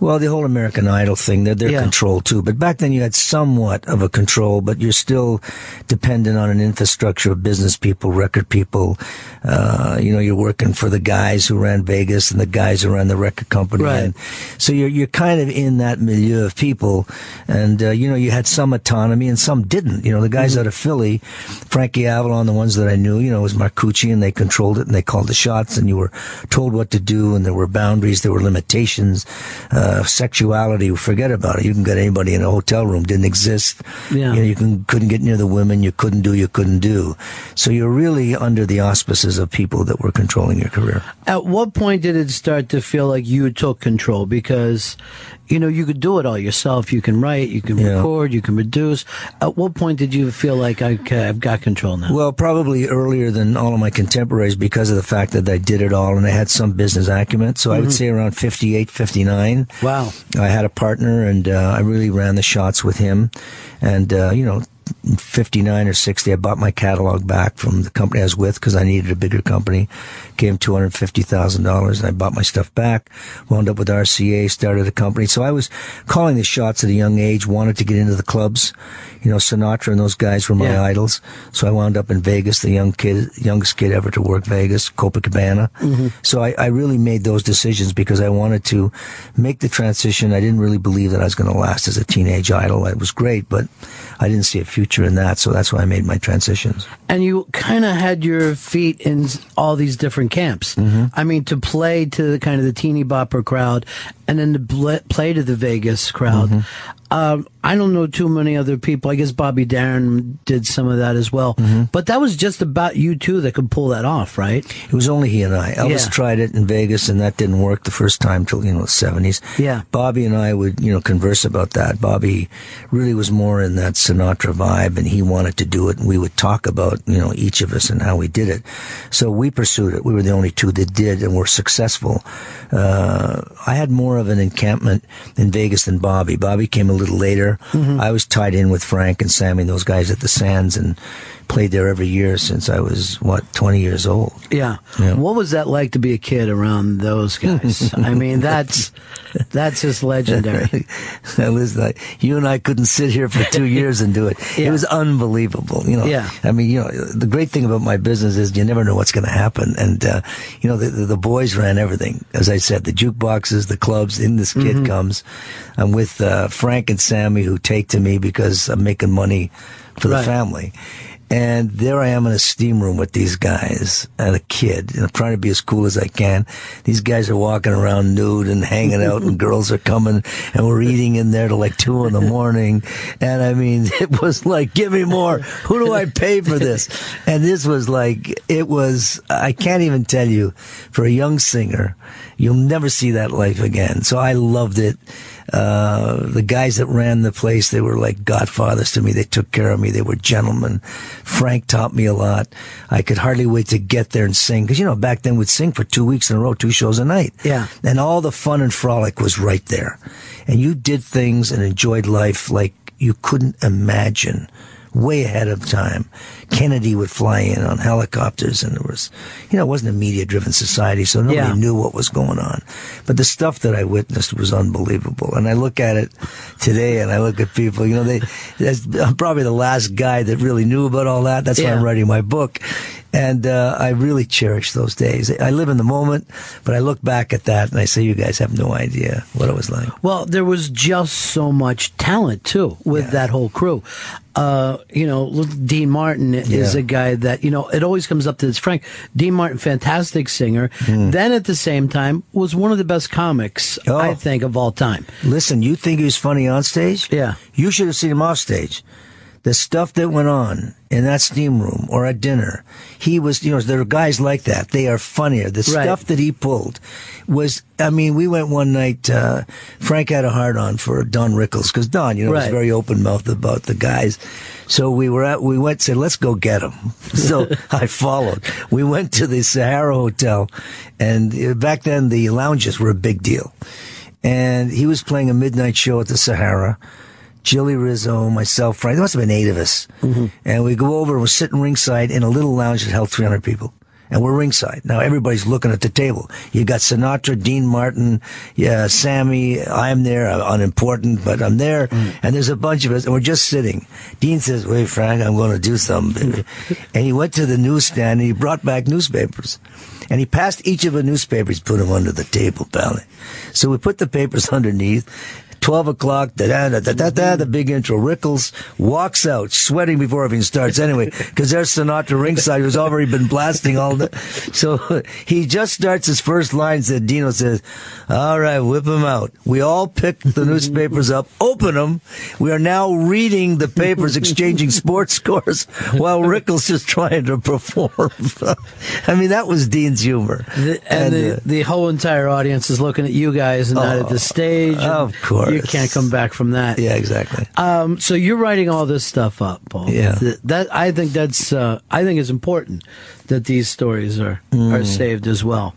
well, the whole American Idol thing. They're, they're Yeah. controlled too. But back then you had somewhat of a control, but you're still dependent on an infrastructure of business people, record people. Uh, you know, you're working for the guys who ran Vegas and the guys who ran the record company. Right. And so you're, you're kind of in that milieu of people. And, uh, you know, you had some autonomy and some didn't. You know, the guys out of Philly, Frankie Avalon, the ones that I knew, you know, was Marcucci and they controlled it and they called the shots and you were told what to do and there were boundaries, there were limitations. Uh, Uh, sexuality, forget about it. You can get anybody in a hotel room, didn't exist. Yeah. You know, you can, couldn't get near the women, you couldn't do, you couldn't do. So you're really under the auspices of people that were controlling your career. At what point did it start to feel like you took control? Because, you know, you could do it all yourself. You can write, you can Yeah. record, you can produce. At what point did you feel like, okay, I've got control now? Well, probably earlier than all of my contemporaries because of the fact that I did it all and I had some business acumen. So I would Mhm. say around 58, 59. Wow. I had a partner and uh, I really ran the shots with him. And, uh, you know, 59 or 60, I bought my catalog back from the company I was with because I needed a bigger company. Gave him $250,000 and I bought my stuff back. Wound up with RCA, started a company. So I was calling the shots at a young age, wanted to get into the clubs. You know, Sinatra and those guys were my Yeah. idols. So I wound up in Vegas, the young kid, youngest kid ever to work Vegas, Copacabana. Mhm. So I, I really made those decisions because I wanted to make the transition. I didn't really believe that I was going to last as a teenage idol. It was great, but I didn't see a future in that. So that's why I made my transitions. and you kind of had your feet in all these different camps. Mm-hmm. I mean, to play to the kind of the teeny bopper crowd, and then to bl- play to the Vegas crowd. Mm-hmm. Um, I don't know too many other people. I guess Bobby Darin did some of that as well. Mm-hmm. But that was just about you two that could pull that off, right? It was only he and I. Elvis Yeah. tried it in Vegas, and that didn't work the first time till you know the seventies. Yeah. Bobby and I would you know converse about that. Bobby really was more in that Sinatra vibe, and he wanted to do it, and we would talk about you know each of us and how we did it. So we pursued it. We were the only two that did, and were successful. Uh, I had more of an encampment in Vegas than Bobby. Bobby came a little later. Mm-hmm. I was tied in with Frank and Sammy and those guys at the Sands, and played there every year since I was what twenty years old. Yeah. Yeah. What was that like to be a kid around those guys? I mean, that's that's just legendary. That was like you and I couldn't sit here for two years and do it. It was unbelievable. You know. Yeah. I mean, you know, the great thing about my business is you never know what's going to happen, and uh, you know, the, the the boys ran everything. As I said, the jukeboxes, the clubs. In this kid Mhm. comes. I'm with uh, Frank and Sammy, who take to me because I'm making money for the Right. family. And there I am in a steam room with these guys and a kid, and I'm trying to be as cool as I can. These guys are walking around nude and hanging out, and girls are coming, and we're eating in there till like two in the morning. And I mean, it was like, give me more. Who do I pay for this? And this was like, it was, I can't even tell you, for a young singer, you'll never see that life again. So I loved it. Uh, the guys that ran the place, they were like godfathers to me. They took care of me. They were gentlemen. Frank taught me a lot. I could hardly wait to get there and sing. Cause you know, back then we'd sing for two weeks in a row, two shows a night. Yeah. And all the fun and frolic was right there. And you did things and enjoyed life like you couldn't imagine way ahead of time. Kennedy would fly in on helicopters and there was, you know, it wasn't a media driven society, so nobody Yeah. knew what was going on. But the stuff that I witnessed was unbelievable. And I look at it today and I look at people, you know, they, I'm probably the last guy that really knew about all that. That's why I'm writing my book. And, uh, I really cherish those days. I live in the moment, but I look back at that and I say, you guys have no idea what it was like. Well, there was just so much talent too with that whole crew. Uh, you know, Dean Martin is a guy that you know. It always comes up to this. Frank Dean Martin, fantastic singer. Hmm. Then at the same time, was one of the best comics Oh. I think of all time. Listen, you think he was funny on stage? Yeah. You should have seen him off stage. The stuff that went on in that steam room or at dinner, he was, you know, there are guys like that. They are funnier. The Right. stuff that he pulled was, I mean, we went one night, uh, Frank had a hard on for Don Rickles, because Don, you know, was very open mouthed about the guys. So we were at, we went, said, let's go get him. So I followed. We went to the Sahara Hotel, and uh, back then the lounges were a big deal and he was playing a midnight show at the Sahara. Jilly Rizzo, myself, Frank, there must have been eight of us. Mm-hmm. And we go over and we're sitting ringside in a little lounge that held 300 people. And we're ringside. Now everybody's looking at the table. You got Sinatra, Dean Martin, yeah, Sammy. I'm there. I'm unimportant, but I'm there. Mm. And there's a bunch of us and we're just sitting. Dean says, wait, Frank, I'm going to do something. and he went to the newsstand and he brought back newspapers. And he passed each of the newspapers, put them under the table, pal. So we put the papers underneath. 12 o'clock, da da da da da da, the big intro. Rickles walks out, sweating before everything starts anyway, because there's Sinatra ringside who's already been blasting all the, so he just starts his first lines that Dino says, all right, whip him out. We all pick the newspapers up, open them. We are now reading the papers, exchanging sports scores while Rickles is trying to perform. I mean, that was Dean's humor. The, and, the, uh, the whole entire audience is looking at you guys and not at the stage. of course. You can't come back from that. Yeah, exactly. Um, so you're writing all this stuff up, Paul. Yeah. Th- that I think that's uh, I think it's important that these stories are Mm. are saved as well.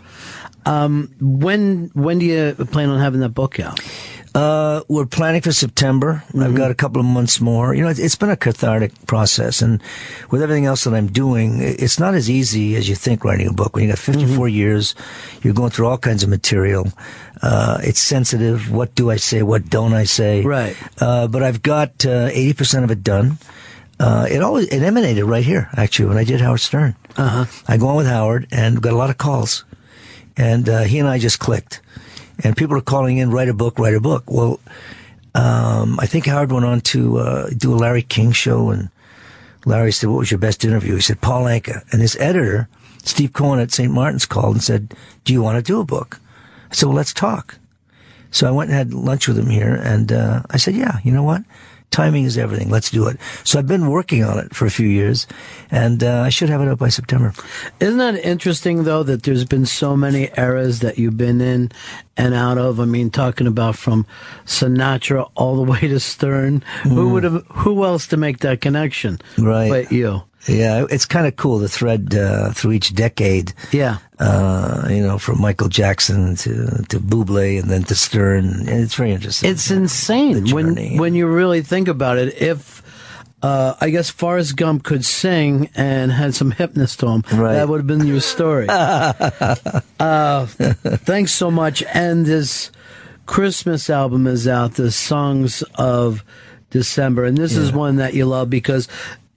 Um, when when do you plan on having that book out? Uh, we're planning for September. I've got a couple of months more. You know, it's, been a cathartic process, and with everything else that I'm doing, it's not as easy as you think writing a book. When you got 54 years, you're going through all kinds of material. Uh, it's sensitive. What do I say? What don't I say? Right. Uh, but I've got uh, 80% of it done. Uh, it always it emanated right here actually when I did Howard Stern. Uh-huh. I go on with Howard and got a lot of calls, and uh, he and I just clicked. And people are calling in, write a book, write a book. Well, um, I think Howard went on to uh, do a Larry King show, and Larry said, "What was your best interview?" He said, "Paul Anka." And his editor, Steve Cohen at St. Martin's, called and said, "Do you want to do a book?" I said, "Well, let's talk." So I went and had lunch with him here, and uh, I said, "Yeah, you know what? Timing is everything. Let's do it." So I've been working on it for a few years, and uh, I should have it up by September. Isn't that interesting though that there's been so many eras that you've been in and out of? I mean, talking about from Sinatra all the way to Stern. Who would have? Who else to make that connection? Right. But you. Yeah, it's kind of cool the thread uh, through each decade. Yeah. Uh, you know, from Michael Jackson to to Buble and then to Stern. And it's very interesting. It's insane when journey. when you really think about it. If uh, I guess Forrest Gump could sing and had some hypnosis to him, Right. that would have been your story. uh, thanks so much. And this Christmas album is out, the Songs of December, and this is one that you love because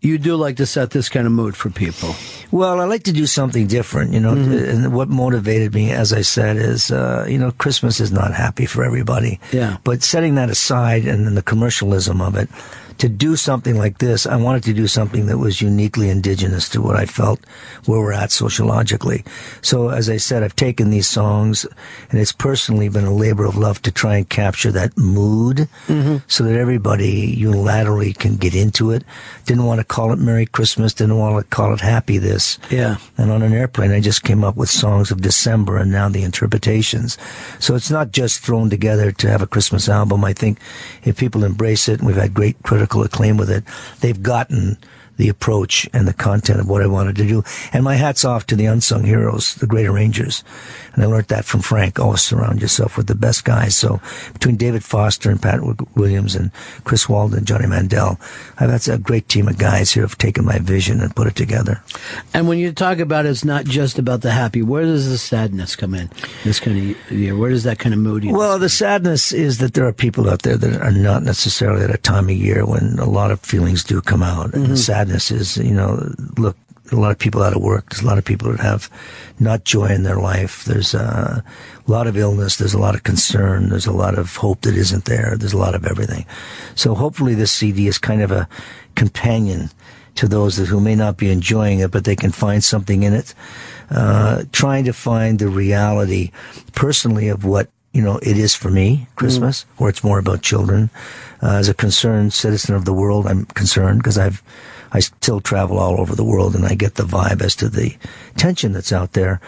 you do like to set this kind of mood for people. Well, I like to do something different, you know. Mm-hmm. And what motivated me, as I said, is uh, you know Christmas is not happy for everybody. Yeah. But setting that aside and then the commercialism of it, to do something like this, I wanted to do something that was uniquely indigenous to what I felt where we're at sociologically. So, as I said, I've taken these songs, and it's personally been a labor of love to try and capture that mood, mm-hmm. so that everybody unilaterally can get into it. Didn't want to call it Merry Christmas. Didn't want to call it Happy This. Yeah. And on an airplane, I just came up with songs of December and now the interpretations. So it's not just thrown together to have a Christmas album. I think if people embrace it, and we've had great critical acclaim with it, they've gotten the approach and the content of what I wanted to do. And my hat's off to the unsung heroes, the great arrangers. And I learned that from Frank. Always surround yourself with the best guys. So between David Foster and Pat Williams and Chris Walden and Johnny Mandel, I've had a great team of guys here who've taken my vision and put it together. And when you talk about it's not just about the happy, where does the sadness come in? This kind of year, where does that kind of mood? Well, the sadness is that there are people out there that are not necessarily at a time of year when a lot of feelings do come out. And the mm-hmm. Sadness is, you know, look, a lot of people out of work. There's a lot of people that have not joy in their life. There's uh, a lot of illness. There's a lot of concern. There's a lot of hope that isn't there. There's a lot of everything. So hopefully this CD is kind of a companion to those that who may not be enjoying it, but they can find something in it. Uh, trying to find the reality personally of what you know it is for me Christmas, where it's more about children. Uh, as a concerned citizen of the world, I'm concerned because I've I still travel all over the world, and I get the vibe as to the tension that's out there.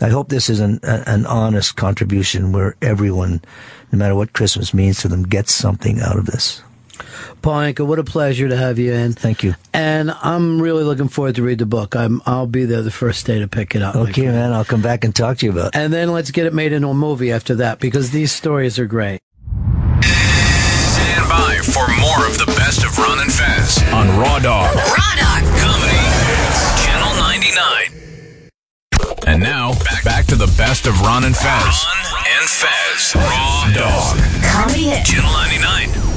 I hope this is an a- an honest contribution where everyone, no matter what Christmas means to them, gets something out of this. Paul Anka, what a pleasure to have you in. Thank you. And I'm really looking forward to read the book. I'm I'll be there the first day to pick it up. Okay, man, I'll come back and talk to you about. it. And then let's get it made into a movie after that because these stories are great. Stand by for more Ron and Fez on Raw Dog. Raw Dog. Comedy. Channel 99. And now, back, back to the best of Ron and Fez. Ron and Fez. Raw Dog. Comedy. Channel 99.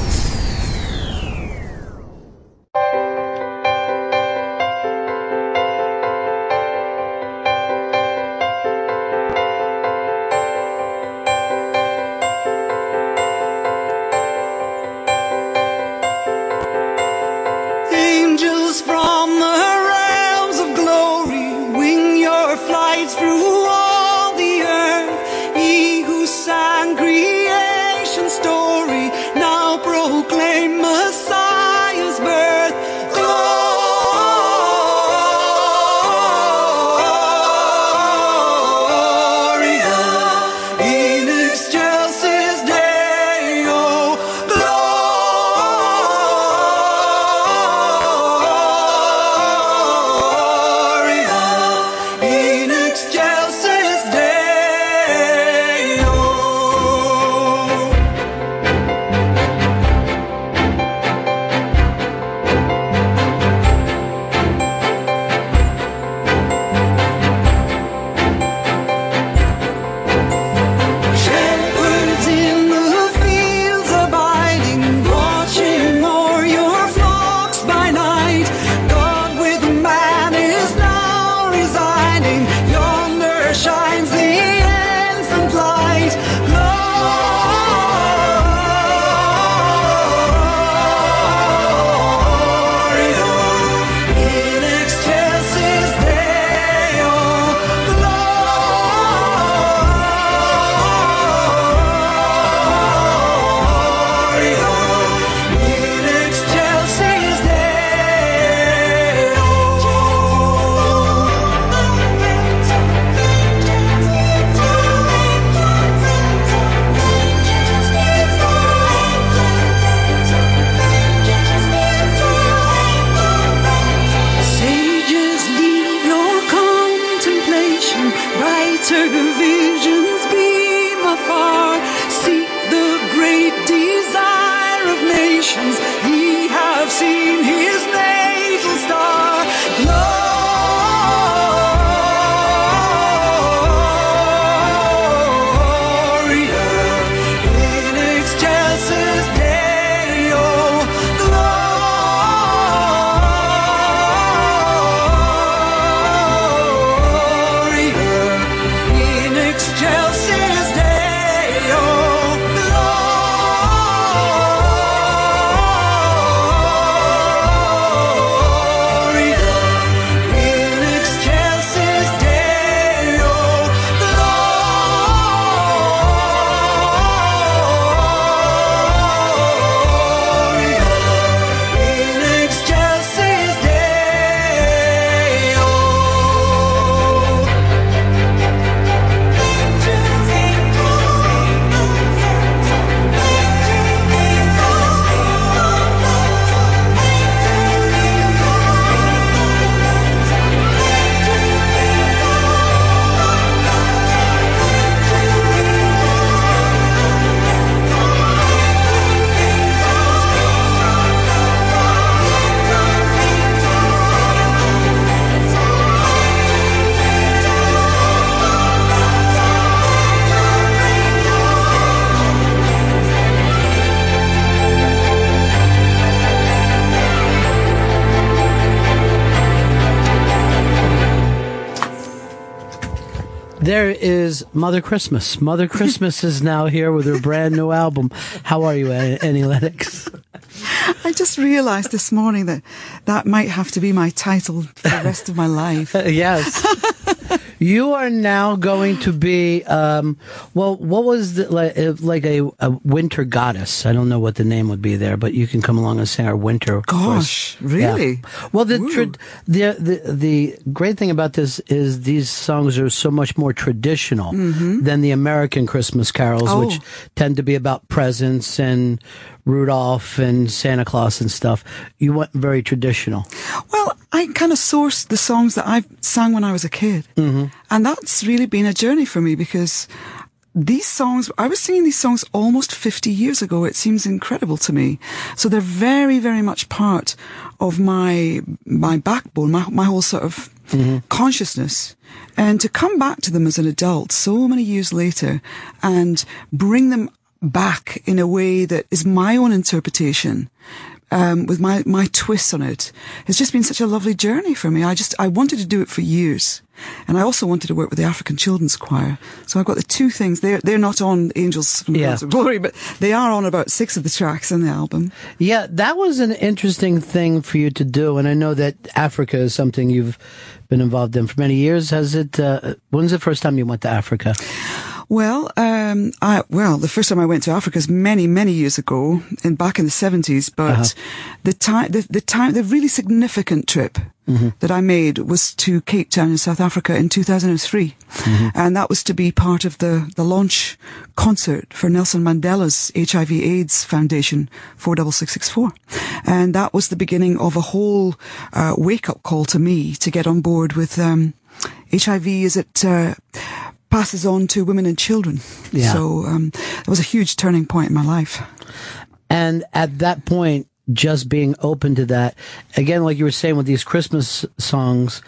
Mother Christmas. Mother Christmas is now here with her brand new album. How are you, An- Annie Lennox? I just realised this morning that that might have to be my title for the rest of my life. yes. You are now going to be, um, well, what was the, like, like a, a winter goddess? I don't know what the name would be there, but you can come along and sing our winter. of course. Gosh, really? Yeah. Well, the, tra- the the the great thing about this is these songs are so much more traditional than the American Christmas carols, Oh. which tend to be about presents and Rudolph and Santa Claus and stuff. You went very traditional. Well, I kind of sourced the songs that I sang when I was a kid. Mm-hmm. And that's really been a journey for me because these songs, I was singing these songs almost 50 years ago. It seems incredible to me. So they're very, very much part of my, my backbone, my, my whole sort of consciousness. And to come back to them as an adult so many years later and bring them back in a way that is my own interpretation um, with my, my twists on it has just been such a lovely journey for me. I just, I wanted to do it for years. And I also wanted to work with the African Children's Choir. So I've got the two things. They're, they're not on Angels from the Yeah. Of Glory, but they are on about six of the tracks in the album. Yeah, that was an interesting thing for you to do, and I know that Africa is something you've been involved in for many years. Has it? Uh, when's the first time you went to Africa? Well, um, I, well, the first time I went to Africa is many, many years ago, and back in the seventies. But Uh-huh. the time, the, the time, the really significant trip Mm-hmm. that I made was to Cape Town in South Africa in 2003. Mm-hmm. And that was to be part of the, the launch concert for Nelson Mandela's HIV AIDS Foundation 46664. And that was the beginning of a whole uh, wake up call to me to get on board with um, HIV Is it uh, passes on to women and children. Yeah. So um, that was a huge turning point in my life. And at that point, just being open to that, again, like you were saying with these Christmas songs,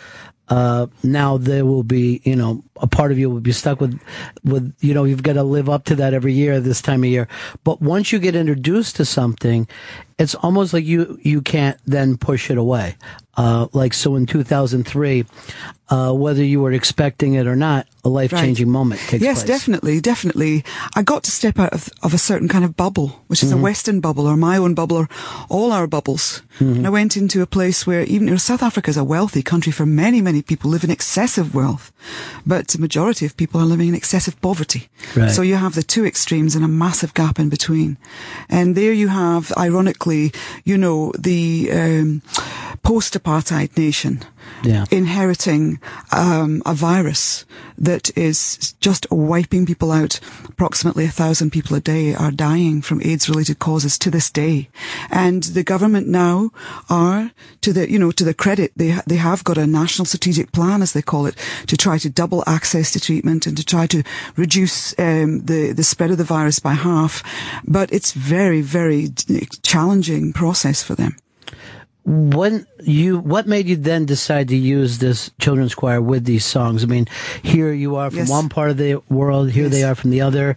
uh, now there will be, you know, a part of you will be stuck with, with, you know, you've got to live up to that every year, this time of year. But once you get introduced to something, it's almost like you, you can't then push it away. Uh, like, so in 2003, uh, whether you were expecting it or not, a life changing moment takes yes, place. definitely, definitely. I got to step out of, of a certain kind of bubble, which is a Mhm. Western bubble or my own bubble or all our bubbles. Mhm. And I went into a place where even you know, South Africa is a wealthy country for many, many people live in excessive wealth, but the majority of people are living in excessive poverty. Right. So you have the two extremes and a massive gap in between. And there you have, ironically, you know, the um, post-apartheid nation Yeah. inheriting um, a virus that is just wiping people out. Approximately a thousand people a day are dying from AIDS-related causes to this day, and the government now are to the you know to the credit they they have got a national strategic plan as they call it to try to double access to treatment and to try to reduce um, the the spread of the virus by half, but it's very very challenging process for them. when you what made you then decide to use this children's choir with these songs i mean here you are from Yes. one part of the world here they are from the other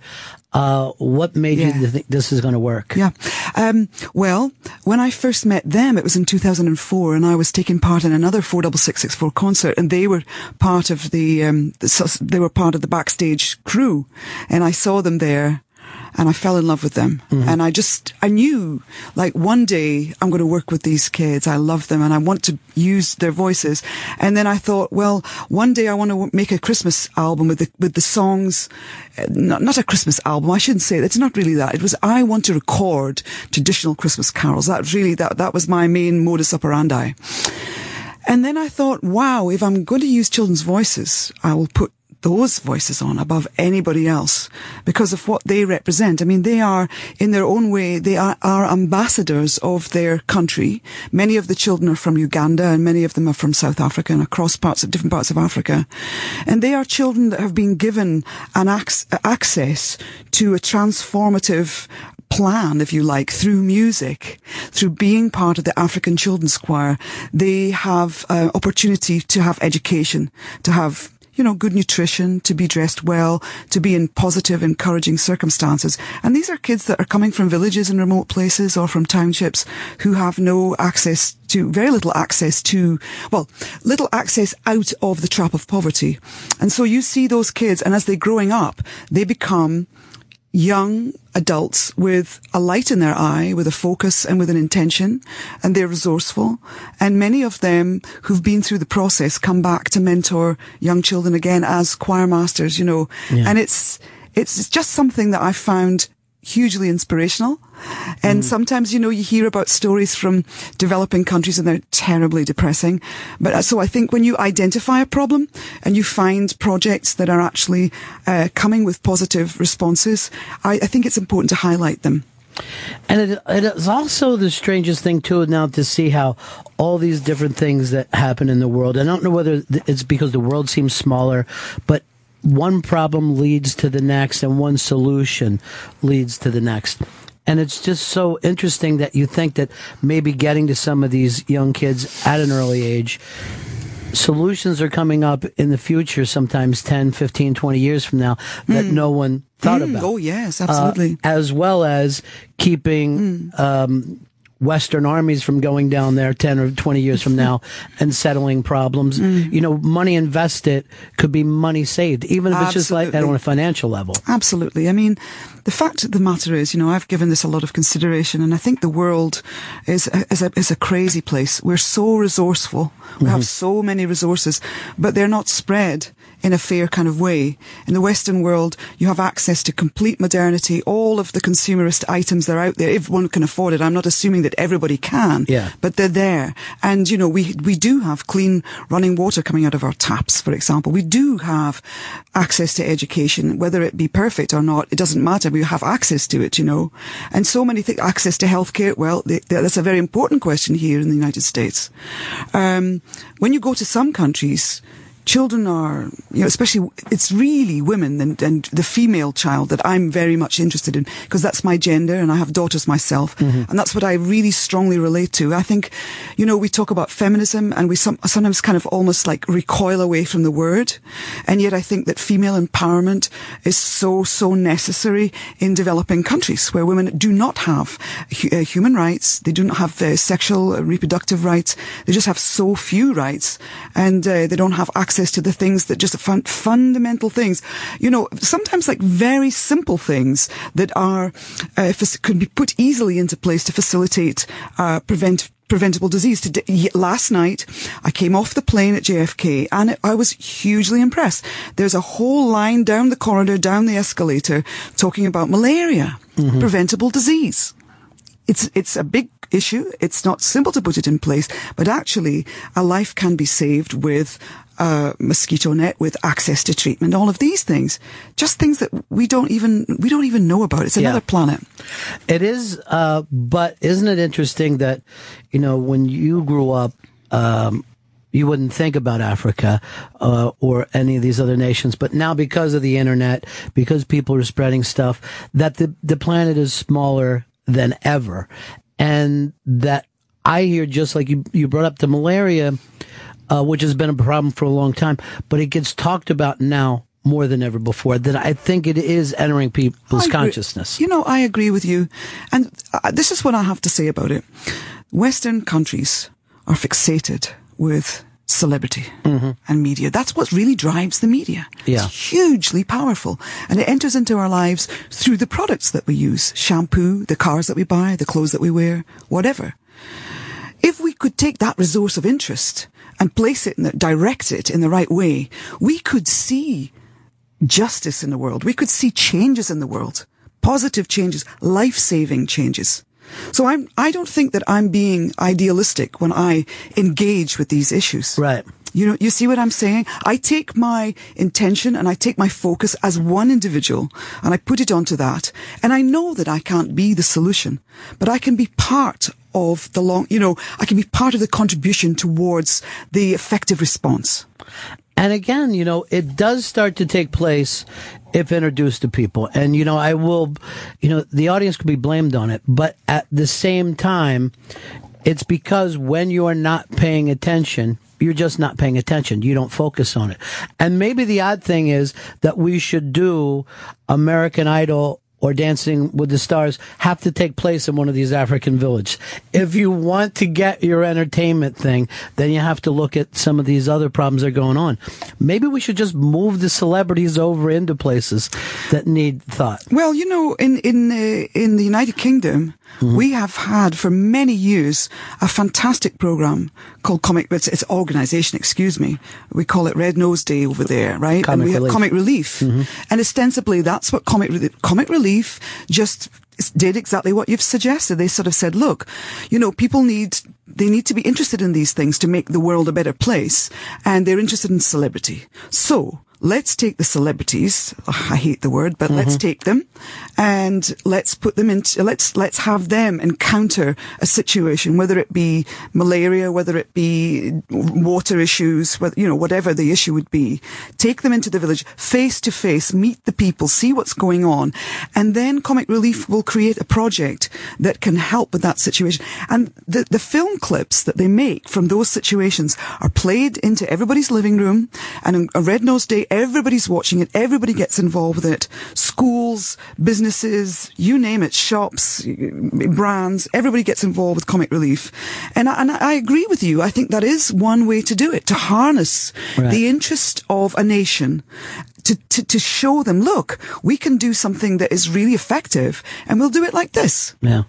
uh, what made Yeah. you think this is going to work Yeah. Um, well, when I first met them, it was in 2004, and I was taking part in another 46664 concert, and they were part of the, um, they were part of the backstage crew, and I saw them there. And I fell in love with them. And I just, I knew, like, one day I'm going to work with these kids. I love them and I want to use their voices. And then I thought, well, one day I want to make a Christmas album with the, with the songs, uh, not, not a Christmas album. I shouldn't say it's not really that. It was, I want to record traditional Christmas carols. That really, that, that was my main modus operandi. And then I thought, wow, if I'm going to use children's voices, I will put those voices on above anybody else because of what they represent. I mean, they are, in their own way, they are, are ambassadors of their country. Many of the children are from Uganda and many of them are from South Africa and across parts of different parts of Africa. And they are children that have been given an ac- access to a transformative plan, if you like, through music, through being part of the African Children's Choir, they have uh, opportunity to have education, to have you know, good nutrition, to be dressed well, to be in positive, encouraging circumstances. And these are kids that are coming from villages and remote places or from townships who have no access to very little access to, well, little access out of the trap of poverty. And so you see those kids, and as they're growing up, they become young adults with a light in their eye, with a focus and with an intention, and they're resourceful. And many of them who've been through the process come back to mentor young children again as choir masters, you know. Yeah. And it's, it's just something that I found hugely inspirational. And sometimes, you know, you hear about stories from developing countries and they're terribly depressing. But uh, so I think when you identify a problem and you find projects that are actually uh, coming with positive responses, I, I think it's important to highlight them. And it, it is also the strangest thing too now to see how all these different things that happen in the world. I don't know whether it's because the world seems smaller, but one problem leads to the next, and one solution leads to the next. And it's just so interesting that you think that maybe getting to some of these young kids at an early age, solutions are coming up in the future, sometimes 10, 15, 20 years from now, that no one thought Mm, about. oh, yes, absolutely. Uh, as well as keeping um, Western armies from going down there 10 or 20 years from now and settling problems. Mm. You know, money invested could be money saved, even if it's just like that on a financial level. Absolutely. I mean, the fact of the matter is, you know, I've given this a lot of consideration, and I think the world is a, is a, is a crazy place. We're so resourceful. We have mm-hmm. so many resources, but they're not spread in a fair kind of way. In the Western world, you have access to complete modernity, all of the consumerist items that are out there. If one can afford it, I'm not assuming that everybody can, Yeah. but they're there. And, you know, we, we do have clean running water coming out of our taps, for example. We do have access to education, whether it be perfect or not, it doesn't matter. We have access to it, you know. And so many things, access to healthcare. Well, th- th- that's a very important question here in the United States. Um, when you go to some countries, children are, you know, especially it's really women and, and the female child that I'm very much interested in because that's my gender and I have daughters myself and that's what I really strongly relate to. I think, you know, we talk about feminism and we some, sometimes kind of almost like recoil away from the word. And yet I think that female empowerment is so, so necessary in developing countries where women do not have hu- uh, human rights. They do not have uh, sexual uh, reproductive rights. They just have so few rights and uh, they don't have access to the things that just fun- fundamental things. You know, sometimes like very simple things that are, uh, could be put easily into place to facilitate, uh, prevent preventable disease. Today, last night, I came off the plane at JFK and it, I was hugely impressed. There's a whole line down the corridor, down the escalator, talking about malaria, preventable disease. It's, it's a big issue. It's not simple to put it in place, but actually a life can be saved with a mosquito net, with access to treatment, all of these things. Just things that we don't even, we don't even know about. It's Yeah. another planet. It is, uh, but isn't it interesting that, you know, when you grew up, um, you wouldn't think about Africa uh, or any of these other nations, but now because of the internet, because people are spreading stuff, that the the planet is smaller than ever, and that I hear just like you you brought up the malaria, uh, which has been a problem for a long time, but it gets talked about now more than ever before. That I think it is entering people's consciousness. You know, I agree with you. And uh, this is what I have to say about it. Western countries are fixated with celebrity and media. That's what really drives the media. Yeah. It's hugely powerful. And it enters into our lives through the products that we use. Shampoo, the cars that we buy, the clothes that we wear, whatever. If we could take that resource of interest and place it, in the, direct it in the right way, we could see justice in the world. We could see changes in the world, positive changes, life-saving changes. So I'm, I don't think that I'm being idealistic when I engage with these issues. Right. You know, you see what I'm saying? I take my intention and I take my focus as one individual and I put it onto that. And I know that I can't be the solution, but I can be part of the long, you know, I can be part of the contribution towards the effective response. And again, you know, it does start to take place if introduced to people. And, you know, I will, you know, the audience could be blamed on it, but at the same time, it's because when you are not paying attention, you're just not paying attention. You don't focus on it. And maybe the odd thing is that we should do American Idol or Dancing with the Stars have to take place in one of these African villages. If you want to get your entertainment thing, then you have to look at some of these other problems that are going on. Maybe we should just move the celebrities over into places that need thought. Well, you know, in in uh, in the United Kingdom, Mm-hmm. we have had for many years a fantastic program called Comic. It's, it's organisation, excuse me. We call it Red Nose Day over there, right? Comic and we Relief. have Comic Relief, Mhm. and ostensibly that's what Comic Comic Relief just did exactly what you've suggested. They sort of said, look, you know, people need they need to be interested in these things to make the world a better place, and they're interested in celebrity. So let's take the celebrities. ugh, I hate the word, but let's Mm-hmm. take them and let's put them into, let's, let's have them encounter a situation, whether it be malaria, whether it be water issues, whether, you know, whatever the issue would be. Take them into the village face to face, meet the people, see what's going on. And then Comic Relief will create a project that can help with that situation. And the, the film clips that they make from those situations are played into everybody's living room. And a Red Nose Day, everybody's watching it. Everybody gets involved with it. Schools, businesses, you name it, shops, brands, everybody gets involved with Comic Relief. And I, and I agree with you. I think that is one way to do it, to harness Right. the interest of a nation. To, to, to show them, look, we can do something that is really effective and we'll do it like this. Yeah.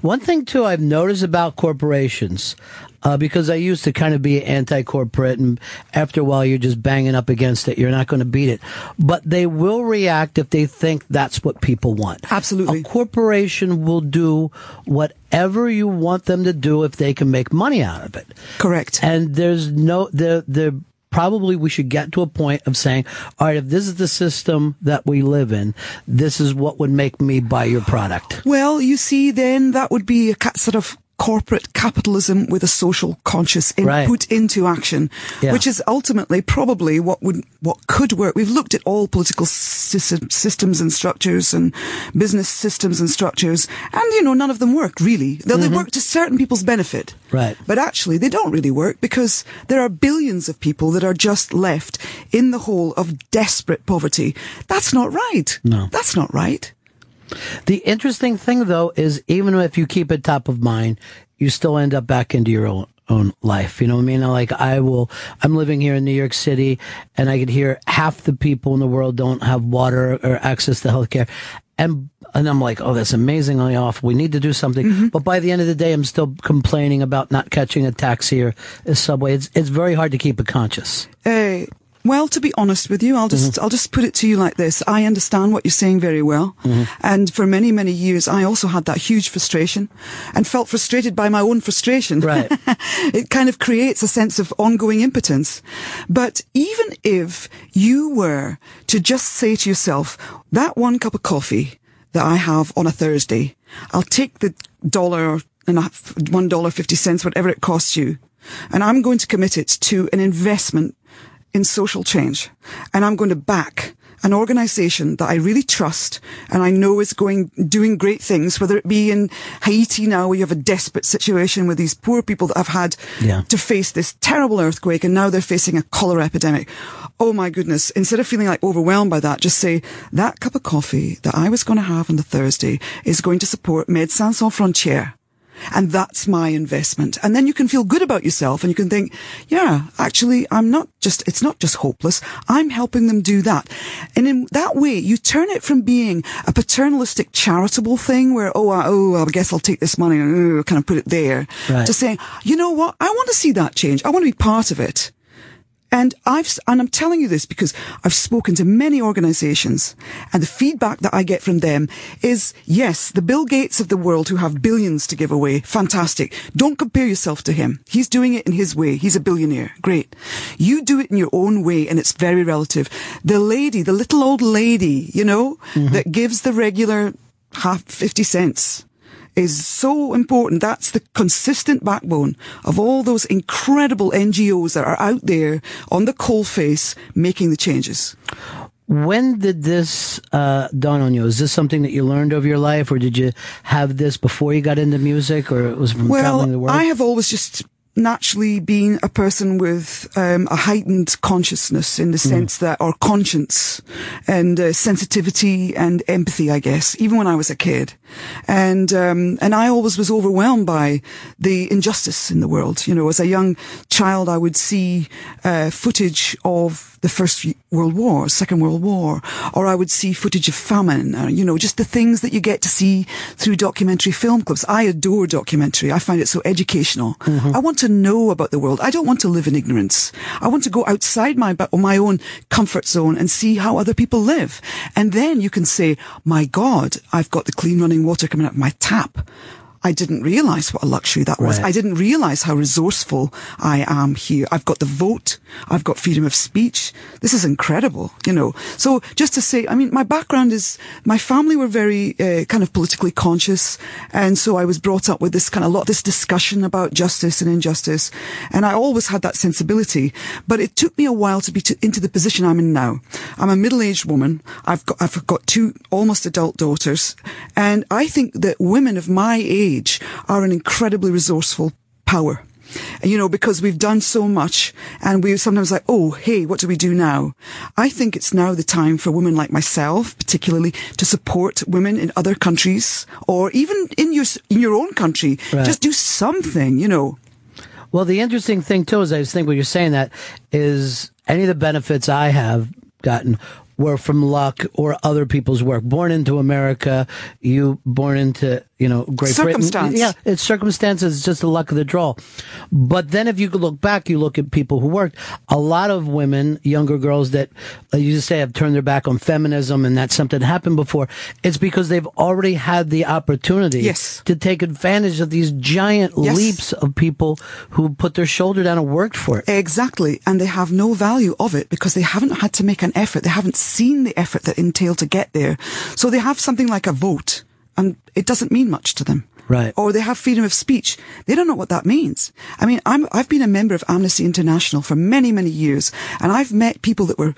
One thing too I've noticed about corporations, uh, because I used to kind of be anti-corporate and after a while you're just banging up against it. You're not going to beat it, but they will react if they think that's what people want. Absolutely. A corporation will do whatever you want them to do if they can make money out of it. Correct. And there's no, there, there, probably we should get to a point of saying, all right, if this is the system that we live in, this is what would make me buy your product. Well, you see, then that would be a sort of corporate capitalism with a social conscious Right. input into action, Yeah. which is ultimately probably what would what could work. We've looked at all political sys- systems and structures and business systems and structures, and you know none of them work really. Though they mm-hmm. work to certain people's benefit. Right. But actually, they don't really work because there are billions of people that are just left in the hole of desperate poverty. That's not right. No. That's not right. The interesting thing, though, is even if you keep it top of mind, you still end up back into your own, own life. You know what I mean? Like I will, I'm living here in New York City and I could hear half the people in the world don't have water or access to healthcare. And, and I'm like, oh, that's amazingly awful. We need to do something. But by the end of the day, I'm still complaining about not catching a taxi or a subway. It's, it's very hard to keep it conscious. Uh, well, to be honest with you, I'll just mm-hmm. I'll just put it to you like this. I understand what you're saying very well, mm-hmm. and for many many years, I also had that huge frustration, and felt frustrated by my own frustration. Right. it kind of creates a sense of ongoing impotence. But even if you were to just say to yourself, that one cup of coffee that I have on a Thursday, I'll take the dollar and one dollar fifty cents, whatever it costs you, and I'm going to commit it to an investment in social change. And I'm going to back an organization that I really trust and I know is going, doing great things, whether it be in Haiti now where you have a desperate situation with these poor people that have had Yeah. to face this terrible earthquake and now they're facing a cholera epidemic. Oh my goodness. Instead of feeling like overwhelmed by that, just say that cup of coffee that I was going to have on the Thursday is going to support Médecins Sans Frontières. And that's my investment. And then you can feel good about yourself and you can think, yeah, actually, I'm not just, it's not just hopeless. I'm helping them do that. And in that way, you turn it from being a paternalistic charitable thing where, oh, I, oh, I guess I'll take this money and uh, kind of put it there Right. to saying, you know what? I want to see that change. I want to be part of it. And I've, and I'm telling you this because I've spoken to many organizations and the feedback that I get from them is, yes, the Bill Gates of the world who have billions to give away, fantastic. Don't compare yourself to him. He's doing it in his way. He's a billionaire. Great. You do it in your own way and it's very relative. The lady, the little old lady, you know, mm-hmm. that gives the regular half 50 cents is so important. That's the consistent backbone of all those incredible NGOs that are out there on the coalface making the changes. When did this uh, dawn on you? Is this something that you learned over your life, or did you have this before you got into music, or it was from traveling the Well, world? I have always just naturally being a person with um, a heightened consciousness in the sense that, or conscience and uh, sensitivity and empathy, I guess, even when I was a kid. And, um, and I always was overwhelmed by the injustice in the world. You know, as a young child, I would see uh, footage of the First World War, Second World War, or I would see footage of famine, or, you know, just the things that you get to see through documentary film clips. I adore documentary. I find it so educational. I want to know about the world. I don't want to live in ignorance. I want to go outside my, my own comfort zone and see how other people live. And then you can say, my God, I've got the clean running water coming out of my tap. I didn't realize what a luxury that was. Right. I didn't realize how resourceful I am here. I've got the vote. I've got freedom of speech. This is incredible, you know. So just to say, I mean, my background is, my family were very uh, kind of politically conscious. And so I was brought up with this kind of lot, this discussion about justice and injustice. And I always had that sensibility. But it took me a while to be to, into the position I'm in now. I'm a middle-aged woman. I've got, I've got two almost adult daughters. And I think that women of my age are an incredibly resourceful power. You know, because we've done so much and we're sometimes like, oh, hey, what do we do now? I think it's now the time for women like myself, particularly, to support women in other countries or even in your, in your own country. Right. Just do something, you know. Well, the interesting thing too is I just think when you're saying that is any of the benefits I have gotten were from luck or other people's work. Born into America, you born into you know Great Circumstance. Britain. Yeah, it's circumstances. It's just the luck of the draw. But then if you could look back, you look at people who worked. A lot of women, younger girls that uh, you just say have turned their back on feminism and that's something that happened before. It's because they've already had the opportunity Yes. to take advantage of these giant Yes. leaps of people who put their shoulder down and worked for it. Exactly. And they have no value of it because they haven't had to make an effort. They haven't seen the effort that entailed to get there. So they have something like a vote and it doesn't mean much to them. Right. Or they have freedom of speech. They don't know what that means. I mean, I'm, I've been a member of Amnesty International for many, many years and I've met people that were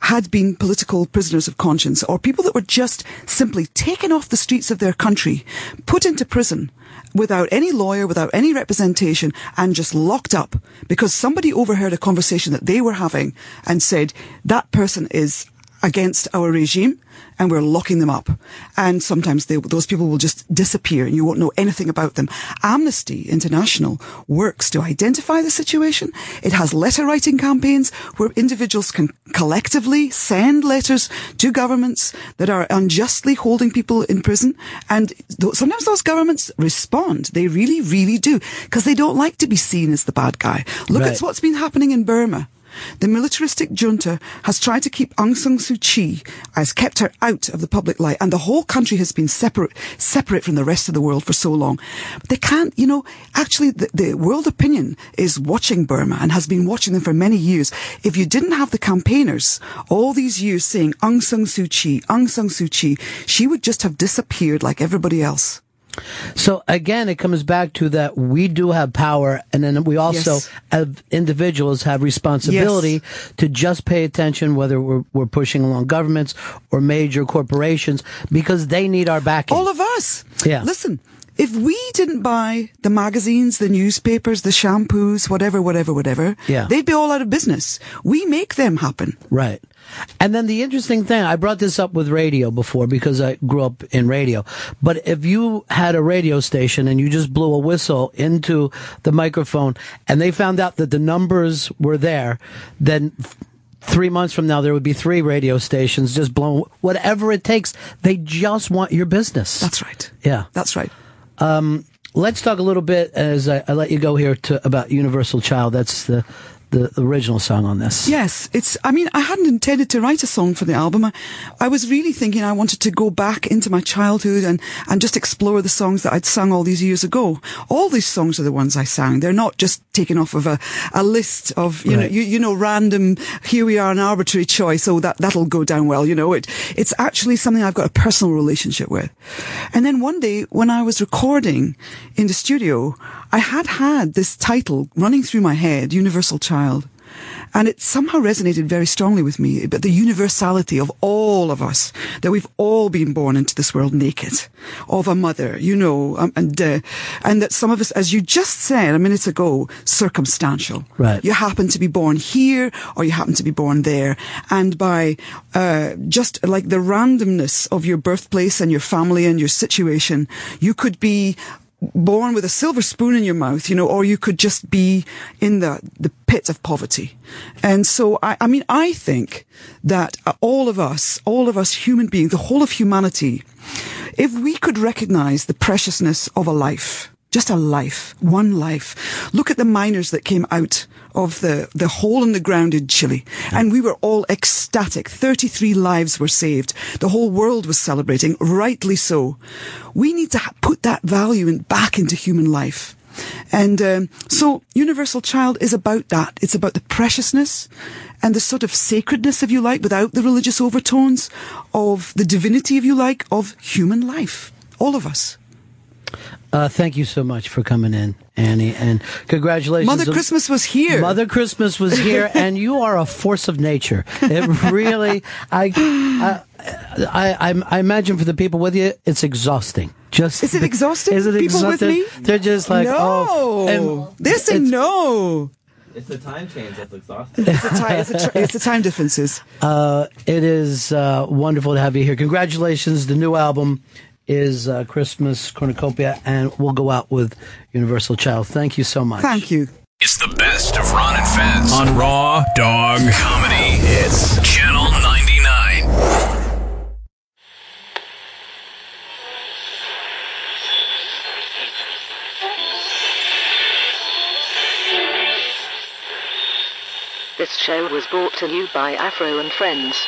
had been political prisoners of conscience or people that were just simply taken off the streets of their country, put into prison without any lawyer, without any representation and just locked up because somebody overheard a conversation that they were having and said, that person is against our regime and we're locking them up. And sometimes they, those people will just disappear and you won't know anything about them. Amnesty International works to identify the situation. It has letter writing campaigns where individuals can collectively send letters to governments that are unjustly holding people in prison. And th- sometimes those governments respond. They really, really do because they don't like to be seen as the bad guy. Look Right. at what's been happening in Burma. The militaristic junta has tried to keep Aung San Suu Kyi, has kept her out of the public light, and the whole country has been separate, separate from the rest of the world for so long. But they can't, you know, actually the, the world opinion is watching Burma and has been watching them for many years. If you didn't have the campaigners all these years saying Aung San Suu Kyi, Aung San Suu Kyi, she would just have disappeared like everybody else. So again, it comes back to that we do have power, and then we also, Yes. as individuals, have responsibility to just pay attention, whether we're, we're pushing along governments or major corporations, because they need our backing. All of us. Yeah. Listen, if we didn't buy the magazines, the newspapers, the shampoos, whatever, whatever, whatever, Yeah. they'd be all out of business. We make them happen. Right. And then the interesting thing, I brought this up with radio before because I grew up in radio. But if you had a radio station and you just blew a whistle into the microphone and they found out that the numbers were there, then three months from now there would be three radio stations just blowing whatever it takes. They just want your business. That's right. Yeah. That's right. Um, let's talk a little bit as I, I let you go here to about Universal Child. That's the the original song on this. Yes, it's, I mean, I hadn't intended to write a song for the album. I, I was really thinking I wanted to go back into my childhood and, and just explore the songs that I'd sung all these years ago. All these songs are the ones I sang. They're not just taken off of a, a list of, you know, you, you know, random, here we are, an arbitrary choice. Oh, that, that'll go down well. You know, it, it's actually something I've got a personal relationship with. And then one day when I was recording in the studio, I had had this title running through my head, Universal Child. And it somehow resonated very strongly with me about the universality of all of us, that we've all been born into this world naked, of a mother, you know, um, and, uh, and that some of us, as you just said a minute ago, circumstantial. Right. You happen to be born here or you happen to be born there. And by, uh, just like the randomness of your birthplace and your family and your situation, you could be born with a silver spoon in your mouth, you know, or you could just be in the, the pit of poverty. And so, I, I mean, I think that uh, all of us, all of us human beings, the whole of humanity, if we could recognize the preciousness of a life, just a life, one life. Look at the miners that came out of the, the hole in the ground in Chile. And we were all ecstatic. 33 lives were saved. The whole world was celebrating, rightly so. We need to put that value in, back into human life. And um, so, Universal Child is about that. It's about the preciousness and the sort of sacredness, if you like, without the religious overtones, of the divinity, if you like, of human life. All of us. Uh, thank you so much for coming in, Annie, and congratulations. Mother Christmas was here. Mother Christmas was here, and you are a force of nature. It really, I, I, I, I, I imagine for the people with you, it's exhausting. Just Is it exhausting? Is it People with exhausting? me? They're just like, no. oh, and They're saying no. It's the time change that's exhausting. It's the time. It's the, it's the time differences. Uh, it is uh, wonderful to have you here. Congratulations. The new album is uh, Christmas Cornucopia, and we'll go out with Universal Child. Thank you so much. Thank you. It's the best of Ron and Fez on Raw Dog Comedy. It's Channel 99. This show was brought to you by Afro and Friends.